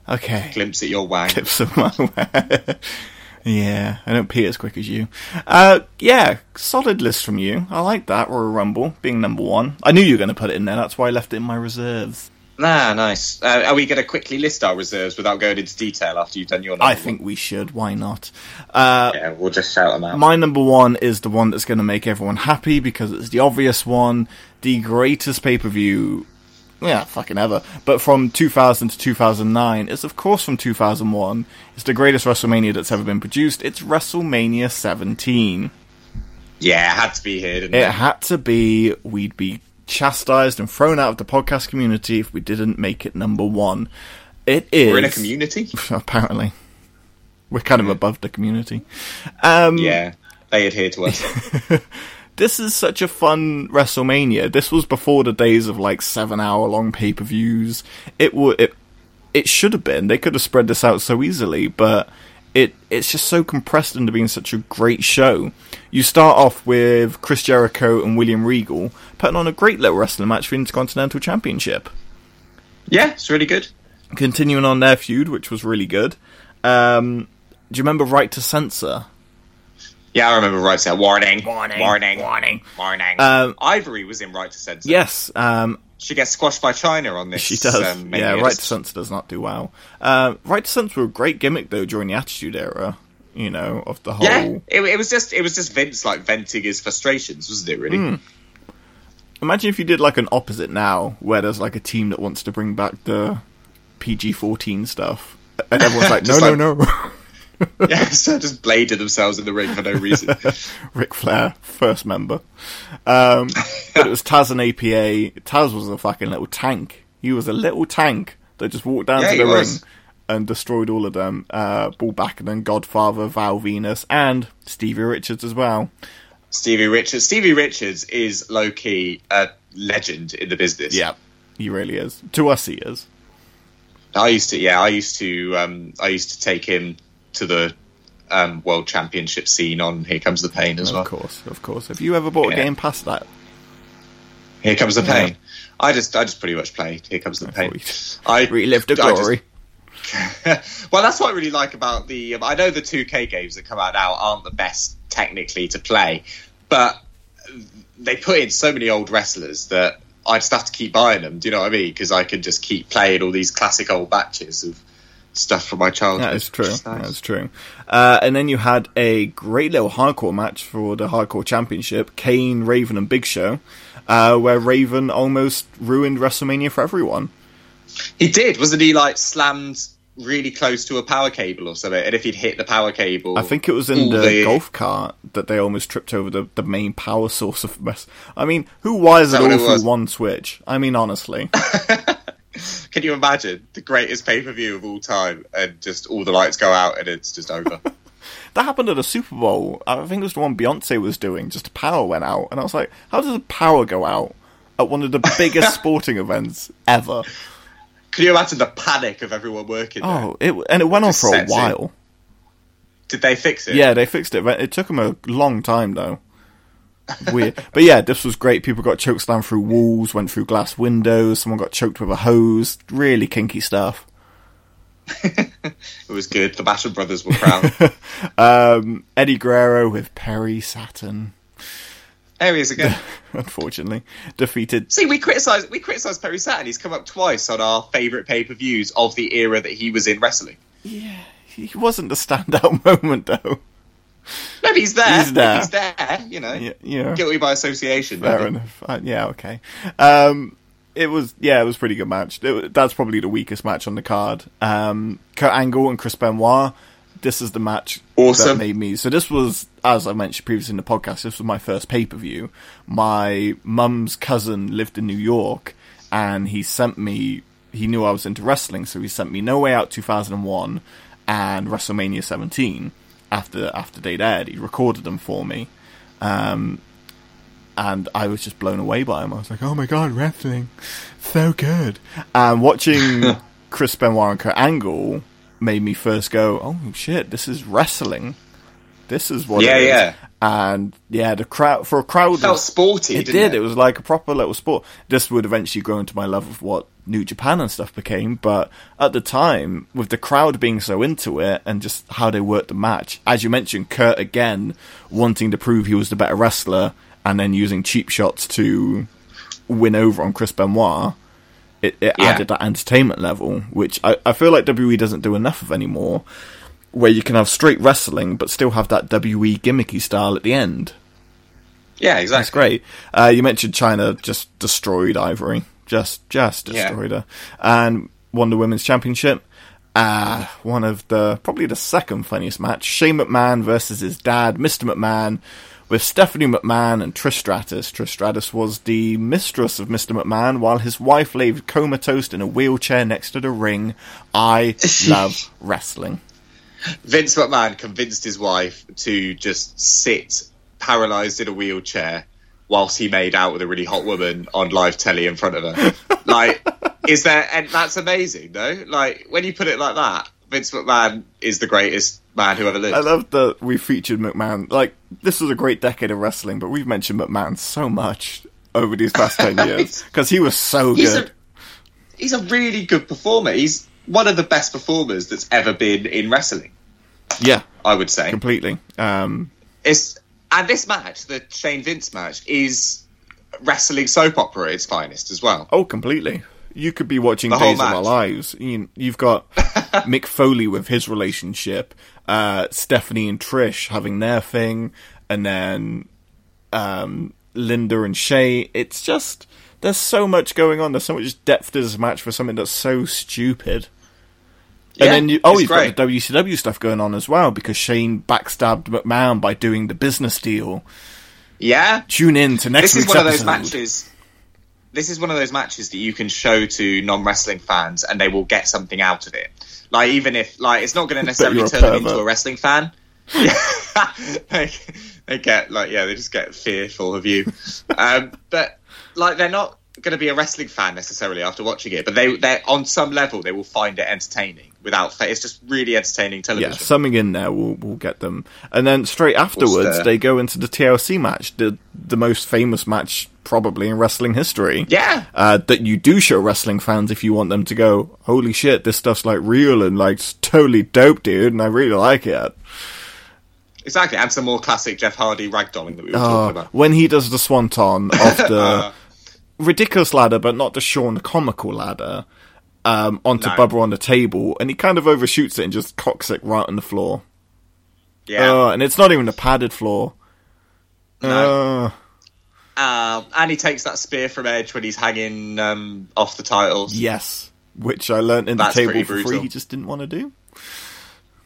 Okay. Glimpse at your wang. Glimpse of my (laughs) way. yeah, I don't pee as quick as you. Uh, yeah, solid list from you. I like that, Royal Rumble, being number one. I knew you were going to put it in there, that's why I left it in my reserves. Nah, nice. Uh, are we going to quickly list our reserves without going into detail after you've done your number I think we should, why not? Uh. Yeah, we'll just shout them out. My number one is the one that's going to make everyone happy because it's the obvious one, the greatest pay per view, yeah, fucking ever. But from 2000 to 2009, it's of course from 2001. It's the greatest WrestleMania that's ever been produced. It's WrestleMania 17. yeah, it had to be here, didn't It it? had to be. We'd be chastised and thrown out of the podcast community if we didn't make it number one. It is. We're in a community. (laughs) Apparently, we're kind of above the community. Um, yeah, they adhere to us. (laughs) this is such a fun WrestleMania. This was before the days of like seven hour long pay per views. It would it it should have been. They could have spread this out so easily, but it it's just so compressed into being such a great show. You start off with Chris Jericho and William Regal putting on a great little wrestling match for the Intercontinental Championship. yeah, it's really good. Continuing on their feud, which was really good. Um, do you remember Right to Censor? Yeah, I remember right to warning, Warning, warning, warning. warning. Um, Ivory was in right to censor. Yes, um, she gets squashed by Chyna on this. She does. Um, yeah. Right to Censor does not do well. Uh, right to Censor were a great gimmick though during the Attitude Era. You know, of the whole. Yeah, it, it was just it was just Vince like venting his frustrations, wasn't it? Really? Hmm. Imagine if you did like an opposite now, where there's like a team that wants to bring back the PG-14 stuff, and everyone's like, (laughs) no, Just no, like- no. (laughs) (laughs) yeah, so just bladed themselves in the ring for no reason. (laughs) Ric Flair, first member. Um, but it was Taz and APA. Taz was a fucking little tank. He was a little tank that just walked down Yeah, to the ring was. and destroyed all of them. Uh, Bull Backerman, Godfather, Val Venis, and Stevie Richards as well. Stevie Richards. Stevie Richards is low key a legend in the business. Yeah, he really is. To us, he is. I used to. Yeah, I used to. Um, I used to take him to the um, world championship scene on Here Comes the Pain as Of well. Of course, of course. Have you ever bought a game past that? Here Comes the Pain. I just, I just pretty much played Here Comes the Pain. I (laughs) relived the I just- glory. (laughs) well, that's what I really like about the. Um, I know the 2K games that come out now aren't the best technically to play, but they put in so many old wrestlers that I just have to keep buying them. Do you know what I mean? Because I can just keep playing all these classic old batches of stuff from my childhood. That is true. nice. That's true. Uh, and then you had a great little hardcore match for the hardcore championship: Kane, Raven, and Big Show, uh, where Raven almost ruined WrestleMania for everyone. He did, wasn't he? Like slammed really close to a power cable or something, and if he'd hit the power cable, I think it was in all the, golf cart that they almost tripped over the, the main power source of (laughs) mess. I mean, who wires it all through one switch? I mean, honestly, (laughs) (laughs) Can you imagine the greatest pay per view of all time, and just all the lights go out and it's just over? (laughs) that happened at a Super Bowl. I think it was the one Beyonce was doing. Just power went out, and I was like, how does the power go out at one of the biggest (laughs) sporting events ever? Can you imagine the panic of everyone working there? Oh, it and it went on for a while. Did they fix it? Yeah, they fixed it. but It took them a long time though. Weird, but yeah, this was great. People got chokeslammed through walls, went through glass windows. Someone got choked with a hose. Really kinky stuff. (laughs) It was good. The Basham brothers were proud. (laughs) Um, Eddie Guerrero with Perry Saturn, there he is again. (laughs) unfortunately, defeated. See, we criticise we criticise Perry Saturn. He's come up twice on our favourite pay per views of the era that he was in wrestling. Yeah, he wasn't the standout moment though. (laughs) No, he's there. He's there. He's there. You know, Yeah, yeah. guilty by association. Fair maybe. enough. Uh, yeah, okay. Um, it was yeah, it was a pretty good match. It, that's probably the weakest match on the card. Um, Kurt Angle and Chris Benoit. This is the match Awesome. that made me. So this was, as I mentioned previously in the podcast, this was my first pay per view. My mum's cousin lived in New York, and he sent me. He knew I was into wrestling, so he sent me No Way Out 2001 and WrestleMania 17 after after they'd aired. He recorded them for me. Um, and I was just blown away by him. I was like, "Oh my god, wrestling, so good!" And watching (laughs) Chris Benoit and Kurt Angle made me first go, "Oh shit, this is wrestling. This is what Yeah, it is." yeah. And yeah, the crowd for a crowd felt sporty, It did. it? It was like a proper little sport. This would eventually grow into my love of what New Japan and stuff became, but at the time, with the crowd being so into it and just how they worked the match, as you mentioned, Kurt again wanting to prove he was the better wrestler and then using cheap shots to win over on Chris Benoit. It, it Yeah. added that entertainment level, which I, I feel like WWE doesn't do enough of anymore, where you can have straight wrestling but still have that WWE gimmicky style at the end. Yeah, That's exactly. great. Uh, you mentioned Chyna just destroyed Ivory, just just Yeah. destroyed her, and won the women's championship. Uh, one of the probably the second funniest match: Shane McMahon versus his dad, Mr. McMahon, with Stephanie McMahon and Trish Stratus. Trish Stratus was the mistress of Mr. McMahon, while his wife lay comatose in a wheelchair next to the ring. I (laughs) love wrestling. Vince McMahon convinced his wife to just sit paralyzed in a wheelchair whilst he made out with a really hot woman on live telly in front of her. Like, is there? And that's amazing, though. Like when you put it like that, Vince McMahon is the greatest man who ever lived. I love that we featured McMahon. Like, this was a great decade of wrestling, but we've mentioned McMahon so much over these past 10 (laughs) years because he was so He's good. a he's a really good performer. He's one of the best performers that's ever been in wrestling. yeah, I would say. completely. Um, It's and this match, the Shane Vince match, is wrestling soap opera at its finest as well. oh, completely. You could be watching The Days of Our. Lives. You, you've got (laughs) Mick Foley with his relationship, uh, Stephanie and Trish having their thing, and then um, Linda and Shay. It's just there's so much going on. There's so much depth to this match for something that's so stupid. Yeah, and then you, oh, you've great. got the WCW stuff going on as well because Shane backstabbed McMahon by doing the business deal. Yeah, Tune in to next this is one of those matches. This is one of those matches that you can show to non-wrestling fans, and they will get something out of it. Like even if like it's not going (laughs) to necessarily turn them into a wrestling fan. (laughs) (laughs) they, they get like yeah, they just get fearful of you. Um, but like they're not going to be a wrestling fan necessarily after watching it, but they they on some level they will find it entertaining. Without fa- it's just really entertaining television. yeah, something in there will will get them. And then straight afterwards, they go into the TLC match, the the most famous match probably in wrestling history. Yeah. uh, that you do show wrestling fans if you want them to go, holy shit, this stuff's like real and like it's totally dope, dude, and I really like it. Exactly, and some more classic Jeff Hardy ragdolling that we were Oh, talking about. when he does the swanton off (laughs) the ridiculous ladder, but not the Sean comical ladder, um, onto No. Bubba on the table, and he kind of overshoots it and just cocks it right on the floor. Yeah. Uh, and it's not even a padded floor. No. Uh, Um, and he takes that spear from Edge when he's hanging um, off the titles. yes, which I learnt in the table for free. He just didn't want to do.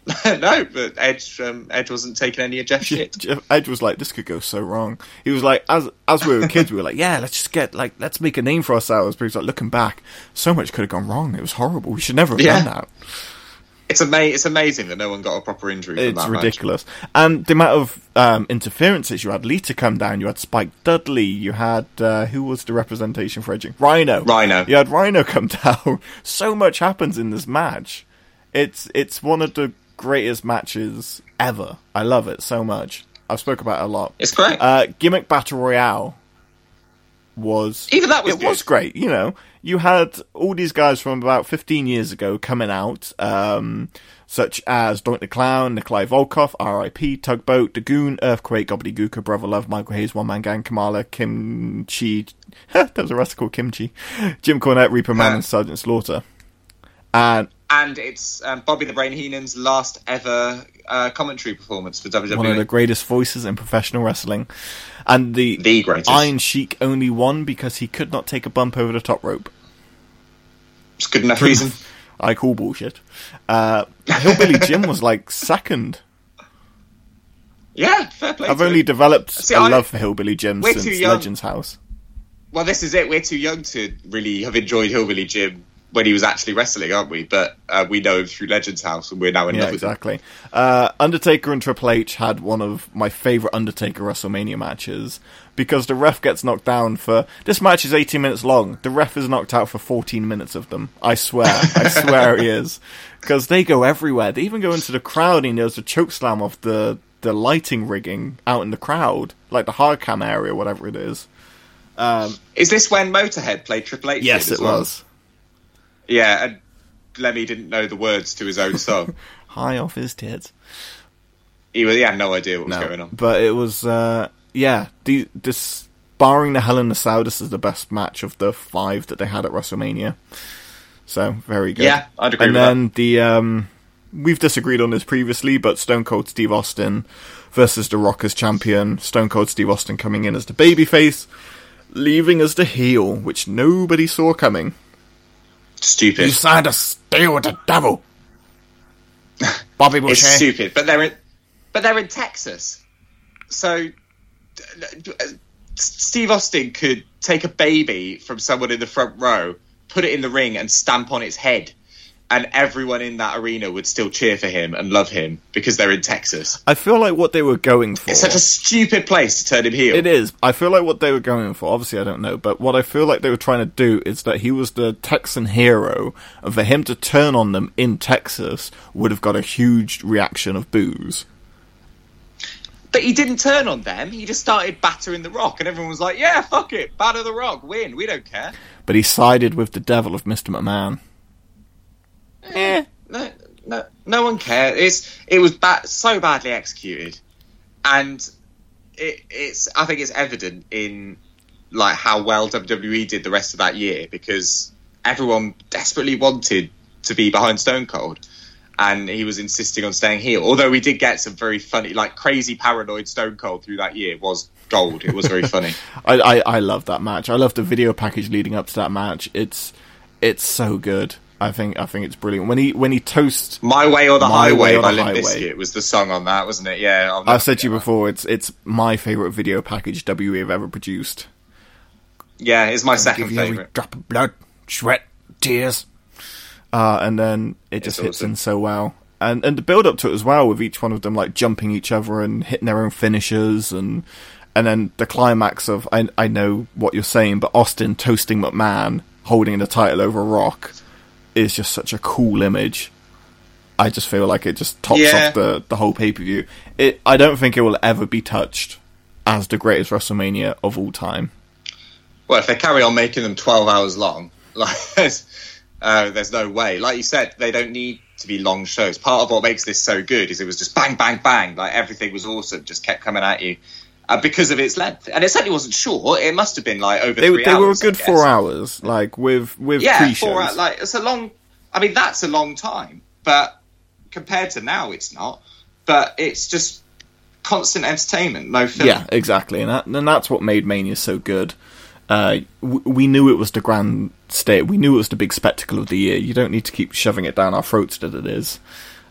(laughs) no, but Edge um, Edge wasn't taking any of Jeff's shit. Edge was like, "This could go so wrong." He was like, as as we were kids, we were like, "Yeah, let's just get like let's make a name for ourselves." But he's like, looking back, so much could have gone wrong. It was horrible. We should never have Yeah. done that. It's ama- It's amazing that no one got a proper injury. From It's that match. ridiculous. And the amount of um, interferences you had Lita come down, you had Spike Dudley, you had uh, who was the representation for Edge? Rhino. Rhino. You had Rhino (laughs) come down. so much happens in this match. It's it's one of the greatest matches ever. I love it so much. I've spoke about it a lot. It's great. Uh, gimmick battle royale was Even that was it good. was great. You know, you had all these guys from about 15 years ago coming out, um, such as Doink the Clown, Nikolai Volkoff, R.I.P., Tugboat, Dagoon, Earthquake, Gobbledygooker, Brother Love, Michael Hayes, One Man Gang, Kamala, Kim Chee. (laughs) there was a wrestler called Kim Chee. Jim Cornette, Repo Man, and Sergeant Slaughter. And and it's um, Bobby the Brain Heenan's last ever uh, commentary performance for WWE. One of the greatest voices in professional wrestling. And the, The greatest. Iron Sheik only won because he could not take a bump over the top rope. It's good enough reason. I call bullshit. Uh, Hillbilly (laughs) Jim was like second. Yeah, fair play. I've only him. developed See, a I- love for Hillbilly Jim since. Legends House. Well, this is it. We're too young to really have enjoyed Hillbilly Jim when he was actually wrestling, aren't we? But uh, we know him through Legends House, and we're now in Yeah, love with him. exactly. Uh, Undertaker and Triple H had one of my favorite Undertaker WrestleMania matches because the ref gets knocked down for this match is 18 minutes long. The ref is knocked out for 14 minutes of them. I swear, I swear he is (laughs) because they go everywhere. They even go into the crowd and there's a choke slam off the the lighting rigging out in the crowd, like the hard cam area, whatever it is. Is this when Motorhead played Triple H? Yes, it well? was. Yeah, and Lemmy didn't know the words to his own song. (laughs) High off his tits. he, was, he had no idea what was going on. But it was, uh, yeah, the, this, barring the Hell in the Cell, this is the best match of the five that they had at WrestleMania. So, very good. Yeah, I'd agree And with then the, um, we've disagreed on this previously, but Stone Cold Steve Austin versus The Rock as champion. Stone Cold Steve Austin coming in as the babyface, leaving as the heel, which nobody saw coming. Stupid. You signed a deal with the devil. (laughs) Bobby It's stupid, but they're in, but they're in Texas, so Steve Austin could take a baby from someone in the front row, put it in the ring, and stamp on its head, and everyone in that arena would still cheer for him and love him because they're in Texas. I feel like what they were going for. It's such a stupid place to turn him heel. It is. I feel like what they were going for, obviously I don't know, but what I feel like they were trying to do is that he was the Texan hero, and for him to turn on them in Texas would have got a huge reaction of boos. But he didn't turn on them. He just started battering the Rock, and everyone was like, "Yeah, fuck it, batter the Rock, win. We don't care." But he sided with the devil of Mr. McMahon. Eh. No, no, no one cared. It's it was ba- so badly executed, and it, it's I think it's evident in like how well WWE did the rest of that year because everyone desperately wanted to be behind Stone Cold. And he was insisting on staying heel. Although we did get some very funny, like crazy paranoid Stone Cold through that year was gold. It was very funny. (laughs) I, I, I love that match. I love the video package leading up to that match. It's it's so good. I think I think it's brilliant. When he when he toasts My Way or the My Highway Way or by Limp Highway. Bizkit was the song on that, wasn't it? Yeah. I'll I've said to you before, it's it's my favourite video package WWE have ever produced. Yeah, it's my second you every favorite. drop of blood, sweat, tears. Uh, and then it just It's hits awesome. in so well. And and the build up to it as well, with each one of them like jumping each other and hitting their own finishers, and and then the climax of I I know what you're saying, but Austin toasting McMahon, holding the title over Rock, is just such a cool image. I just feel like it just tops Yeah. off the the whole pay per view. It I don't think it will ever be touched as the greatest WrestleMania of all time. Well, if they carry on making them 12 hours long, (laughs) like there's, uh, there's no way. Like you said, they don't need to be long shows. Part of what makes this so good is it was just bang, bang, bang. Like everything was awesome, just kept coming at you uh, because of its length. And it certainly wasn't short. It must have been like over They, three they hours. were a good four hours, like with with Yeah, pre-shows. four hours. Like it's a long. I mean, that's a long time, but compared to now, it's not. But it's just constant entertainment, no film. yeah, exactly, and that, and that's what made Mania so good. Uh, w- we knew it was the grand state. We knew it was the big spectacle of the year. You don't need to keep shoving it down our throats that it is.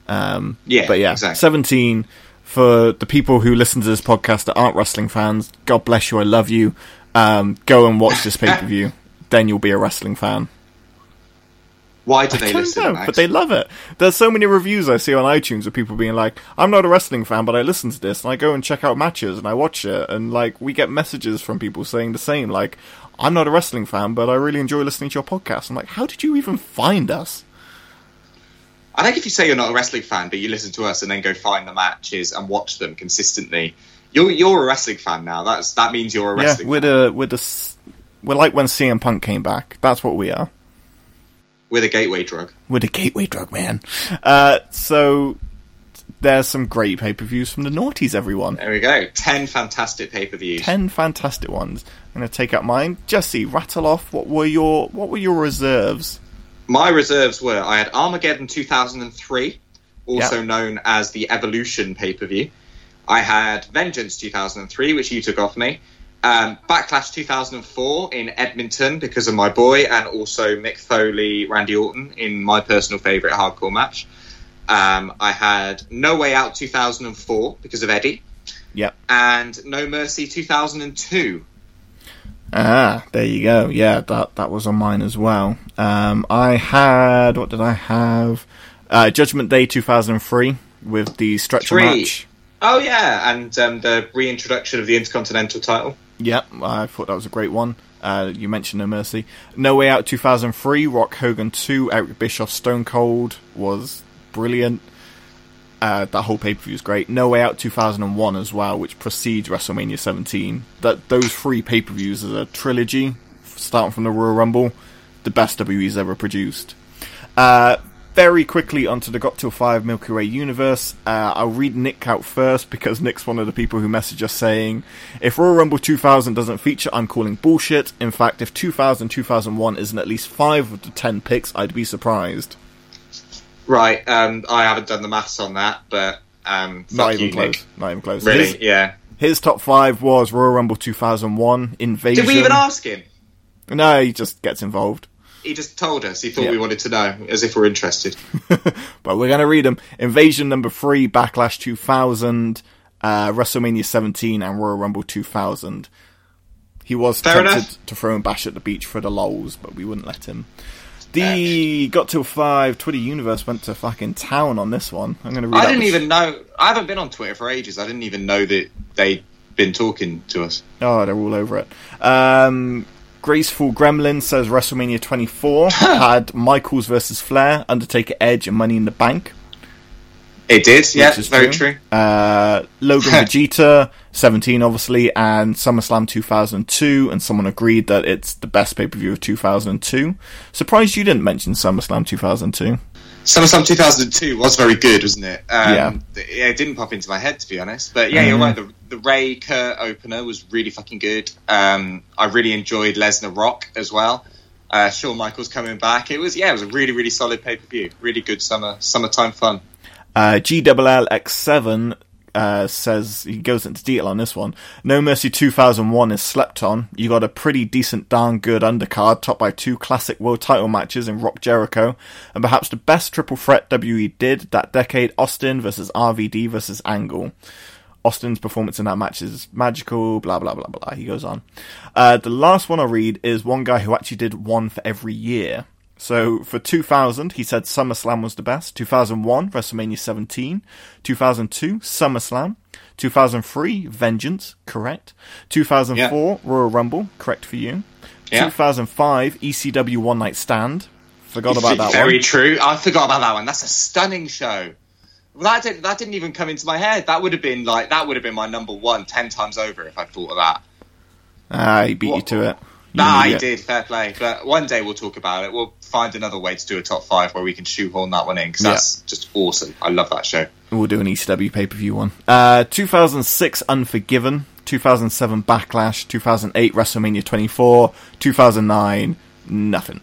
Um, Yeah, but yeah, exactly. seventeen for the people who listen to this podcast that aren't wrestling fans. God bless you. I love you. Um, go and watch this pay per view. (laughs) then you'll be a wrestling fan. Why do they listen? know, but they love it. There's so many reviews I see on iTunes of people being like, "I'm not a wrestling fan, but I listen to this and I go and check out matches and I watch it." And like, we get messages from people saying the same, like, "I'm not a wrestling fan, but I really enjoy listening to your podcast." I'm like, "How did you even find us?" I think if you say you're not a wrestling fan, but you listen to us and then go find the matches and watch them consistently, you're you're a wrestling fan now. That's that means you're a Yeah, wrestling. we're fan. the we're the we're like when CM Punk came back. That's what we are. We're the gateway drug. We're the gateway drug man. Uh, so there's some great pay per views from the noughties, everyone. There we go. Ten fantastic pay per views. ten fantastic ones. I'm going to take out mine. Jesse, rattle off what were your what were your reserves? My reserves were I had Armageddon 2003, also Yep. known as the Evolution pay per view. I had Vengeance 2003, which you took off me. Um, Backlash 2004 in Edmonton because of my boy, and also Mick Foley, Randy Orton in my personal favourite hardcore match. Um, I had No Way Out 2004 because of Eddie, Yep. and No Mercy 2002. Ah, there you go. Yeah, that that was on mine as well. Um, I had what did I have? Uh, Judgment Day 2003 with the stretcher Three. match. Oh yeah, and um, the reintroduction of the Intercontinental title. Yep, I thought that was a great one. Uh, you mentioned No Mercy. No Way Out 2003, Rock Hogan 2, Eric Bischoff Stone Cold was brilliant. Uh, that whole pay per view is great. No Way Out 2001 as well, which precedes WrestleMania 17. That those three pay per views as a trilogy, starting from the Royal Rumble, the best WWE's ever produced. Uh, very quickly onto the GotTill5 Milky Way universe. Uh, I'll read Nick out first (laughs) because Nick's one of the people who messaged us saying, if Royal Rumble 2000 doesn't feature, I'm calling bullshit. In fact, if 2000 2001 isn't at least 5 of the 10 picks, I'd be surprised. Right, um, I haven't done the maths on that, but um, Not even you, close. Nick. Not even close. Really? His, yeah. his top 5 was Royal Rumble 2001, Invasion. Did we even ask him? No, he just gets involved. He just told us. He thought Yeah. we wanted to know, as if we're interested. (laughs) but we're going to read them. Invasion number three, Backlash 2000, uh, WrestleMania 17, and Royal Rumble 2000. He was Fair tempted enough. to throw him bash at the beach for the lols, but we wouldn't let him. The GotTill5. Twitter universe went to fucking town on this one. I'm going to read. I didn't even know. I haven't been on Twitter for ages. I didn't even know that they'd been talking to us. Oh, they're all over it. Um, Graceful Gremlin says WrestleMania 24 (laughs) had Michaels versus Flair, Undertaker, Edge, and Money in the Bank. It did. Yeah, very true. Uh, Logan (laughs) Vegeta, 17 obviously, and SummerSlam 2002, and someone agreed that it's the best pay-per-view of 2002. Surprised you didn't mention SummerSlam 2002. SummerSlam 2002 was very good, wasn't it? Um, Yeah. it didn't pop into my head to be honest. But yeah, you're right. The, the Rey Kurt opener was really fucking good. Um, I really enjoyed Lesnar Rock as well. Uh, Shawn Michaels coming back. It was yeah, it was a really really solid pay per view. Really good summer summertime fun. Uh, GLLX7 uh, says he goes into detail on this one. No Mercy 2001 is slept on. You got a pretty decent, darn good undercard, topped by two classic world title matches in Rock Jericho, and perhaps the best triple threat WE did that decade: Austin versus RVD versus Angle. Austin's performance in that match is magical, blah, blah, blah, blah. He goes on. Uh, the last one I'll read is one guy who actually did one for every year. So for 2000, he said SummerSlam was the best. 2001, WrestleMania 17. 2002, SummerSlam. 2003, Vengeance, correct. 2004, Royal Rumble, correct for you. Yeah. 2005, ECW One Night Stand. Forgot about that one. very one. true. I forgot about that one. That's a stunning show. Well, that didn't that didn't even come into my head. That would have been like that would have been my number one ten times over if I thought of that. Ah, he beat you to it. You Nah, idiot. did. Fair play. But one day we'll talk about it. We'll find another way to do a top five where we can shoehorn that one in because Yeah. that's just awesome. I love that show. We'll do an ECW pay per view one. Uh, 2006 Unforgiven, 2007 Backlash, 2008 WrestleMania 24, 2009 nothing.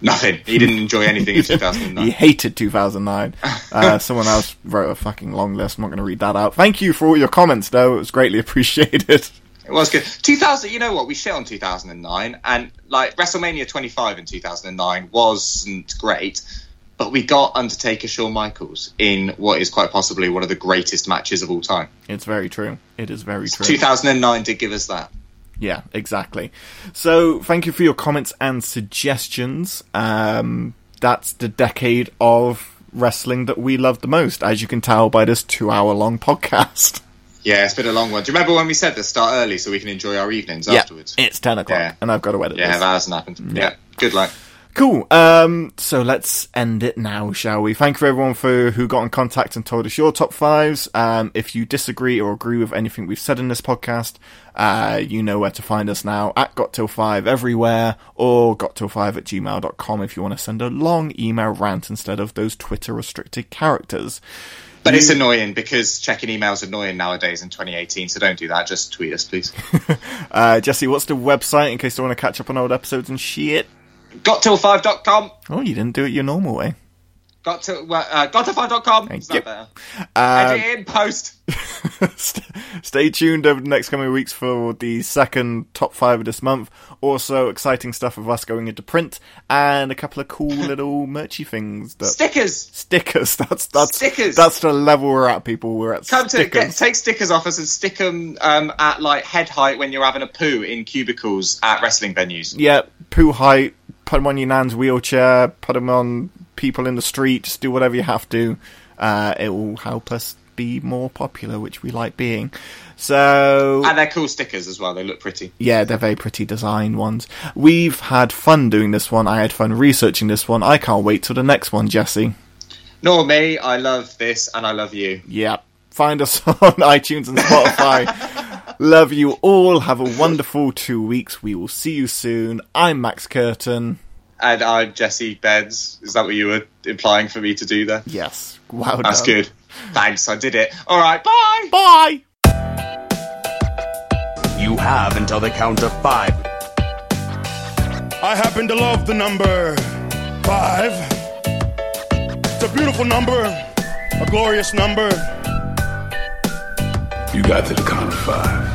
Nothing. He didn't enjoy anything in (laughs) 2009. He hated 2009. Uh, (laughs) someone else wrote a fucking long list. I'm not going to read that out. Thank you for all your comments, though. It was greatly (laughs) appreciated. It was good. 2000. You know what? We shit on 2009, and like WrestleMania 25 in 2009 wasn't great, but we got Undertaker, Shawn Michaels in what is quite possibly one of the greatest matches of all time. It's very true. It is very true. 2009 did give us that. Yeah, exactly. So, thank you for your comments and suggestions. Um, that's the decade of wrestling that we love the most, as you can tell by this two hour long podcast. (laughs) Yeah, it's been a long one. Do you remember when we said to start early so we can enjoy our evenings afterwards? It's 10 o'clock, Yeah. and I've got to edit Yeah, this. that hasn't happened. Yeah, good luck. Cool. Um, so let's end it now, shall we? Thank you everyone for who got in contact and told us your top fives. Um, if you disagree or agree with anything we've said in this podcast, uh, you know where to find us now at GotTill5 everywhere or GotTill5 at gmail.com if you want to send a long email rant instead of those Twitter restricted characters. But it's annoying because checking emails is annoying nowadays in 2018. So don't do that. Just tweet us, please. (laughs) Uh, Jesse, what's the website in case they want to catch up on old episodes and shit? Got5.com. Oh, you didn't do it your normal way. Got to uh, got to 5.com. Thank Is you. that better? Um, Edit in post. (laughs) St- Stay tuned over the next coming weeks for the second top five of this month. Also, exciting stuff of us going into print and a couple of cool (laughs) little merchy things. That Stickers. stickers. (laughs) That's that's Stickers. That's the level we're at, people. We're at Come to get, take stickers off us and stick them um, at like head height when you're having a poo in cubicles at wrestling venues. yeah, poo height. Put them on your nan's wheelchair. Put them on people in the street. Just do whatever you have to. Uh, it will help us be more popular, which we like being. So And they're cool stickers as well. They look pretty. Yeah, they're very pretty design ones. We've had fun doing this one. I had fun researching this one. I can't wait till the next one, Jesse. Nor me. Eh? I love this and I love you. Yeah. Find us (laughs) on iTunes and Spotify. (laughs) Love you all. Have a wonderful two weeks. We will see you soon. I'm Max Curtin. And I'm Jesse Benz. Is that what you were implying for me to do there? Yes. Well That's done. good. Thanks. I did it. All right. Bye. Bye. You have until the count of five. I happen to love the number five. It's a beautiful number, a glorious number. You got to the count of five.